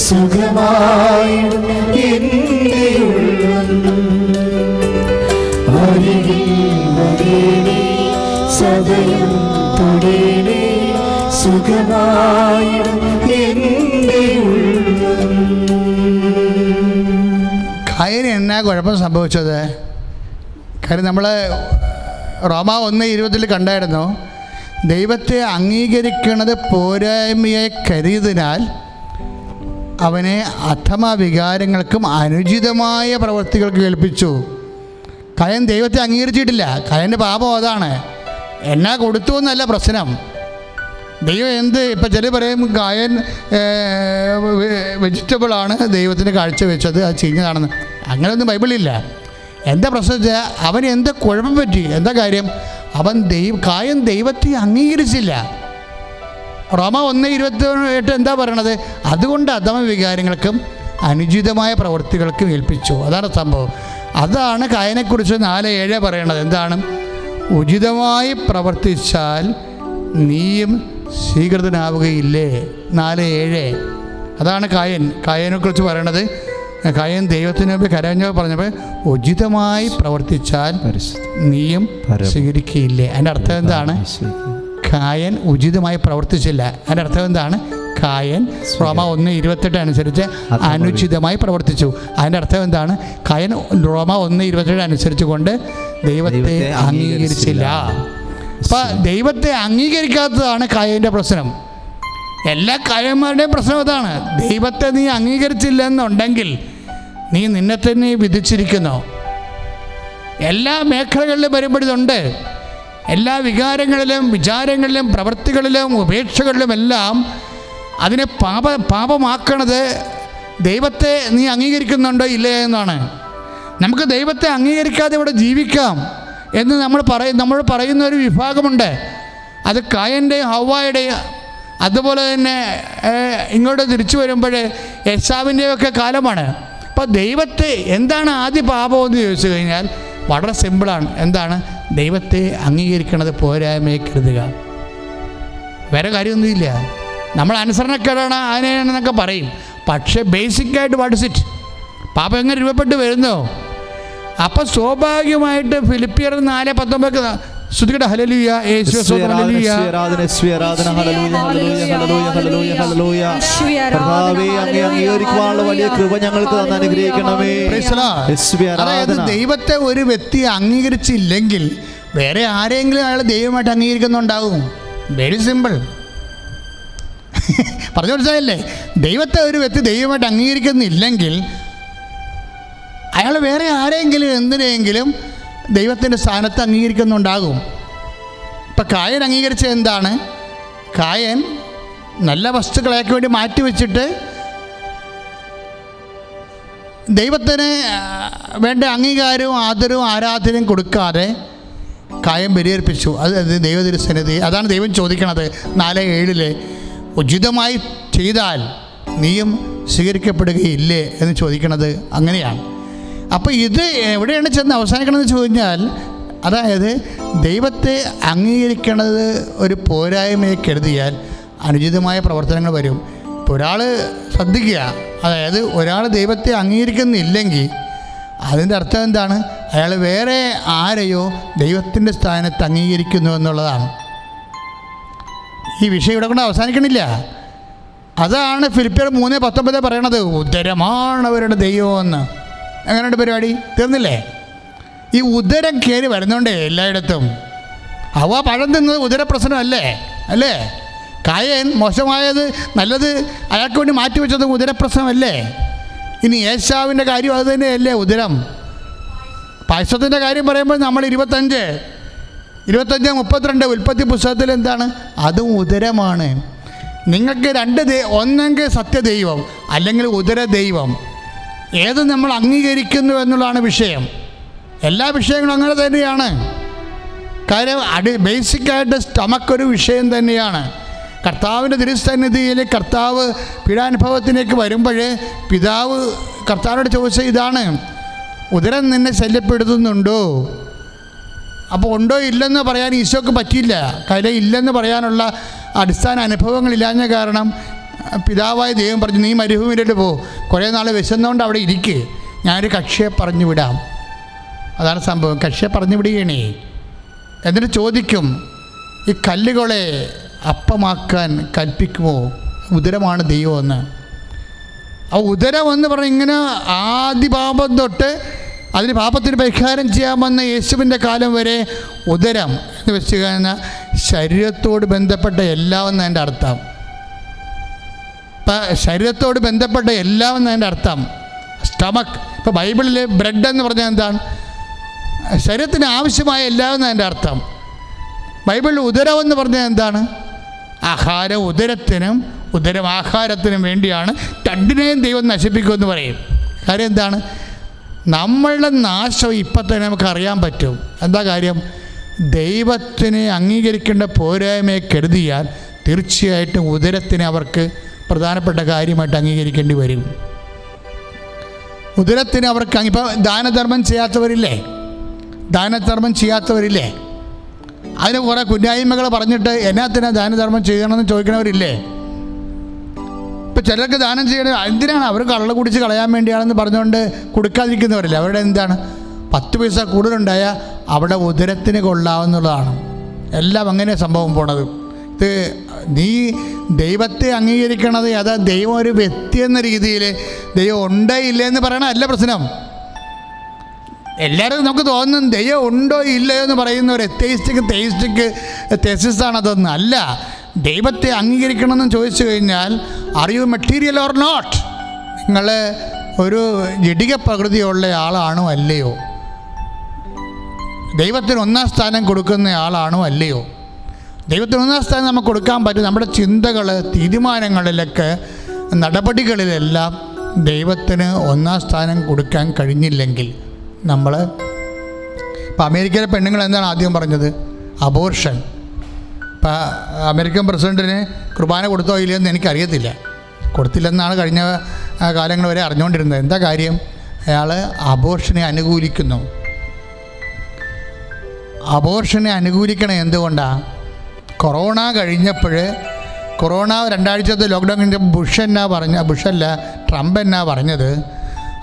സുഖമായി കായന് എന്നാ കുഴപ്പം സംഭവിച്ചത്? കാര്യം നമ്മൾ റോമ ഒന്ന് ഇരുപതിൽ കണ്ടായിരുന്നു. ദൈവത്തെ അംഗീകരിക്കുന്നത് പോരായ്മയെ കരുതിനാൽ അവനെ അധമ വികാരങ്ങൾക്കും അനുചിതമായ പ്രവൃത്തികൾക്ക് ഏൽപ്പിച്ചു. കയൻ ദൈവത്തെ അംഗീകരിച്ചിട്ടില്ല. കയന്റെ പാപം അതാണ്. എന്നാ കൊടുത്തു എന്നല്ല പ്രശ്നം. ദൈവം എന്ത് ഇപ്പം ചില പറയും കായൻ വെജിറ്റബിളാണ് ദൈവത്തിന് കാഴ്ച വെച്ചത് അത് ചീഞ്ഞതാണെന്ന്. അങ്ങനെയൊന്നും ബൈബിളില്ല എന്താ പ്രശ്നം വെച്ചാൽ അവന് എന്ത് കുഴപ്പം പറ്റി? എന്താ കാര്യം? അവൻ ദൈവ കായൻ ദൈവത്തെ അംഗീകരിച്ചില്ല. റോമ ഒന്ന് ഇരുപത്തി എട്ട് എന്താ പറയണത്? അതുകൊണ്ട് അധമ വികാരങ്ങൾക്കും അനുചിതമായ പ്രവൃത്തികൾക്കും ഏൽപ്പിച്ചു. അതാണ് സംഭവം. അതാണ് കായനെക്കുറിച്ച് നാല് ഏഴ് പറയണത്. എന്താണ്? ഉചിതമായി പ്രവർത്തിച്ചാൽ നീയും സ്വീകൃതനാവുകയില്ലേ? നാല് ഏഴ്. അതാണ് കായൻ. കായനെക്കുറിച്ച് പറയണത് കായൻ ദൈവത്തിന് മുമ്പ് കരഞ്ഞോ പറഞ്ഞപ്പോൾ ഉചിതമായി പ്രവർത്തിച്ചാൽ നീയും സ്വീകരിക്കുകയില്ലേ? അതിന്റെ അർത്ഥം എന്താണ്? കായൻ ഉചിതമായി പ്രവർത്തിച്ചില്ല. അതിന്റെ അർത്ഥം എന്താണ്? കായൻ റോമ ഒന്ന് ഇരുപത്തെട്ട് അനുസരിച്ച് അനുചിതമായി പ്രവർത്തിച്ചു. അതിന്റെ അർത്ഥം എന്താണ്? കായൻ റോമ ഒന്ന് ഇരുപത്തെട്ട് അനുസരിച്ച് കൊണ്ട് ദൈവത്തെ അംഗീകരിച്ചില്ല. അപ്പം ദൈവത്തെ അംഗീകരിക്കാത്തതാണ് കായന്റെ പ്രശ്നം. എല്ലാ കായന്മാരുടെയും പ്രശ്നം അതാണ്. ദൈവത്തെ നീ അംഗീകരിച്ചില്ല എന്നുണ്ടെങ്കിൽ നീ നിന്നെ തന്നെ വിധിച്ചിരിക്കുന്നു. എല്ലാ മേഖലകളിലും വരുമ്പോഴിതുണ്ട്. എല്ലാ വികാരങ്ങളിലും വിചാരങ്ങളിലും പ്രവൃത്തികളിലും ഉപേക്ഷകളിലും എല്ലാം അതിനെ പാപ പാപമാക്കണത് ദൈവത്തെ നീ അംഗീകരിക്കുന്നുണ്ടോ ഇല്ലേ എന്നാണ്. നമുക്ക് ദൈവത്തെ അംഗീകരിക്കാതെ ഇവിടെ ജീവിക്കാം എന്ന് നമ്മൾ പറയും നമ്മൾ പറയുന്ന ഒരു വിഭാഗമുണ്ട്. അത് കായന്റെയും ഹവായുടെയും അതുപോലെ തന്നെ ഇങ്ങോട്ട് തിരിച്ചു വരുമ്പോൾ യശാവിന്റെയും ഒക്കെ കാലമാണ്. അപ്പോൾ ദൈവത്തെ എന്താണ് ആദ്യ പാപമെന്ന് ചോദിച്ചു കഴിഞ്ഞാൽ വളരെ സിമ്പിളാണ്. എന്താണ്? ദൈവത്തെ അംഗീകരിക്കണത് പോരായ്മയെ കരുതുക. വേറെ കാര്യമൊന്നുമില്ല. നമ്മൾ അനുസരണക്കേടാണ് അതിനെന്നൊക്കെ പറയും. പക്ഷേ ബേസിക്കായിട്ട് വാട്ട് ഇസ് ഇറ്റ് പാപം എങ്ങനെ രൂപപ്പെട്ട് വരുന്നോ? അപ്പം സ്വാഭാവികമായിട്ട് ഫിലിപ്പിയർ നാല് പത്തൊമ്പത് ശ്രുതികട ഹലലിയ വലിയ കൃപ ഞങ്ങൾക്ക് അനുഗ്രഹിക്കണമേ. അതായത് ദൈവത്തെ ഒരു വ്യക്തി അംഗീകരിച്ചില്ലെങ്കിൽ വേറെ ആരെങ്കിലും അയാൾ ദൈവമായിട്ട് അംഗീകരിക്കുന്നുണ്ടാവും. വെരി സിമ്പിൾ പറഞ്ഞു മനസ്സിലായില്ലേ? ദൈവത്തെ ഒരു വ്യക്തി ദൈവമായിട്ട് അംഗീകരിക്കുന്നില്ലെങ്കിൽ അയാൾ വേറെ ആരെങ്കിലും എന്തിനെങ്കിലും ദൈവത്തിന്റെ സ്ഥാനത്ത് അംഗീകരിക്കുന്നുണ്ടാകും. ഇപ്പം കായൻ അംഗീകരിച്ച എന്താണ്? കായൻ നല്ല വസ്തുക്കളെയൊക്കെ വേണ്ടി മാറ്റി വെച്ചിട്ട് ദൈവത്തിന് വേണ്ട അംഗീകാരവും ആദരവും ആരാധനയും കൊടുക്കാതെ കായം അത് അത് ദൈവതിരുസന്നിധി അതാണ് ദൈവം ചോദിക്കണത് നാല് ഏഴിൽ. ഉചിതമായി ചെയ്താൽ നീയും സ്വീകരിക്കപ്പെടുകയില്ലേ എന്ന് ചോദിക്കുന്നത് അങ്ങനെയാണ്. അപ്പോൾ ഇത് എവിടെയാണ് ചെന്ന് അവസാനിക്കണമെന്ന് ചോദിച്ചാൽ അതായത് ദൈവത്തെ അംഗീകരിക്കണത് ഒരു പോരായ്മയെ കരുതിയാൽ അനുചിതമായ പ്രവർത്തനങ്ങൾ വരും. ഇപ്പോൾ ഒരാൾ ശ്രദ്ധിക്കുക അതായത് ഒരാൾ ദൈവത്തെ അംഗീകരിക്കുന്നില്ലെങ്കിൽ അതിന്റെ അർത്ഥം എന്താണ്? അയാൾ വേറെ ആരെയോ ദൈവത്തിന്റെ സ്ഥാനത്ത് അംഗീകരിക്കുന്നു എന്നുള്ളതാണ്. ഈ വിഷയം ഇവിടെ കൊണ്ട് അവസാനിക്കണില്ല. അതാണ് ഫിലിപ്പിയർ മൂന്ന് പത്തൊമ്പത് പറയണത്. ഉദരമാണ് അവരുടെ ദൈവമെന്ന് അങ്ങനെയുണ്ട് പരിപാടി? തീർന്നില്ലേ? ഈ ഉദരം കയറി വരുന്നുണ്ടേ എല്ലായിടത്തും. അവ പഴം തിന്നത് ഉദരപ്രശ്നമല്ലേ? അല്ലേ? കായൻ മോശമായത് നല്ലത് അയാൾക്ക് വേണ്ടി മാറ്റിവെച്ചത് ഉദരപ്രശ്നമല്ലേ? ഇനി ഏശാവിന്റെ കാര്യം അത് തന്നെയല്ലേ ഉദരം? പായസത്തിന്റെ കാര്യം പറയുമ്പോൾ നമ്മൾ ഇരുപത്തഞ്ച്. ഇരുപത്തഞ്ച് മുപ്പത്തിരണ്ട് ഉൽപ്പത്തി പുസ്തകത്തിൽ എന്താണ്? അതും ഉദരമാണ്. നിങ്ങൾക്ക് രണ്ട് ദൈ ഒന്നെങ്കിൽ സത്യദൈവം അല്ലെങ്കിൽ ഉദര ദൈവം ഏത് നമ്മൾ അംഗീകരിക്കുന്നു എന്നുള്ളതാണ് വിഷയം. എല്ലാ വിഷയങ്ങളും അങ്ങനെ തന്നെയാണ്. കാര്യം അടി ബേസിക്കായിട്ട് സ്റ്റമക്കൊരു വിഷയം തന്നെയാണ്. കർത്താവിന്റെ തിരുസന്നിധിയിൽ കർത്താവ് പീഡാനുഭവത്തിലേക്ക് വരുമ്പോൾ പിതാവ് കർത്താവിനോട് ചോദിച്ച ഇതാണ് ഉദരം നിന്നെ ശല്യപ്പെടുത്തുന്നുണ്ടോ? അപ്പോൾ ഉണ്ടോ ഇല്ലെന്ന് പറയാൻ ഈശോക്ക് പറ്റിയില്ല. കല ഇല്ലെന്ന് പറയാനുള്ള അടിസ്ഥാന അനുഭവങ്ങളില്ലാഞ്ഞ കാരണം പിതാവായ ദൈവം പറഞ്ഞു നീ മരുഭൂമിയിലോട്ട് പോ. കുറേ നാൾ വിശന്നുകൊണ്ട് അവിടെ ഇരിക്കേ. ഞാനൊരു കക്ഷിയെ പറഞ്ഞു വിടാം. അതാണ് സംഭവം. കക്ഷിയെ പറഞ്ഞു വിടുകയാണേ. എന്നിട്ട് ചോദിക്കും ഈ കല്ലുകളെ അപ്പമാക്കാൻ കൽപ്പിക്കുമോ? ഉദരമാണ് ദൈവമെന്ന്. ആ ഉദരം എന്ന് പറഞ്ഞാൽ ഇങ്ങനെ ആദ്യ പാപം തൊട്ട് അതിന് പാപത്തിന് പരിഹാരം ചെയ്യാമെന്ന യേശുവിന്റെ കാലം വരെ ഉദരം എന്ന് വെച്ച് കഴിഞ്ഞാൽ ശരീരത്തോട് ബന്ധപ്പെട്ട എല്ലാം എന്നതിന്റെ അർത്ഥം. ഇപ്പം ശരീരത്തോട് ബന്ധപ്പെട്ട എല്ലാം എന്നതിന്റെ അർത്ഥം. സ്റ്റമക്ക് ഇപ്പോൾ ബൈബിളിൽ ബ്രെഡ് എന്ന് പറഞ്ഞാൽ എന്താണ്? ശരീരത്തിന് ആവശ്യമായ എല്ലാം എന്നതിന്റെ അർത്ഥം. ബൈബിളിൽ ഉദരം എന്ന് പറഞ്ഞാൽ എന്താണ്? ആഹാരം ഉദരത്തിനും ഉദരം ആഹാരത്തിനും വേണ്ടിയാണ് രണ്ടിനെയും ദൈവം നശിപ്പിക്കുമെന്ന് പറയും. കാര്യം എന്താണ്? നമ്മളുടെ നാശം ഇപ്പം തന്നെ നമുക്ക് അറിയാൻ പറ്റും. എന്താ കാര്യം? ദൈവത്തിനെ അംഗീകരിക്കേണ്ട പോരായ്മയെ കരുതിയാൽ തീർച്ചയായിട്ടും ഉദരത്തിനെ അവർക്ക് പ്രധാനപ്പെട്ട കാര്യമായിട്ട് അംഗീകരിക്കേണ്ടി വരും. ഉദരത്തിന് അവർക്ക് ഇപ്പോൾ ദാനധർമ്മം ചെയ്യാത്തവരില്ലേ? ദാനധർമ്മം ചെയ്യാത്തവരില്ലേ? അതിന് കുറേ കുന്നായ്മകൾ പറഞ്ഞിട്ട് എന്നാത്തിനാ ദാനധർമ്മം ചെയ്യണമെന്ന് ചോദിക്കണവരില്ലേ? ഇപ്പം ചിലർക്ക് ദാനം ചെയ്യണ എന്തിനാണ് അവർ കള്ള കുടിച്ച് കളയാൻ വേണ്ടിയാണെന്ന് പറഞ്ഞുകൊണ്ട് കൊടുക്കാതിരിക്കുന്നവരില്ല? അവരുടെ എന്താണ്? പത്ത് പൈസ കൂടുതലുണ്ടായാൽ അവിടെ ഉദരത്തിന് കൊള്ളാവുന്നതാണ്. എല്ലാം അങ്ങനെ സംഭവം പോണത്. ഇത് നീ ദൈവത്തെ അംഗീകരിക്കണത് അതാ ദൈവം ഒരു വ്യക്തി എന്ന രീതിയിൽ ദൈവം ഉണ്ടോ ഇല്ലേ എന്ന് പറയണ അല്ല പ്രശ്നം. എല്ലാവരും നമുക്ക് തോന്നും ദൈവം ഉണ്ടോ ഇല്ലയോ എന്ന് പറയുന്ന ഒരു എത്തേസ്റ്റിക് തെസിസ് തെസിസാണ് അതൊന്നും അല്ല ദൈവത്തെ അംഗീകരിക്കണമെന്ന് ചോദിച്ചു കഴിഞ്ഞാൽ are you material or not നിങ്ങൾ ഒരു ജടിക പ്രകൃതിയുള്ള ആളാണോ അല്ലയോ? ദൈവത്തിന് ഒന്നാം സ്ഥാനം കൊടുക്കുന്ന ആളാണോ അല്ലയോ? ദൈവത്തിന് ഒന്നാം സ്ഥാനം നമുക്ക് കൊടുക്കാൻ പറ്റും. നമ്മുടെ ചിന്തകൾ തീരുമാനങ്ങളിലൊക്കെ നടപടികളിലെല്ലാം ദൈവത്തിന് ഒന്നാം സ്ഥാനം കൊടുക്കാൻ കഴിഞ്ഞില്ലെങ്കിൽ നമ്മൾ ഇപ്പം അമേരിക്കയിലെ പെണ്ണുങ്ങൾ എന്താണ് ആദ്യം പറഞ്ഞത്? അബോർഷൻ അമേരിക്കൻ പ്രസിഡന്റിന് കുർബാന കൊടുത്തോ ഇല്ലയെന്ന് എനിക്കറിയത്തില്ല. കൊടുത്തില്ലെന്നാണ് കഴിഞ്ഞ കാലങ്ങൾ വരെ അറിഞ്ഞുകൊണ്ടിരുന്നത്. എന്താ കാര്യം? അയാൾ അബോർഷനെ അനുകൂലിക്കുന്നു. അബോർഷനെ അനുകൂലിക്കണം എന്തുകൊണ്ടാണ് കൊറോണ കഴിഞ്ഞപ്പോൾ കൊറോണ രണ്ടാഴ്ചത്തെ ലോക്ക്ഡൗൺ കഴിഞ്ഞപ്പോൾ ബുഷ് എന്നാ പറഞ്ഞ ബുഷല്ല ട്രംപ് എന്നാ പറഞ്ഞത്.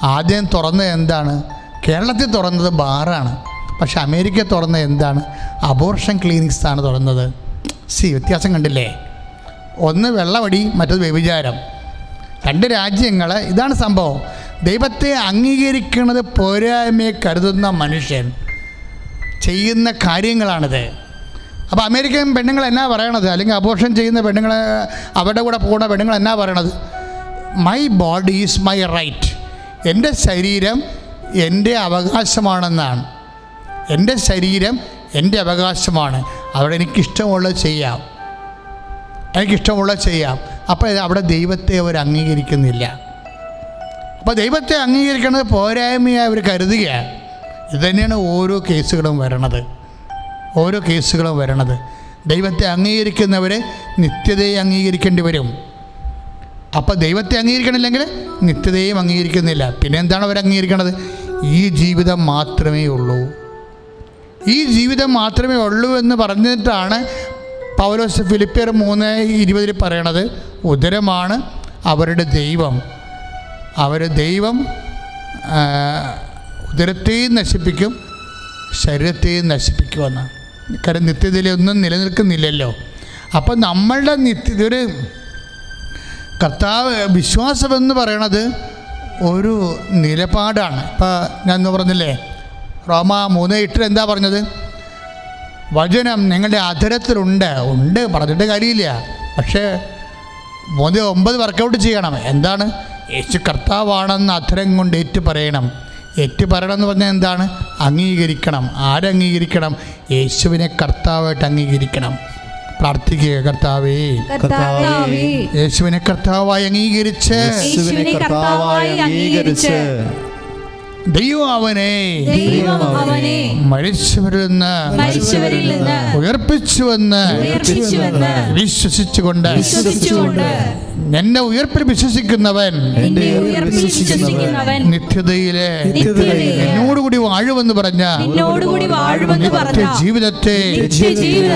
ആദ്യം തുറന്നത് എന്താണ്? കേരളത്തിൽ തുറന്നത് ബാറാണ്. പക്ഷെ അമേരിക്ക തുറന്നത് എന്താണ്? അബോർഷൻ ക്ലിനിക്സാണ് തുറന്നത്. സി വ്യത്യാസം കണ്ടില്ലേ? ഒന്ന് വെള്ളവടി മറ്റത് വ്യഭിചാരം. രണ്ട് രാജ്യങ്ങൾ ഇതാണ് സംഭവം. ദൈവത്തെ അംഗീകരിക്കുന്നത് പോരായ്മയെ കരുതുന്ന മനുഷ്യൻ. ചെയ്യുന്ന കാര്യങ്ങളാണിത്. അപ്പോൾ അമേരിക്കൻ പെണ്ണുങ്ങൾ എന്നാ പറയണത്? അല്ലെങ്കിൽ അബോർഷൻ ചെയ്യുന്ന പെണ്ണുങ്ങൾ അവരുടെ കൂടെ പോകുന്ന പെണ്ണുങ്ങൾ എന്നാ പറയണത്? My body is my right എന്റെ ശരീരം എന്റെ അവകാശമാണെന്നാണ്. എന്റെ ശരീരം എന്റെ അവകാശമാണ്. അവിടെ എനിക്കിഷ്ടമുള്ളത് ചെയ്യാം. എനിക്കിഷ്ടമുള്ളത് ചെയ്യാം. അപ്പോൾ അവിടെ ദൈവത്തെ അവർ അംഗീകരിക്കുന്നില്ല. അപ്പോൾ ദൈവത്തെ അംഗീകരിക്കുന്നത് പോരായ്മയായി അവർ കരുതുകയാണ് ഇത് തന്നെയാണ് ഓരോ കേസുകളും വരണത്. ഓരോ കേസുകളും വരണത്. ദൈവത്തെ അംഗീകരിക്കുന്നവരെ നിത്യതയെ അംഗീകരിക്കേണ്ടി വരും. അപ്പോൾ ദൈവത്തെ അംഗീകരിക്കണില്ലെങ്കിൽ നിത്യതയും അംഗീകരിക്കുന്നില്ല. പിന്നെ എന്താണ് അവർ അംഗീകരിക്കണത്? ഈ ജീവിതം മാത്രമേ ഉള്ളൂ. ഈ ജീവിതം മാത്രമേ ഉള്ളൂ എന്ന് പറഞ്ഞിട്ടാണ് പൗലോസ് ഫിലിപ്പിയർ മൂന്ന് ഇരുപതിൽ പറയണത്. ഉദരമാണ് അവരുടെ ദൈവം. അവർ ദൈവം ഉദരത്തെയും നശിപ്പിക്കും ശരീരത്തെയും നശിപ്പിക്കുമെന്ന് കാരണം നിത്യതയിലൊന്നും നിലനിൽക്കുന്നില്ലല്ലോ. അപ്പം നമ്മളുടെ നിത്യ ഇതൊരു കർത്താവ് വിശ്വാസമെന്ന് പറയണത് ഒരു നിലപാടാണ്. ഇപ്പം ഞാൻ പറഞ്ഞില്ലേ റോമ മൂന്ന് എട്ടിൽ എന്താ പറഞ്ഞത്? വചനം നിങ്ങളുടെ അധരത്തിലുണ്ട് ഉണ്ട് പറഞ്ഞിട്ട് കാര്യമില്ല. പക്ഷേ മൂന്ന് ഒമ്പത് വർക്കൗട്ട് ചെയ്യണം. എന്താണ്? യേശു കർത്താവാണെന്ന് അധരം കൊണ്ട് ഏറ്റു പറയണം. ഏറ്റു പറയണം എന്ന് പറഞ്ഞാൽ എന്താണ്? അംഗീകരിക്കണം. ആരംഗീകരിക്കണം യേശുവിനെ കർത്താവായിട്ട് അംഗീകരിക്കണം. പ്രാർത്ഥിക്കുക കർത്താവേ. കർത്താവേ. യേശുവിനെ കർത്താവായി അംഗീകരിച്ച്. യേശുവിനെ കർത്താവായി അംഗീകരിച്ച്. ദൈവം അവനെ മരിച്ചവരിൽ നിന്ന് ഉയർപ്പിച്ചുവെന്ന് വിശ്വസിച്ചുകൊണ്ട് എന്നെ ഉയർപ്പിൽ വിശ്വസിക്കുന്നവൻ നിത്യതയിലെ എന്നോടുകൂടി വാഴുമെന്ന് പറഞ്ഞ ജീവിതത്തെ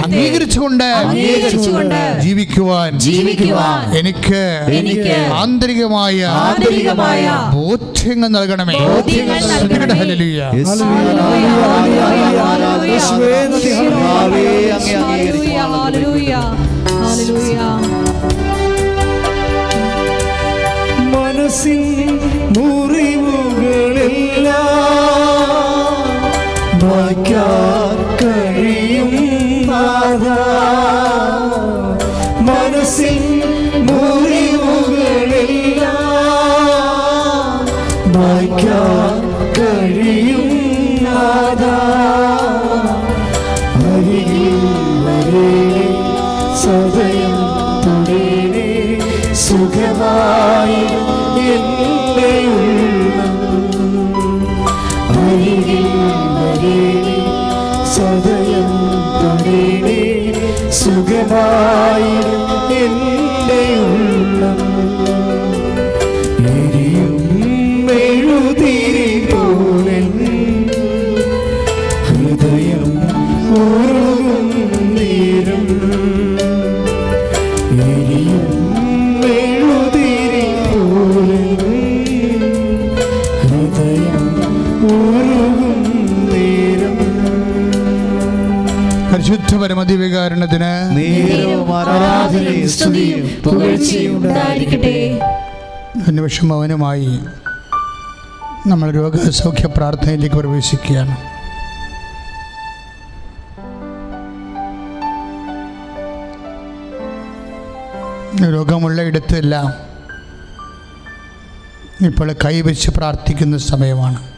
അംഗീകരിച്ചുകൊണ്ട് അംഗീകരിച്ചുകൊണ്ട് ജീവിക്കുവാൻ ജീവിക്കുവാൻ എനിക്ക് എനിക്ക് ആന്തരികമായ ആന്തരികമായ ബോധ്യങ്ങൾ നൽകണമേ. ബോധ്യങ്ങൾ മനസ്സിൻ മുറിവുകളെല്ലാം. മനസ്സിൻ മുറിവുകളെല്ലാം. വായിക്കാൻ കഴിയും സദയം തുടരണേ സുഖമായി സുഖമായി എന്റെ ഉള്ളം മെഴുതിരി പോലെ ഹൃദയം ഉരുകും നേരം. എരിയും മെഴുതിരി പോലെ ഹൃദയം ഉരുകും നേരം പരിശുദ്ധ പരമദിവികാരണത്തിന് നേരവും ആരാധനയും സ്തുതിയും പുകഴ്ചയും ഉണ്ടായിരിക്കട്ടെ. നിമിഷം മൗനമായി നമ്മൾ രോഗസൗഖ്യ പ്രാർത്ഥനയിലേക്ക് പ്രവേശിക്കുകയാണ്. രോഗമുള്ള ഇടത്തെല്ലാം ഇപ്പോൾ കൈവച്ച് പ്രാർത്ഥിക്കുന്ന സമയമാണ്.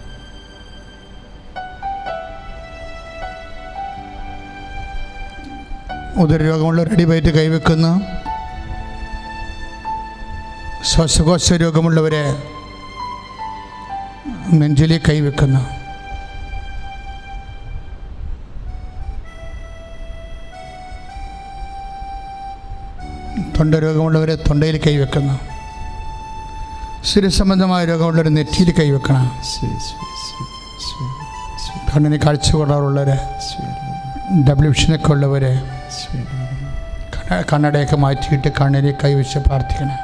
ഉദരരോഗമുള്ളവർ അടിപയറ്റ് കൈവെക്കുന്നു. ശ്വാസകോശ രോഗമുള്ളവരെ നെഞ്ചിലെ കൈവെക്കുന്നു. തൊണ്ട രോഗമുള്ളവരെ തൊണ്ടയിൽ കൈവെക്കുന്നു. സ്ഥിരസംബന്ധമായ രോഗമുള്ളവർ നെറ്റിയിൽ കൈവെക്കണം. കണ്ണിന് കാഴ്ച ഉള്ളവരെ. കണ്ണ- കണ്ണടയൊക്കെ മാറ്റിയിട്ട് കണ്ണിനെ കൈവച്ച് പ്രാർത്ഥിക്കണം.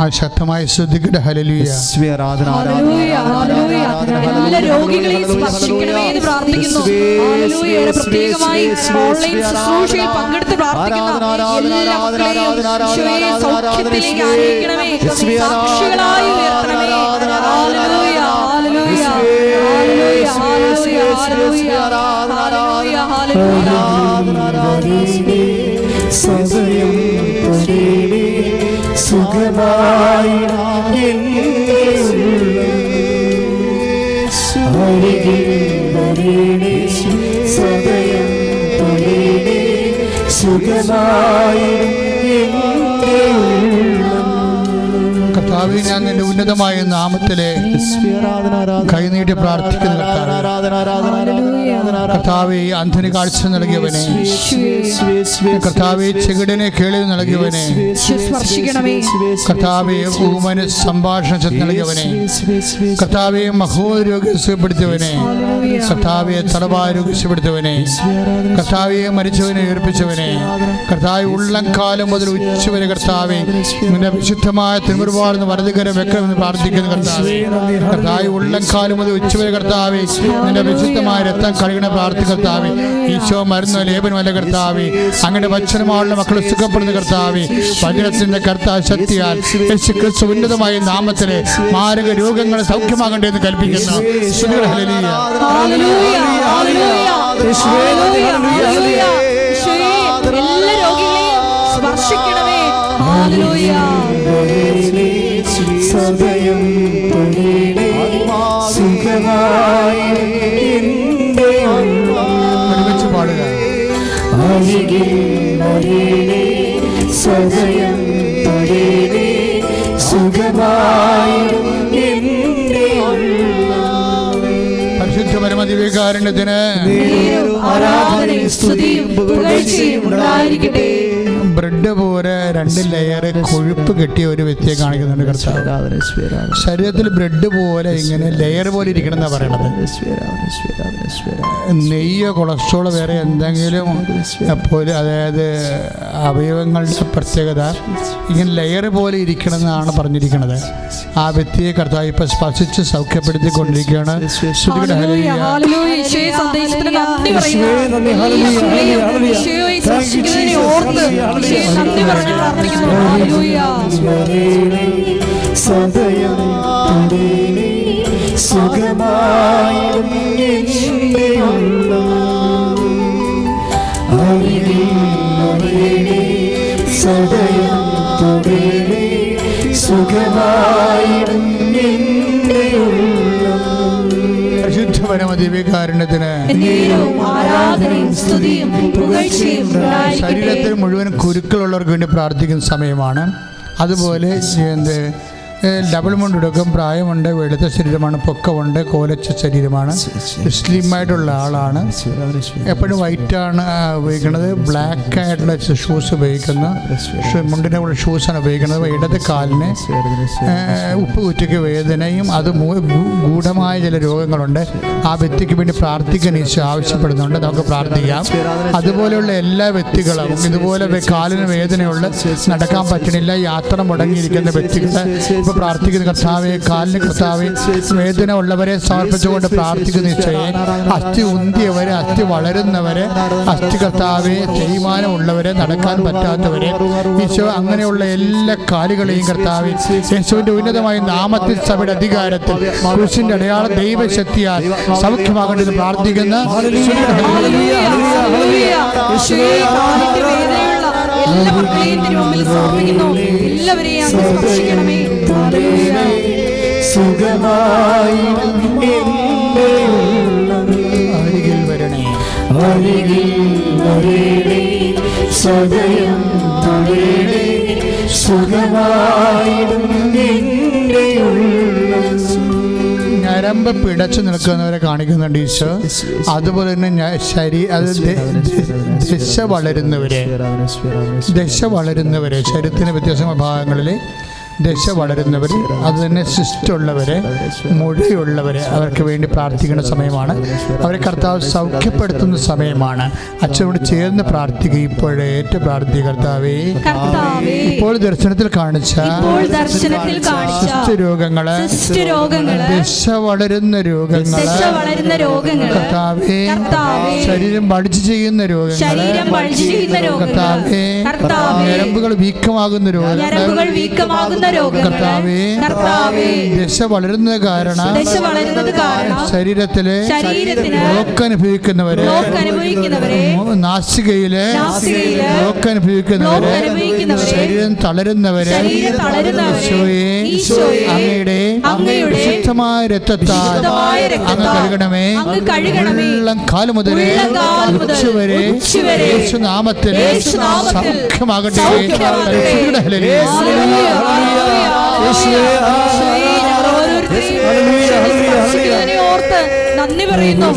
ആ ശക്തമായി ശ്രദ്ധിക്കട്ടെ ഹലലിയ. എല്ലാ ആരാധന, രോഗികളെയും സ്പർശിക്കണമേ എന്ന് പ്രാർത്ഥിക്കുന്നു. ഹല്ലേലൂയ. പ്രത്യേകമായി ഓൺലൈൻ ശുശ്രൂഷയിൽ പങ്കെടുത്ത് പ്രാർത്ഥിക്കുന്ന എല്ലാ മക്കളെയും സൗഖ്യത്തിലേക്ക് സാക്ഷികളായി ഉയർത്തണമേ. യേശുവേ, ഹല്ലേലൂയ, യേശുവേ, ഹല്ലേലൂയ, ആരാധന, ഹല്ലേലൂയ, ആരാധന, ഹല്ലേലൂയ. ആരാധന, ആരാധന. സദയം തൊഴിലേ സുഖമായി എന്റെ അരികിൽ വരണേ സദയം തൊഴിലേ സുഖമായി കർത്താവെ ഞാൻ നിന്റെ ഉന്നതമായ നാമത്തിലെ കൈനീട്ടി പ്രാർത്ഥിക്കുന്ന കർത്താവേ. അന്ധന് കാഴ്ച നൽകിയവനെ കർത്താവെ ചെകിടനെ കേളിവ് നൽകിയവനെ കർത്താവെ ഊമന് സംഭാഷണ നൽകിയവനെ കർത്താവെ മഹോരോഗ്യം സുഖപ്പെടുത്തിയവനെ കർത്താവെ തടവാരോഗ്യം സുഖപ്പെടുത്തിയവനെ കർത്താവെ മരിച്ചവനെ ഉയർപ്പിച്ചവനെ കർത്താവ് ഉള്ളംകാലം മുതൽ ഉച്ചവരെ കർത്താവെ നിന്റെ വിശുദ്ധമായ തിരുമുറുപാടുന്ന വലതുകരം വെക്കണമെന്ന് പ്രാർത്ഥിക്കുന്നു കർത്താവ് കർത്താവ് ഉള്ളംകാലം മുതൽ ഉച്ചവരെ കർത്താവെ നിന്റെ വിശുദ്ധമായ രക്തം കഴുകണ പ്രാർത്ഥി കർത്താവെ ഈശോ മരുന്ന് ലേപനം ലേപനമല്ല കർത്താവെ. അങ്ങനെ വച്ചനമായുള്ള മക്കൾ സുഖപ്പെടുന്ന കർത്താവെ. വചനത്തിന്റെ കർത്താ ശക്തിയാൽ യേശു ക്രിസ്തു ഉന്നതമായ നാമത്തിലെ മാരക രോഗങ്ങളെ സൗഖ്യമാകണ്ടേ എന്ന് കൽപ്പിക്കുന്നു. സ്തുതികൾ ഹല്ലേലൂയ. ഹല്ലേലൂയ, ഹല്ലേലൂയ, ഹല്ലേലൂയ, ഹല്ലേലൂയ. ഈശോയെ, എല്ലാ രോഗികളെയും സ്പർശിക്കണമേ. ഹല്ലേലൂയ. സദയം സുഖമായി അരികിൽ വരണേ സദയം തൊഴിലേ സുഖമായി പരിശുദ്ധ പരമദിവ്യകാരുണ്യത്തിന് ആരാധനയും സ്തുതിയും പുകഴ്ചയും ഉണ്ടായിരിക്കട്ടെ. ബ്രെഡ് പോലെ രണ്ട് ലെയർ കൊഴുപ്പ് കെട്ടിയ ഒരു വ്യക്തിയെ കാണിക്കുന്നുണ്ട് കർത്താവ് ശരീരത്തിൽ ബ്രെഡ് പോലെ ഇങ്ങനെ ലെയർ പോലെ ഇരിക്കണം എന്നാ പറയണത് നെയ്യ കൊളസ്ട്രോൾ വേറെ എന്തെങ്കിലും പോലെ അതായത് അവയവങ്ങളുടെ പ്രത്യേകത ഇങ്ങനെ ലെയർ പോലെ ഇരിക്കണം എന്നാണ് പറഞ്ഞിരിക്കുന്നത് ആ വ്യക്തിയെ കർത്താവ് ഇപ്പൊ സ്പർശിച്ച് സൗഖ്യപ്പെടുത്തിക്കൊണ്ടിരിക്കുകയാണ് കൊണ്ടിരിക്കുകയാണ് ഹല്ലേലൂയ, ഹല്ലേലൂയ. ഹല്ലേലൂയ. ഈശോയെ സന്ദേശത്തിന് നന്ദി പറയുന്നു. നന്ദി, പറഞ്ഞ് പ്രാർത്ഥിക്കുന്നു. സദയം സുഖമായി സദയം സുഖമായി പരമദിവ്യകാരുണ്യത്തിന് ശരീരത്തിൽ മുഴുവൻ കുരുക്കളുള്ളവർക്ക് വേണ്ടി പ്രാർത്ഥിക്കുന്ന സമയമാണ്. അതുപോലെ എന്ത് ഡബിൾ മുണ്ടെടുക്കും പ്രായമുണ്ട് വെളുത്ത ശരീരമാണ് പൊക്കമുണ്ട് കോലച്ച ശരീരമാണ് സ്ലിമായിട്ടുള്ള ആളാണ് എപ്പോഴും വൈറ്റാണ് ഉപയോഗിക്കുന്നത് ബ്ലാക്ക് ആയിട്ടുള്ള ഷൂസ് ഉപയോഗിക്കുന്നു മുണ്ടിനെ മുണ്ടിന്റെ കൂടെ ഷൂസാണ് ഉപയോഗിക്കുന്നത് ഇടത് കാലിന് ഉപ്പ് കുറ്റയ്ക്ക് വേദനയും അത് ഗൂഢമായ ചില രോഗങ്ങളുണ്ട് ആ വ്യക്തിക്ക് വേണ്ടി പ്രാർത്ഥിക്കാൻ ഈശോ ആവശ്യപ്പെടുന്നുണ്ട് നമുക്ക് പ്രാർത്ഥിക്കാം അതുപോലെയുള്ള എല്ലാ വ്യക്തികളും ഇതുപോലെ കാലിന് വേദനയുള്ള നടക്കാൻ പറ്റണില്ല യാത്ര മുടങ്ങിയിരിക്കുന്ന വ്യക്തികൾ ഇപ്പൊ പ്രാർത്ഥിക്കുന്നു. കർത്താവെ കാലിന് കർത്താവെ വേദന ഉള്ളവരെ സമർപ്പിച്ചുകൊണ്ട് പ്രാർത്ഥിക്കുന്നു നിശ്ചയെ അസ്ഥി ഉന്തിയവരെ അസ്ഥി വളരുന്നവരെ അസ്ഥി കർത്താവെ തേയ്മാനമുള്ളവരെ നടക്കാൻ പറ്റാത്തവരെ. ഈശോ അങ്ങനെയുള്ള എല്ലാ കാലുകളെയും കർത്താവെ യേശുവിന്റെ ഉന്നതമായ നാമത്തിൽ സഭയുടെ അധികാരത്തിൽ കുരിശിന്റെ അടയാള ദൈവശക്തിയാൽ സൗഖ്യമാകേണ്ടത് പ്രാർത്ഥിക്കുന്ന. എല്ലാ മക്കളെയും തിരുമുമ്പിൽ സമർപ്പിക്കുന്നു. എല്ലാവരെയും അങ്ങ് സ്പർശിക്കണമേ. സുഖമായി അരികിൽ വരണേ. അരികിൽ വരണേ. സദയം തൊഴണേ സുഖമായിടും എന്റെ ഉള്ളം ഞരമ്പ് പിടച്ചു നിൽക്കുന്നവരെ കാണിക്കുന്നുണ്ട് ഈശോ അതുപോലെ തന്നെ ശരീരം ദശ വളരുന്നവരെ ദശ വളരുന്നവരെ ശരീരത്തിന് വ്യത്യസ്തമായ ഭാഗങ്ങളിൽ ദശ വളരുന്നവർ അത് തന്നെ സിസ്റ്റുള്ളവരെ മുഴയുള്ളവരെ അവർക്ക് വേണ്ടി പ്രാർത്ഥിക്കുന്ന സമയമാണ്. അവരെ കർത്താവ് സൗഖ്യപ്പെടുത്തുന്ന സമയമാണ്. അച്ഛനോട് ചേർന്ന് പ്രാർത്ഥിക്കുക ഇപ്പോഴേ ഏറ്റവും പ്രാർത്ഥിക്കുക കർത്താവേ. ഇപ്പോൾ ദർശനത്തിൽ കാണിച്ച സിസ്റ്റ് രോഗങ്ങൾ ദശ വളരുന്ന രോഗങ്ങൾ കർത്താവേ. ശരീരം പഠിച്ച് ചെയ്യുന്ന രോഗങ്ങൾ കർത്താവേ. ഞരമ്പുകൾ വീക്കമാകുന്ന രോഗങ്ങൾ വീക്കമാകുന്ന രോഗങ്ങളെ കർത്താവേ ദശ വളരുന്നത് കാരണം ദശ വളരുന്നത് കാരണം ശരീരത്തിലെ ശരീരത്തിന് ബ്ലോക്ക് അനുഭവിക്കുന്നവരെ നാസികയിലെ അനുഭവിക്കുന്നവരെ ശരീരം തളരുന്നവരെ ഈശോയെ അങ്ങയുടെ ശുദ്ധമായ രക്തത്താൽ അങ്ങ് കഴുകണമേ. ഉള്ളം കാൽ മുതൽ ഉച്ചവരെ യേശുനാമത്തിൽ സൗഖ്യമാകട്ടെ. ഓർത്ത് നന്ദി പറയുന്നു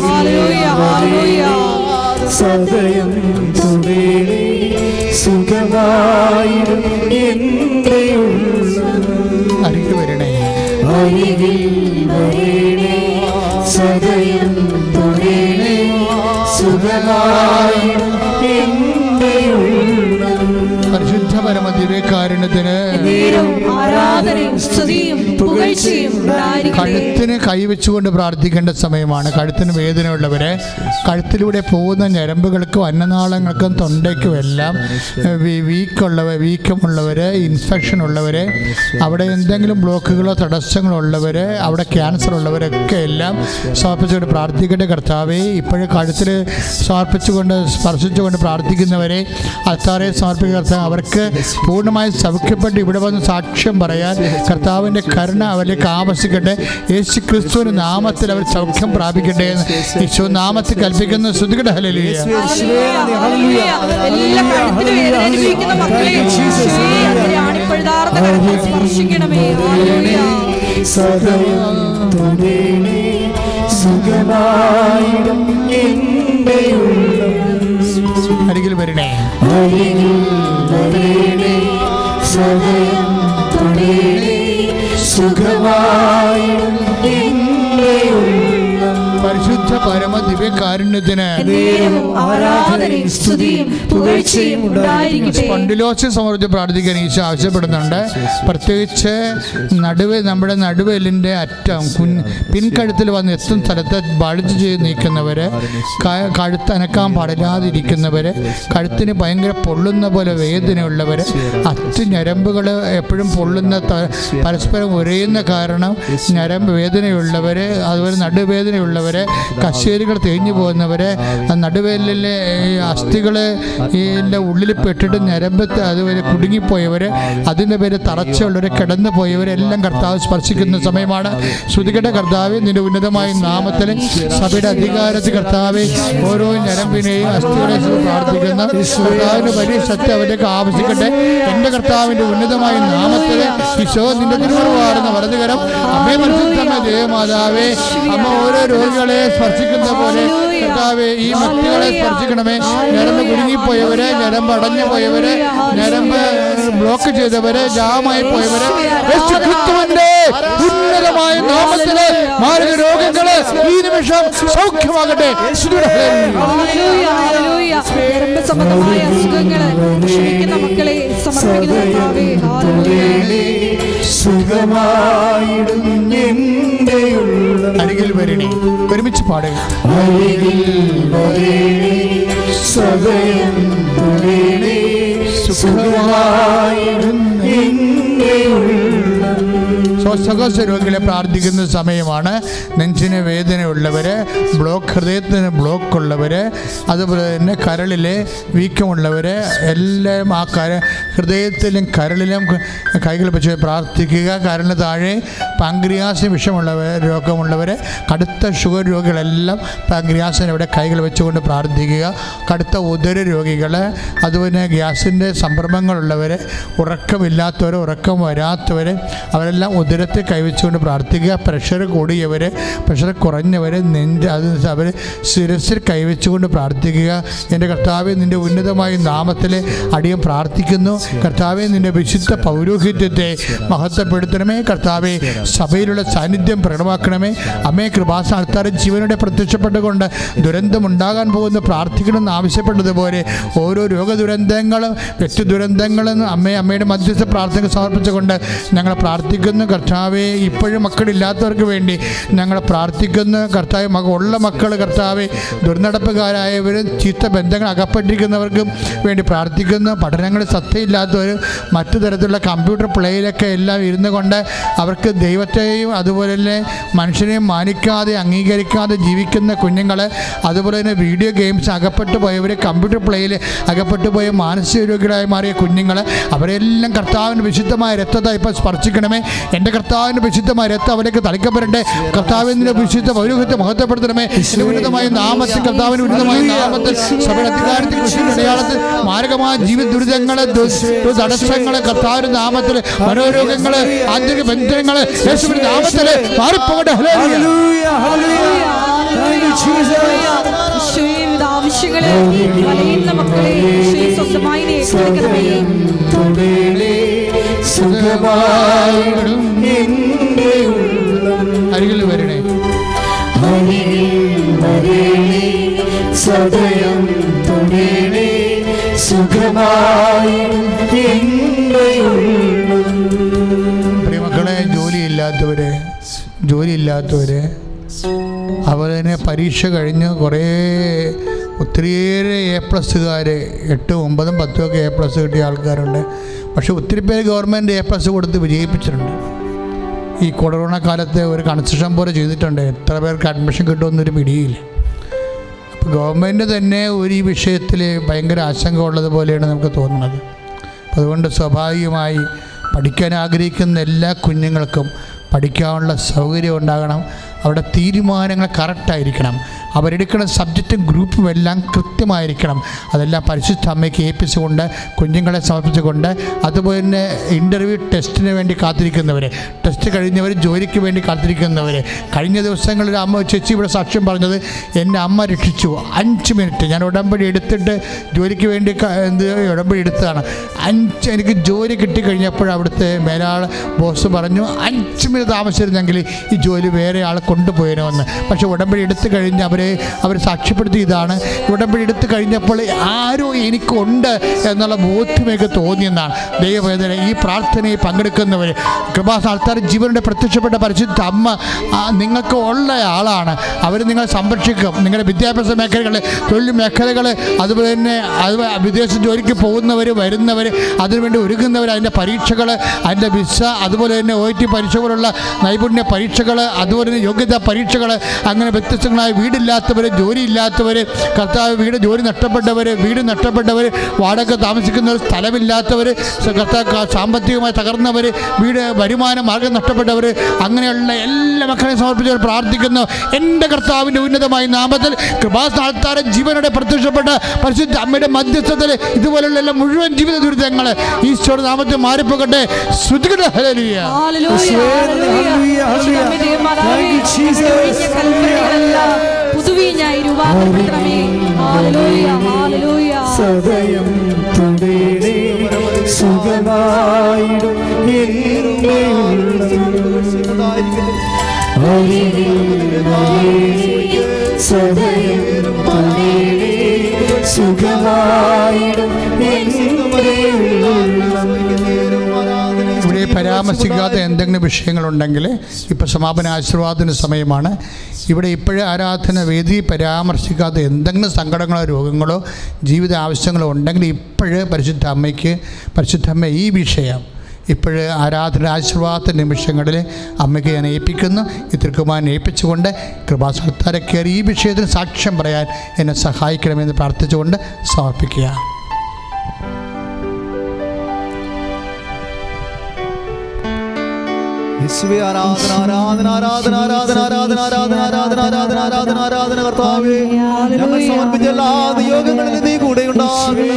സദയം തുടേണേ സുഖമായിരും എന്റെ ഉള്ളം അരികെ വരണേ അരികിൽ വരേണേ സദയം തുടേണേ നേരവും ആരാധനയും സ്തുതിയും കഴുത്തിന് കൈവച്ചുകൊണ്ട് പ്രാർത്ഥിക്കേണ്ട സമയമാണ്. കഴുത്തിന് വേദനയുള്ളവരെ കഴുത്തിലൂടെ പോകുന്ന ഞരമ്പുകൾക്കും അന്നനാളങ്ങൾക്കും തൊണ്ടയ്ക്കും എല്ലാം വീക്കുള്ളവർ വീക്കമുള്ളവർ ഇൻഫെക്ഷൻ ഉള്ളവർ അവിടെ എന്തെങ്കിലും ബ്ലോക്കുകളോ തടസ്സങ്ങളോ ഉള്ളവർ അവിടെ ക്യാൻസർ ഉള്ളവരൊക്കെ എല്ലാം സമർപ്പിച്ചുകൊണ്ട് പ്രാർത്ഥിക്കേണ്ട കർത്താവേ. ഇപ്പോഴും കഴുത്തിൽ സമർപ്പിച്ചുകൊണ്ട് സ്പർശിച്ചുകൊണ്ട് പ്രാർത്ഥിക്കുന്നവരെ അത്താറെ സമർപ്പിക്കുന്ന കർത്താവ് അവർക്ക് പൂർണമായും സൗഖ്യപ്പെട്ട് ഇവിടെ വന്ന് സാക്ഷ്യം പറയാൻ കർത്താവിന്റെ കരുണ അവരിലേക്ക് ആവശ്യിക്കട്ടെ യേശു ക്രിസ്തുവിന്റെ നാമത്തിൽ അവർ സൗഖ്യം പ്രാപിക്കട്ടെ എന്ന് യേശു നാമത്തിൽ കൽപ്പിക്കുന്ന ശ്രുതികട ഹലലിയ ഉള്ളം അരികിൽ വരണേ അരികിൽ വരണേ സദയം തുടേണേ ഉള്ളം പരിശുദ്ധ പരമ ദിവ്യകാരുണ്യത്തിന് സ്പൊണ്ടിലോസിസ് സമർപ്പിച്ച് പ്രാർത്ഥിക്കാൻ ഈശോ ആവശ്യപ്പെടുന്നുണ്ട്. പ്രത്യേകിച്ച് നടുവ് നമ്മുടെ നടുവെല്ലിന്റെ അറ്റം പിൻകഴുത്തിൽ വന്ന് എത്തും സ്ഥലത്ത് ബൾജ് ചെയ്ത് നീക്കുന്നവര് കഴുത്ത് അനക്കാൻ പാടില്ലാതിരിക്കുന്നവർ കഴുത്തിന് ഭയങ്കര പൊള്ളുന്ന പോലെ വേദനയുള്ളവർ അറ്റ ഞരമ്പുകൾ എപ്പോഴും പൊള്ളുന്ന പരസ്പരം ഉരയുന്ന കാരണം ഞരമ്പ് വേദനയുള്ളവർ അതുപോലെ നടുവേദനയുള്ളവർ കശേരികൾ തേഞ്ഞു പോകുന്നവരെ നടുവേലിലെ ഇതിന്റെ ഉള്ളിൽ പെട്ടിട്ട് ഞരമ്പത്ത് അതുവരെ കുടുങ്ങിപ്പോയവർ അതിന്റെ പേര് തറച്ചുള്ളവർ കിടന്നു പോയവരെല്ലാം കർത്താവ് സ്പർശിക്കുന്ന സമയമാണ്. ശ്രുതികട കർത്താവ് നിന്റെ ഉന്നതമായ നാമത്തിൽ സഭയുടെ അധികാരത്തിൽ കർത്താവ് ഓരോ ഞരമ്പിനെയും അസ്ഥികളെ പ്രാർത്ഥിക്കുന്ന കർത്താവിന്റെ വലിയ ശക്തി അവരേക്ക് ആവശ്യിക്കട്ടെ എന്റെ കർത്താവിന്റെ ഉന്നതമായ നാമത്തിൽ ഈശോ നിന്റെ തിരുവറുവാറുന്ന കരം അമ്മേ പരിശുദ്ധമേ ദേവമാതാവേ അമ്മ ഓരോ രോഗികളെ സ്പർശിക്കുന്ന പോലെ കർത്താവേ ഈ മക്കളെ സ്പർശിക്കണമേ. ഞരമ്പ് കുടുങ്ങിപ്പോയവരെ ഞരമ്പ് അടഞ്ഞു പോയവരെ ഞരമ്പ് ബ്ലോക്ക് ചെയ്തവരെ ജാമായി പോയവരെ യേശുക്രിസ്തുവിന്റെ ഉന്നതമായ നാമത്തിലെ മാരക രോഗങ്ങൾ ഈ നിമിഷം സൗഖ്യമാകട്ടെ. സംബന്ധമായ അസുഖങ്ങൾ ക്ഷമിക്കുന്ന മക്കളെ സമർപ്പിക്കുന്ന. സുഖമായിടും അരികിൽ വരണേ. ഒരുമിച്ച് പാടുക. അരികിൽ വരേണേ സദയം സുഖമായിടും എന്റെ ഉള്ളം ശ്വാസകോശ രോഗികളെ പ്രാർത്ഥിക്കുന്ന സമയമാണ്. നെഞ്ചിന് വേദനയുള്ളവർ ബ്ലോക്ക് ഹൃദയത്തിന് ബ്ലോക്ക് ഉള്ളവർ അതുപോലെ തന്നെ കരളിലെ വീക്കമുള്ളവർ എല്ലാം ആ കര ഹൃദയത്തിലും കരളിലും കൈകൾ വെച്ച് പ്രാർത്ഥിക്കുക. കരളിന് താഴെ പാങ്ക്രിയാസിന് വിഷമുള്ളവർ രോഗമുള്ളവർ കടുത്ത ഷുഗർ രോഗികളെല്ലാം പാങ്ക്രിയാസിന് ഇവിടെ കൈകൾ വെച്ചുകൊണ്ട് പ്രാർത്ഥിക്കുക. കടുത്ത ഉദര രോഗികൾ അതുപോലെ ഗ്യാസിന്റെ സംരംഭങ്ങളുള്ളവർ ഉറക്കമില്ലാത്തവർ ഉറക്കം വരാത്തവർ അവരെല്ലാം ഉദരത്തെ കൈവച്ചുകൊണ്ട് പ്രാർത്ഥിക്കുക. പ്രഷർ കൂടിയവർ പ്രഷർ കുറഞ്ഞവർ നെഞ്ച് അത് അവർ ശിരസിൽ കൈവച്ചുകൊണ്ട് പ്രാർത്ഥിക്കുക. എന്റെ കർത്താവെ നിന്റെ ഉന്നതമായ നാമത്തിൽ അടിയം പ്രാർത്ഥിക്കുന്നു. കർത്താവെ നിന്റെ വിശുദ്ധ പൗരോഹിത്യത്തെ മഹത്വപ്പെടുത്തണമേ. കർത്താവെ സഭയിലുള്ള സാന്നിധ്യം പ്രകടമാക്കണമേ. അമ്മേ കൃപാസ ആൾക്കാരെ ജീവനോടെ പ്രത്യക്ഷപ്പെട്ടുകൊണ്ട് ദുരന്തമുണ്ടാകാൻ പോകുന്ന പ്രാർത്ഥിക്കണമെന്ന് ആവശ്യപ്പെട്ടതുപോലെ ഓരോ രോഗ ദുരന്തങ്ങളും വ്യക്തി ദുരന്തങ്ങളും അമ്മയെ അമ്മയുടെ മധ്യസ്ഥ പ്രാർത്ഥന സമർപ്പിച്ചുകൊണ്ട് ഞങ്ങൾ പ്രാർത്ഥിക്കുന്നു കർത്താവെ ഇപ്പോഴും മക്കളില്ലാത്തവർക്ക് വേണ്ടി ഞങ്ങൾ പ്രാർത്ഥിക്കുന്നു. കർത്താവ് മക ഉള്ള മക്കൾ കർത്താവെ ദുർനടപ്പുകാരായവരും ചീത്ത ബന്ധങ്ങൾ അകപ്പെട്ടിരിക്കുന്നവർക്കും വേണ്ടി പ്രാർത്ഥിക്കുന്നു. പഠനങ്ങളിൽ സത്യമില്ലാത്തവരും മറ്റു തരത്തിലുള്ള കമ്പ്യൂട്ടർ പ്ലേയിലൊക്കെ എല്ലാം ഇരുന്നു കൊണ്ട് അവർക്ക് ദൈവത്തെയും അതുപോലെ തന്നെ മനുഷ്യനെയും മാനിക്കാതെ അംഗീകരിക്കാതെ ജീവിക്കുന്ന കുഞ്ഞുങ്ങൾ അതുപോലെ തന്നെ വീഡിയോ ഗെയിംസ് അകപ്പെട്ടു പോയവർ കമ്പ്യൂട്ടർ പ്ലേയിൽ അകപ്പെട്ടു പോയ മാനസിക രോഗികളായി മാറിയ കുഞ്ഞുങ്ങൾ അവരെല്ലാം കർത്താവിന്റെ വിശുദ്ധമായ രക്തത്തെ ഇപ്പോൾ സ്പർശിക്കണമേ എന്റെ കർത്താവിന്റെ വിശുദ്ധമായ രക്തം അവരേക്ക് തളിക്കപ്പെടട്ടെ. കർത്താവിന്റെ വിശുദ്ധ പൗരോഹിത്യം മഹത്വപ്പെടുത്തണമേ. ഉന്നതമായ നാമത്തിൽ കർത്താവിന് ഉന്നതമായ നാമത്തിൽ സഭയുടെ അധികാരത്തിൽ കൃഷിയുടെ അടയാളത്തിൽ മാരകമായ ജീവിത ദുരിതങ്ങളെ തടസ്സങ്ങളെ കർത്താവിന്റെ നാമത്തിൽ മനോരോഗങ്ങൾ ആന്തരിക ബന്ധനങ്ങൾ യേശുവിന്റെ നാമത്തിൽ മാറിപ്പോകട്ടെ. ആവശ്യങ്ങളെ മക്കളെ സ്വന്തമായി സുഖമായിടും. അരികിൽ വരണേ. സദയം തുണേണേ സുഖമായി പ്രിയമക്കളെ ജോലിയില്ലാത്തവര് ജോലിയില്ലാത്തവര് തന്നെ പരീക്ഷ കഴിഞ്ഞ് കുറേ ഒത്തിരിയേറെ എ പ്ലസ്സുകാർ എട്ടും ഒമ്പതും പത്തും ഒക്കെ എ പ്ലസ് കിട്ടിയ ആൾക്കാരുണ്ട്. പക്ഷെ ഒത്തിരി പേര് ഗവൺമെന്റ് എ പ്ലസ് കൊടുത്ത് വിജയിപ്പിച്ചിട്ടുണ്ട്. ഈ കൊറോണ കാലത്ത് ഒരു കൺസ്ട്രക്ഷൻ പോലെ ചെയ്തിട്ടുണ്ട്. എത്ര പേർക്ക് അഡ്മിഷൻ കിട്ടുമെന്നൊരു പിടിയില്ല. അപ്പോൾ ഗവൺമെന്റ് തന്നെ ഒരു ഈ വിഷയത്തിൽ ഭയങ്കര ആശങ്ക ഉള്ളതുപോലെയാണ് നമുക്ക് തോന്നുന്നത്. അതുകൊണ്ട് സ്വാഭാവികമായി പഠിക്കാൻ ആഗ്രഹിക്കുന്ന എല്ലാ കുഞ്ഞുങ്ങൾക്കും പഠിക്കാനുള്ള സൗകര്യം ഉണ്ടാകണം. അവിടെ തീരുമാനങ്ങൾ കറക്റ്റായിരിക്കണം അവരെടുക്കുന്ന സബ്ജക്റ്റും ഗ്രൂപ്പും എല്ലാം കൃത്യമായിരിക്കണം. അതെല്ലാം പരിശുദ്ധ അമ്മയ്ക്ക് ഏൽപ്പിച്ചുകൊണ്ട് കുഞ്ഞുങ്ങളെ സമർപ്പിച്ചുകൊണ്ട് അതുപോലെ തന്നെ ഇന്റർവ്യൂ ടെസ്റ്റിന് വേണ്ടി കാത്തിരിക്കുന്നവർ ടെസ്റ്റ് കഴിഞ്ഞവർ ജോലിക്ക് വേണ്ടി കാത്തിരിക്കുന്നവർ കഴിഞ്ഞ ദിവസങ്ങളിൽ അമ്മ ചേച്ചി ഇവിടെ സാക്ഷ്യം പറഞ്ഞത് എന്റെ അമ്മ രക്ഷിച്ചു. അഞ്ച് മിനിറ്റ് ഞാൻ ഉടമ്പടി എടുത്തിട്ട് ജോലിക്ക് വേണ്ടി എന്ത് ഉടമ്പടി എടുത്തതാണ്. അഞ്ച് എനിക്ക് ജോലി കിട്ടിക്കഴിഞ്ഞപ്പോൾ അവിടുത്തെ മേലാൾ ബോസ് പറഞ്ഞു അഞ്ച് മിനിറ്റ് താമസിച്ചിരുന്നെങ്കിൽ ഈ ജോലി വേറെ ആൾ കൊണ്ടുപോയണമെന്ന് പക്ഷേ ഉടമ്പടി എടുത്തു കഴിഞ്ഞ് അവരെ അവർ സാക്ഷ്യപ്പെടുത്തി ഇതാണ്. ഉടമ്പടി എടുത്ത് കഴിഞ്ഞപ്പോൾ ആരോ എനിക്കുണ്ട് എന്നുള്ള ബോധ്യമൊക്കെ തോന്നിയെന്നാണ്. ദൈവവേദന ഈ പ്രാർത്ഥനയിൽ പങ്കെടുക്കുന്നവർ കൃപാസ്ഥാനത്താർ ജീവനുടെ പ്രത്യക്ഷപ്പെട്ട പരിശുദ്ധ അമ്മ നിങ്ങൾക്ക് ഉള്ള ആളാണ്. അവർ നിങ്ങളെ സംരക്ഷിക്കും. നിങ്ങളുടെ വിദ്യാഭ്യാസ മേഖലകൾ തൊഴിൽ മേഖലകൾ അതുപോലെ തന്നെ അത് വിദേശ ജോലിക്ക് പോകുന്നവർ വരുന്നവർ അതിനുവേണ്ടി ഒരുങ്ങുന്നവർ അതിന്റെ പരീക്ഷകൾ അതിന്റെ വിസ അതുപോലെ തന്നെ ഒ ടി പരീക്ഷ പോലുള്ള നൈപുണ്യ പരീക്ഷകൾ അതുപോലെ തന്നെ യോഗ്യതാ പരീക്ഷകൾ അങ്ങനെ വ്യത്യസ്തങ്ങളായ വീടില്ലാത്തവർ ജോലിയില്ലാത്തവർ കർത്താവ് വീട് ജോലി നഷ്ടപ്പെട്ടവർ വീട് നഷ്ടപ്പെട്ടവർ വാടക താമസിക്കുന്നവർ സ്ഥലമില്ലാത്തവർ കർത്താവ് സാമ്പത്തികമായി തകർന്നവർ വീട് വരുമാന മാർഗം നഷ്ടപ്പെട്ടവർ അങ്ങനെയുള്ള എല്ലാ മക്കളെയും സമർപ്പിച്ചവർ പ്രാർത്ഥിക്കുന്നു എന്റെ കർത്താവിന്റെ ഉന്നതമായ നാമത്തിൽ കൃപാസ്ഥാനത്താരൻ ജീവനോടെ പ്രത്യക്ഷപ്പെട്ട പരിശുദ്ധ അമ്മയുടെ മധ്യസ്ഥത്തിൽ ഇതുപോലുള്ള എല്ലാ മുഴുവൻ ജീവിത ദുരിതങ്ങൾ ഈശോയുടെ നാമത്തിൽ മാറിപ്പോകട്ടെ ഹല്ലേലൂയ Hallelujah. Hallelujah. Hallelujah. ദൈവമാതാവേ, Thank you, Jesus. ഒഴിഞ്ഞ പുതുവീഞ്ഞായി രൂപാന്തരപ്പെടണമേ ഹല്ലേലൂയ, ഹല്ലേലൂയ. സദയം തുണേണേ സുഖമായിടും എന്നെ സദയം തുണേണേ സുഖമായിടും ഇവിടെ പരാമർശിക്കാത്ത എന്തെങ്കിലും വിഷയങ്ങളുണ്ടെങ്കിൽ ഇപ്പോൾ സമാപന ആശീർവാദത്തിന് സമയമാണ്. ഇവിടെ ഇപ്പോഴേ ആരാധന വേദി പരാമർശിക്കാത്ത എന്തെങ്കിലും സങ്കടങ്ങളോ രോഗങ്ങളോ ജീവിത ആവശ്യങ്ങളോ ഉണ്ടെങ്കിൽ ഇപ്പോഴേ പരിശുദ്ധ അമ്മയ്ക്ക് പരിശുദ്ധ അമ്മ ഈ വിഷയം ഇപ്പോഴ് ആരാധന ആശീർവാദ നിമിഷങ്ങളിൽ അമ്മയ്ക്ക് ഞാൻ ഏൽപ്പിക്കുന്നു. ഈ തിരുക്കുമാരനെ ഏൽപ്പിച്ചുകൊണ്ട് കൃപാസനത്താരെ കയറി ഈ വിഷയത്തിന് സാക്ഷ്യം പറയാൻ എന്നെ സഹായിക്കണമെന്ന് പ്രാർത്ഥിച്ചുകൊണ്ട് സമർപ്പിക്കുക. യേശുവേ ആരാധന ആരാധന ആരാധന ആരാധന ആരാധന ആരാധന ആരാധന ആരാധന ആരാധന ആരാധന കർത്താവേ ഞങ്ങൾ സമർപ്പിച്ച എല്ലാ നിയോഗങ്ങളിലും നീ കൂടെ ഉണ്ടാകണമേ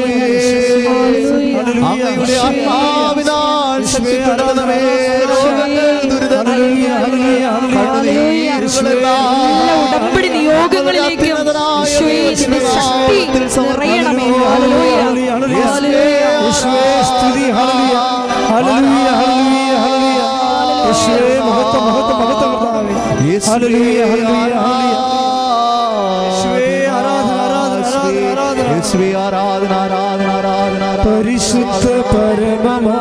അങ്ങയുടെ ആത്മാവിനാൽ ശക്തിപ്പെടുത്തണമേ രോഗങ്ങൾ ദുരിതങ്ങൾ കണ്ണുനീരുകളെല്ലാം ഉടമ്പടി നിയോഗങ്ങളിലേക്കും ഈശോയെ നിന്റെ ശക്തി നിറയണമേ ഹല്ലേലൂയ. സ്തുതി ഹല്ലേലൂയ ഹല്ലേലൂയ Hallelujah, hallelujah, hallelujah. പരിശുദ്ധ പരമമാ